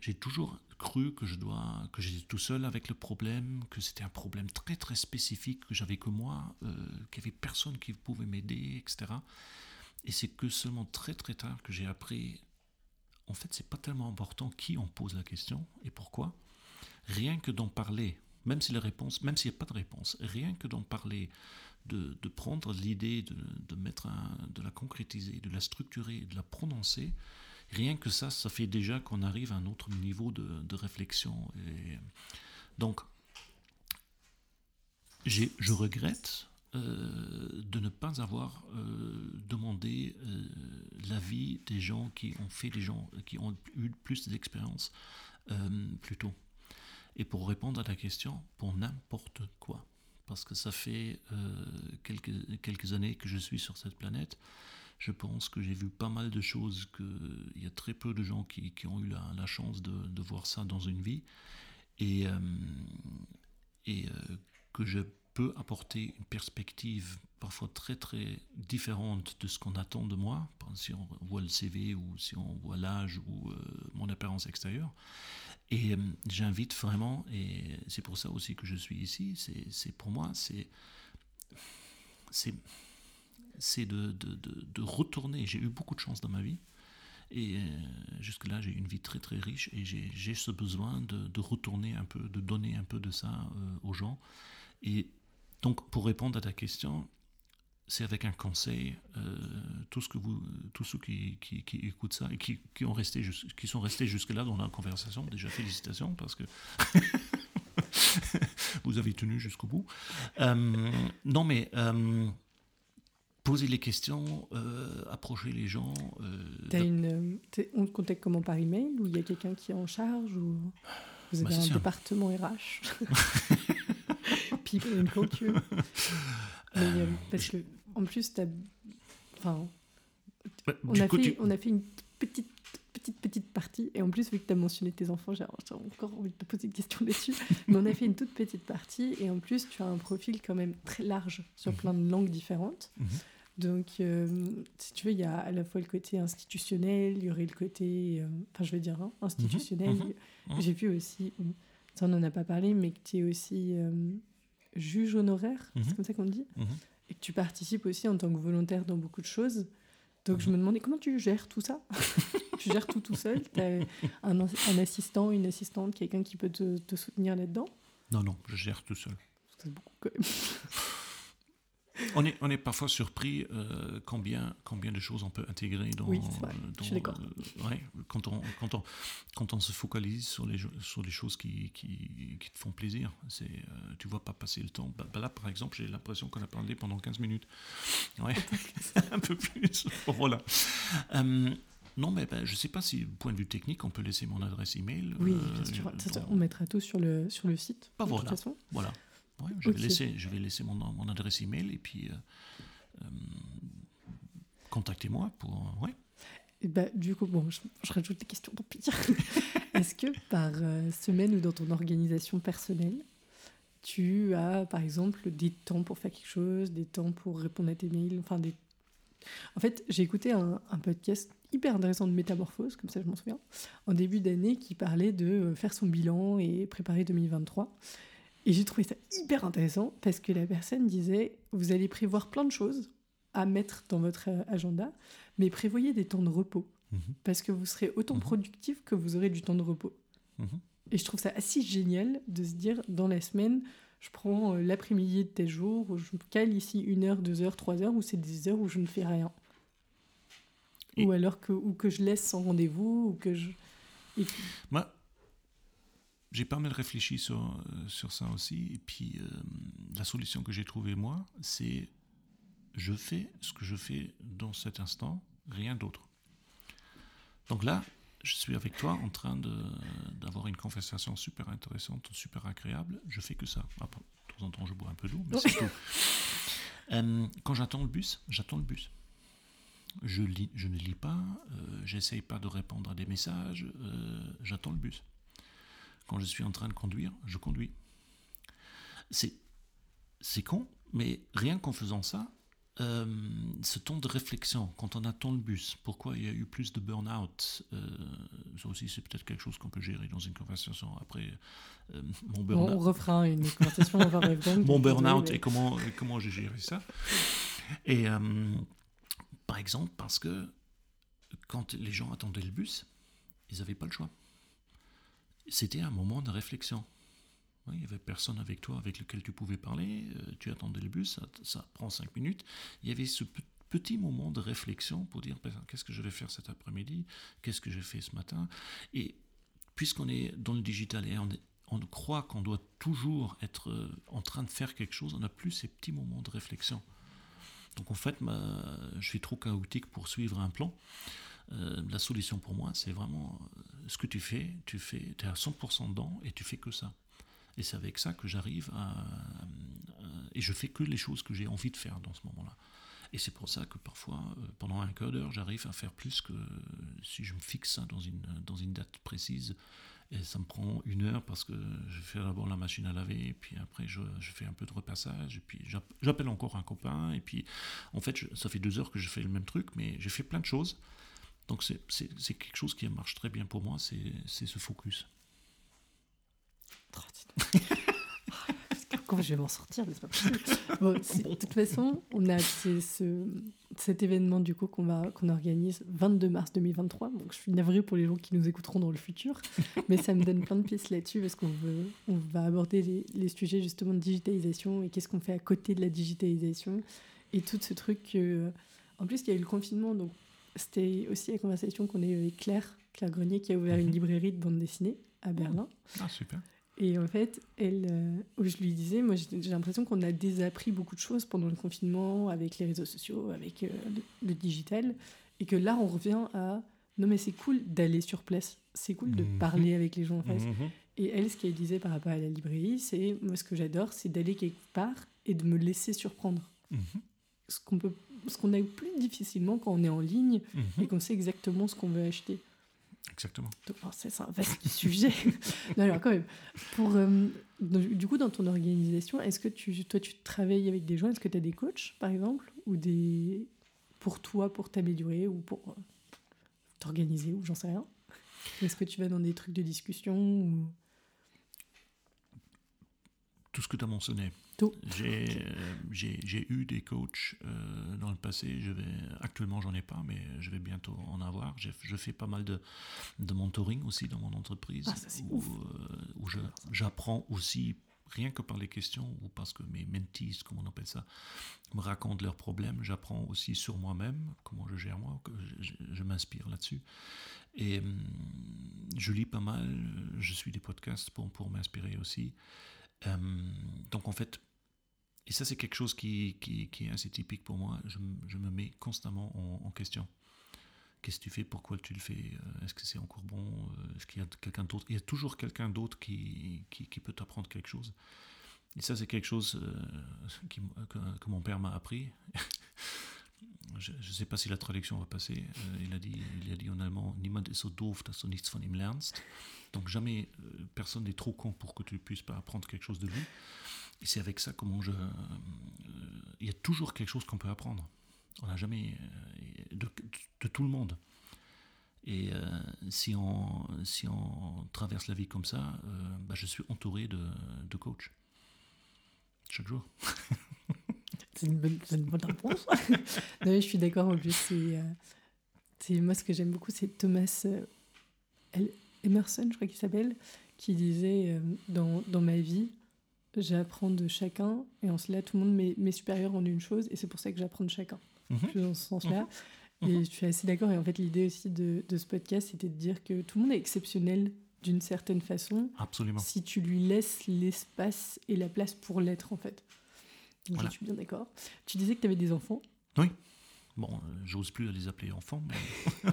J'ai toujours cru que je dois, que j'étais tout seul avec le problème, que c'était un problème très très spécifique que j'avais que moi, euh, qu'il n'y avait personne qui pouvait m'aider, etc. Et c'est que seulement très très tard que j'ai appris, en fait, c'est pas tellement important qui on pose la question et pourquoi. Rien que d'en parler, même si même s'il n'y a pas de réponse, rien que d'en parler de, prendre l'idée, de, mettre de la concrétiser, de la structurer, de la prononcer, rien que ça, ça fait déjà qu'on arrive à un autre niveau de, réflexion. Et donc, je regrette euh, de ne pas avoir euh, demandé euh, l'avis des gens qui ont fait les gens, qui ont eu plus d'expérience plus tôt. Et pour répondre à ta question, pour n'importe quoi parce que ça fait quelques, années que je suis sur cette planète. Je pense que j'ai vu pas mal de choses, qu'il y a très peu de gens qui, qui ont eu la, chance de, de, voir ça dans une vie, et, et que je peux apporter une perspective parfois très très différente de ce qu'on attend de moi, si on voit le CV ou si on voit l'âge ou mon apparence extérieure. Et euh, j'invite vraiment, et c'est pour ça aussi que je suis ici, c'est pour moi, c'est c'est de, de, de, retourner. J'ai eu beaucoup de chance dans ma vie. Et euh, jusque-là, j'ai une vie très très riche et j'ai ce besoin de, de, retourner un peu, de donner un peu de ça euh, aux gens. Et donc, pour répondre à ta question, c'est avec un conseil tout ce que vous, tous ceux qui, qui, qui écoutent ça et qui, qui, ont resté qui sont restés jusque-là dans la conversation, déjà félicitations parce que vous avez tenu jusqu'au bout. Euh, non, mais euh, poser les questions, euh, approcher les gens. As une, on te contacte comment par email ou il y a quelqu'un qui est en charge ou vous avez bah, un département RH People and culture. parce que en plus, as, enfin, on, a fait, on a fait une petite petite, petite partie. Et en plus, vu que tu as mentionné tes enfants, j'ai encore envie de te poser une question là-dessus. Mais on a fait une toute petite partie. Et en plus, tu as un profil quand même très large sur mhm. plein de langues différentes. Mhm. Donc, euh, si tu veux, il y a à la fois le côté institutionnel, il y aurait le côté, euh, enfin, je veux dire, hein, institutionnel. Mhm. J'ai vu aussi, ça on n'en a pas parlé, mais que tu es aussi euh, juge honoraire, c'est comme ça qu'on dit, et que tu participes aussi en tant que volontaire dans beaucoup de choses. Donc je me demandais comment tu gères tout ça? tu gères tout tout seul? Tu as un, un, assistant, une assistante, quelqu'un qui peut te, te soutenir là-dedans? Non, non, je gère tout seul. C'est beaucoup quand même. On est, on est parfois surpris euh, combien, combien de choses on peut intégrer dans. Oui, vrai. je suis d'accord. Euh, ouais, quand, on, quand, on, quand on se focalise sur les, sur les choses qui, qui, qui te font plaisir, c'est, euh, tu vois pas passer le temps. Bah, bah là, par exemple, j'ai l'impression qu'on a parlé pendant 15 minutes. Ouais, un peu plus. voilà. non, mais ben, je ne sais pas si, du point de vue technique, on peut laisser mon adresse email. Oui, bien sûr. On mettra tout sur le, sur le site. Pas bah, voilà. toute façon. Voilà je, vais laisser, je vais laisser mon, mon adresse email et puis euh, euh, contactez-moi pour. Ouais. Et bah, du coup, bon, je, rajoute des questions, tant pis. Est-ce que par euh, semaine ou dans ton organisation personnelle, tu as par exemple des temps pour faire quelque chose, des temps pour répondre à tes mails, enfin des. En fait, j'ai écouté un, un, podcast hyper intéressant de métamorphose, comme ça je m'en souviens, en début d'année, qui parlait de faire son bilan et préparer 2023. Et j'ai trouvé ça hyper intéressant parce que la personne disait, vous allez prévoir plein de choses à mettre dans votre euh, agenda, mais prévoyez des temps de repos. Mhm. Parce que vous serez autant mhm. productif que vous aurez du temps de repos. Mhm. Et je trouve ça assez génial de se dire, dans la semaine, je prends euh, l'après-midi de tes jours, je cale ici une heure, deux heures, trois heures, où c'est des heures où je ne fais rien. Ou alors que, ou que je laisse sans rendez-vous, ou que je... Et... Moi, j'ai pas mal réfléchi sur, euh, sur ça aussi. Et puis, euh, la solution que j'ai trouvée, moi, c'est je fais ce que je fais dans cet instant, rien d'autre. Donc là, je suis avec toi en train d'avoir une conversation super intéressante, super agréable. Je fais que ça. de temps en temps, je bois un peu d'eau, mais c'est tout. Euh, quand j'attends le bus, j'attends le bus. Je, lis, je ne lis pas, j'essaye pas de répondre à des messages, j'attends le bus. Quand je suis en train de conduire, je conduis. C'est, c'est con, mais rien qu'en faisant ça, euh, ce temps de réflexion, quand on attend le bus, pourquoi il y a eu plus de burn-out, euh, ça aussi c'est peut-être quelque chose qu'on peut gérer dans une conversation après euh, mon burn-out. On refera une conversation, on va Mon burn-out et comment, comment j'ai géré ça. Et par exemple, parce que quand les gens attendaient le bus, ils n'avaient pas le choix c'était un moment de réflexion. il n'y avait personne avec toi avec lequel tu pouvais parler, euh, tu attendais le bus, ça, prend cinq minutes. Il y avait ce petit moment de réflexion pour dire ben, qu'est-ce que je vais faire cet après-midi, qu'est-ce que j'ai fait ce matin. Et puisqu'on est dans le digital et on, croit qu'on doit toujours être euh, en train de faire quelque chose, on n'a plus ces petits moments de réflexion. Donc en fait, je suis trop chaotique pour suivre un plan. Euh, la solution pour moi, c'est vraiment euh, ce que tu fais, tu fais, es à 100% dedans et tu fais que ça. Et c'est avec ça que j'arrive à, Et je fais que les choses que j'ai envie de faire dans ce moment-là. Et c'est pour ça que parfois, euh, pendant un quart d'heure, j'arrive à faire plus que si je me fixe ça dans une, dans une date précise. Et ça me prend une heure parce que je fais d'abord la machine à laver, et puis après je, je, fais un peu de repassage, et puis j'appelle encore un copain, et puis en fait, ça fait deux heures que je fais le même truc, mais j'ai fait plein de choses. Donc c'est quelque chose qui marche très bien pour moi, c'est ce focus. Comment je vais m'en sortir pas De toute façon, on a ce, cet événement du coup qu'on qu'on organise 22 mars 2023. Donc je suis navrée pour les gens qui nous écouteront dans le futur, mais ça me donne plein de pistes là-dessus parce qu'on on va aborder les, les, sujets justement de digitalisation et qu'est-ce qu'on fait à côté de la digitalisation et tout ce truc En plus, il y a eu le confinement, donc c'était aussi la conversation qu'on a eue avec Claire, Claire Grenier, qui a ouvert une Mhm. librairie de bande dessinée à Berlin. Ah, super. Et en fait, elle, euh, où je lui disais, moi j'ai l'impression qu'on a désappris beaucoup de choses pendant le confinement, avec les réseaux sociaux, avec euh, le, le digital, et que là on revient à non mais c'est cool d'aller sur place, c'est cool de Mhm. parler avec les gens en face. Mhm. Et elle, ce qu'elle disait par rapport à la librairie, c'est moi ce que j'adore, c'est d'aller quelque part et de me laisser surprendre. Ce qu'on peut, ce qu'on a plus difficilement quand on est en ligne Mhm. et qu'on sait exactement ce qu'on veut acheter. Exactement. Donc, bon, c'est un vaste sujet. non, alors quand même, pour, euh, du coup, dans ton organisation, est-ce que tu, toi, tu travailles avec des gens? Est-ce que tu as des coachs, par exemple Ou des... pour toi, pour t'améliorer ou pour euh, t'organiser, ou j'en sais rien? Est-ce que tu vas dans des trucs de discussion ou... Tout ce que tu as mentionné. J'ai euh, j'ai- eu des coachs euh, dans le passé. Je vais, actuellement, j'en ai pas, mais je vais bientôt en avoir. Je fais pas mal de, de mentoring aussi dans mon entreprise. Ah, ça, où, euh, où j'apprends aussi, rien que par les questions, ou parce que mes mentees, comme on appelle ça, me racontent leurs problèmes. J'apprends aussi sur moi-même, comment je gère moi, que je m'inspire là-dessus. Et hum, je lis pas mal, je suis des podcasts pour, pour m'inspirer aussi. Euh, donc en fait, et ça c'est quelque chose qui, est assez typique pour moi, je, me mets constamment en, question. Qu'est-ce que tu fais? Pourquoi tu le fais? Euh, Est-ce que c'est encore bon? Euh, Est-ce qu'il y a quelqu'un d'autre? Il y a toujours quelqu'un d'autre qui, peut t'apprendre quelque chose. Et ça c'est quelque chose que mon père m'a appris. Je ne sais pas si la traduction va passer. Euh, il, a dit, il a dit en allemand Niemand ist so doof, dass du nichts von ihm lernst. Donc jamais euh, personne n'est trop con pour que tu puisses pas apprendre quelque chose de lui. Et c'est avec ça comment je. euh, Il y a toujours quelque chose qu'on peut apprendre. On n'a jamais. de, tout le monde. Et si, on, si on traverse la vie comme ça, bah, je suis entouré de, de coachs. Chaque jour. C'est une bonne, une bonne réponse. non, mais je suis d'accord. En plus, c'est, euh, c'est moi ce que j'aime beaucoup, c'est Thomas euh, El- Emerson, je crois qu'il s'appelle, qui disait euh, dans, dans ma vie, j'apprends de chacun et en cela tout le monde m'est, m'est supérieur en une chose et c'est pour ça que j'apprends de chacun. Mhm. Plus dans ce sens-là. Mhm. Et je suis assez d'accord. Et en fait, l'idée aussi de, de ce podcast, c'était de dire que tout le monde est exceptionnel d'une certaine façon Absolument. si tu lui laisses l'espace et la place pour l'être en fait. Voilà. Je suis bien d'accord. Tu disais que tu avais des enfants. Bon, euh, j'ose plus les appeler enfants, mais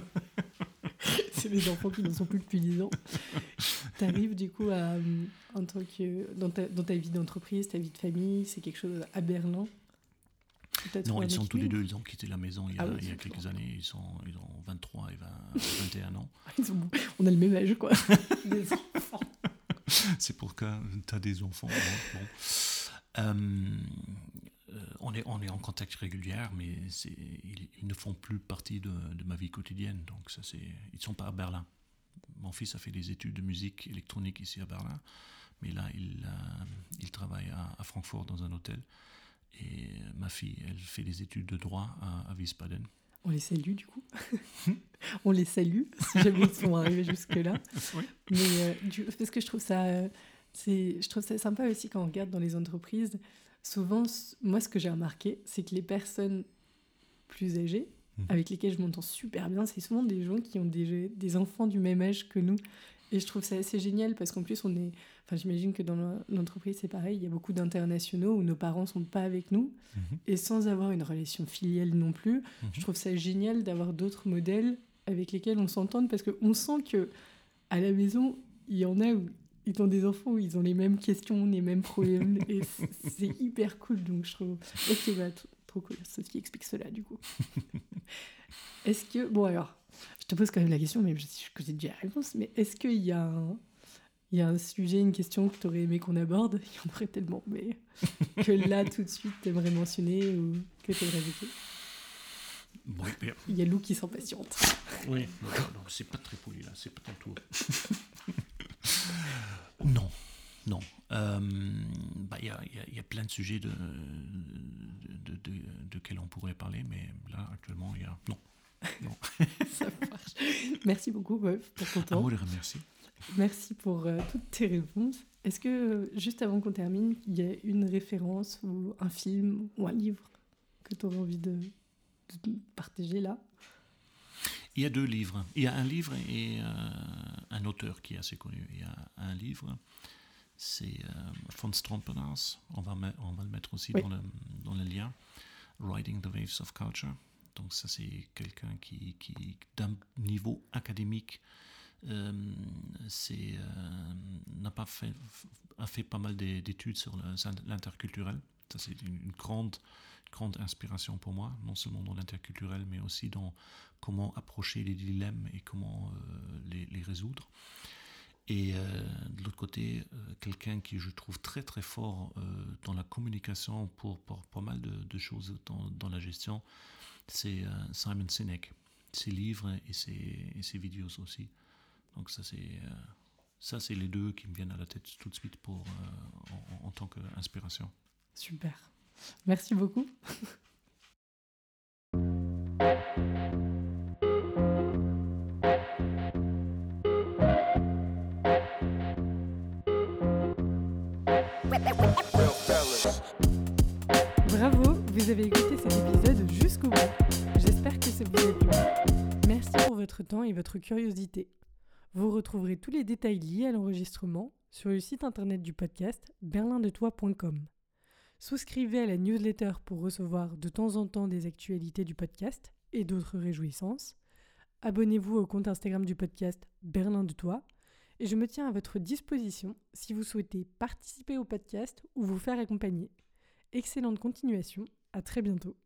C'est les enfants qui ne sont plus depuis 10 ans. Tu arrives du coup à, en tant que, dans, ta, dans ta vie d'entreprise, ta vie de famille, c'est quelque chose à Berlin non, ils sont tous les deux, ils ont quitté la maison il y a, Ah oui, il y a c'est quelques années, ils, sont, ils ont 23 et 20, 21 ans. Ils sont- On a le même âge, quoi. Des enfants. C'est pour que tu as des enfants. bon, bon. On, est, on est en contact régulier, mais ils, ils ne font plus partie de, de ma vie quotidienne. Donc, ça, c'est, ils ne sont pas à Berlin. Mon fils a fait des études de musique électronique ici à Berlin, mais là, il, euh, il travaille à, à Francfort dans un hôtel. Et ma fille, elle fait des études de droit à, à Wiesbaden. On les salue du coup. On les salue si jamais ils sont arrivés jusque-là. Oui. Mais euh, du- parce que je trouve ça, euh, je trouve ça sympa aussi quand on regarde dans les entreprises. Souvent, moi, ce que j'ai remarqué, c'est que les personnes plus âgées, Mhm. avec lesquelles je m'entends super bien, c'est souvent des gens qui ont des, des enfants du même âge que nous. Et je trouve ça assez génial parce qu'en plus, on est. Enfin, j'imagine que dans l'en- l'entreprise, c'est pareil. Il y a beaucoup d'internationaux où nos parents sont pas avec nous Mhm. et sans avoir une relation filiale non plus. Mhm. Je trouve ça génial d'avoir d'autres modèles avec lesquels on s'entende parce qu'on sent que à la maison, il y en a où ils ont des enfants ils ont les mêmes questions, les mêmes problèmes et c'est hyper cool. Donc je trouve. Ok, bah, trop cool. C'est ce qui explique cela du coup. Est-ce que. Bon, alors, je te pose quand même la question, si je connais déjà la réponse, mais est-ce qu'il y a un. Il y a un sujet, une question que tu aurais aimé qu'on aborde? Il y en aurait tellement, mais que là, tout de suite, tu aimerais mentionner ou que tu aimerais évoquer? Bon. Il y a Lou qui s'impatiente. Oui, non, non, c'est pas très poli là, c'est pas ton tour. non, non. Euh, bah, Il y, a, il y y a plein de sujets de, de, de, de quels on pourrait parler, mais là actuellement, il y a. Non. Ça marche. Merci beaucoup Meuf, pour ton temps. vous de remercier. Merci pour euh, toutes tes réponses. Est-ce que, juste avant qu'on termine, il y a une référence ou un film ou un livre que tu aurais envie de, partager là? Il y a deux livres. Il y a un livre et euh, un auteur qui est assez connu. Il y a un livre, c'est euh, von Strompenas. On va, on va le mettre aussi dans, le, dans le lien. Riding the Waves of Culture. Donc ça, c'est quelqu'un qui, qui d'un niveau académique, euh, euh, n'a pas fait, a fait pas mal d'études sur l'interculturel. Ça, c'est une, grande, grande inspiration pour moi, non seulement dans l'interculturel, mais aussi dans comment approcher les dilemmes et comment euh, les, résoudre. Et de l'autre côté, quelqu'un qui je trouve très très fort dans la communication pour, pas mal de, choses dans, la gestion, c'est euh, Simon Sinek, ses livres et ses, vidéos aussi. Donc ça c'est euh, ça c'est les deux qui me viennent à la tête tout de suite pour euh, en, en, tant qu'inspiration. Super. Merci beaucoup. Bravo, vous avez écouté cet épisode jusqu'au bout. J'espère que ça vous a plu. Merci pour votre temps et votre curiosité. Vous retrouverez tous les détails liés à l'enregistrement sur le site internet du podcast berlindetoi.com. Souscrivez à la newsletter pour recevoir de temps en temps des actualités du podcast et d'autres réjouissances. Abonnez-vous au compte Instagram du podcast Berlin de Toi et je me tiens à votre disposition si vous souhaitez participer au podcast ou vous faire accompagner. Excellente continuation, à très bientôt.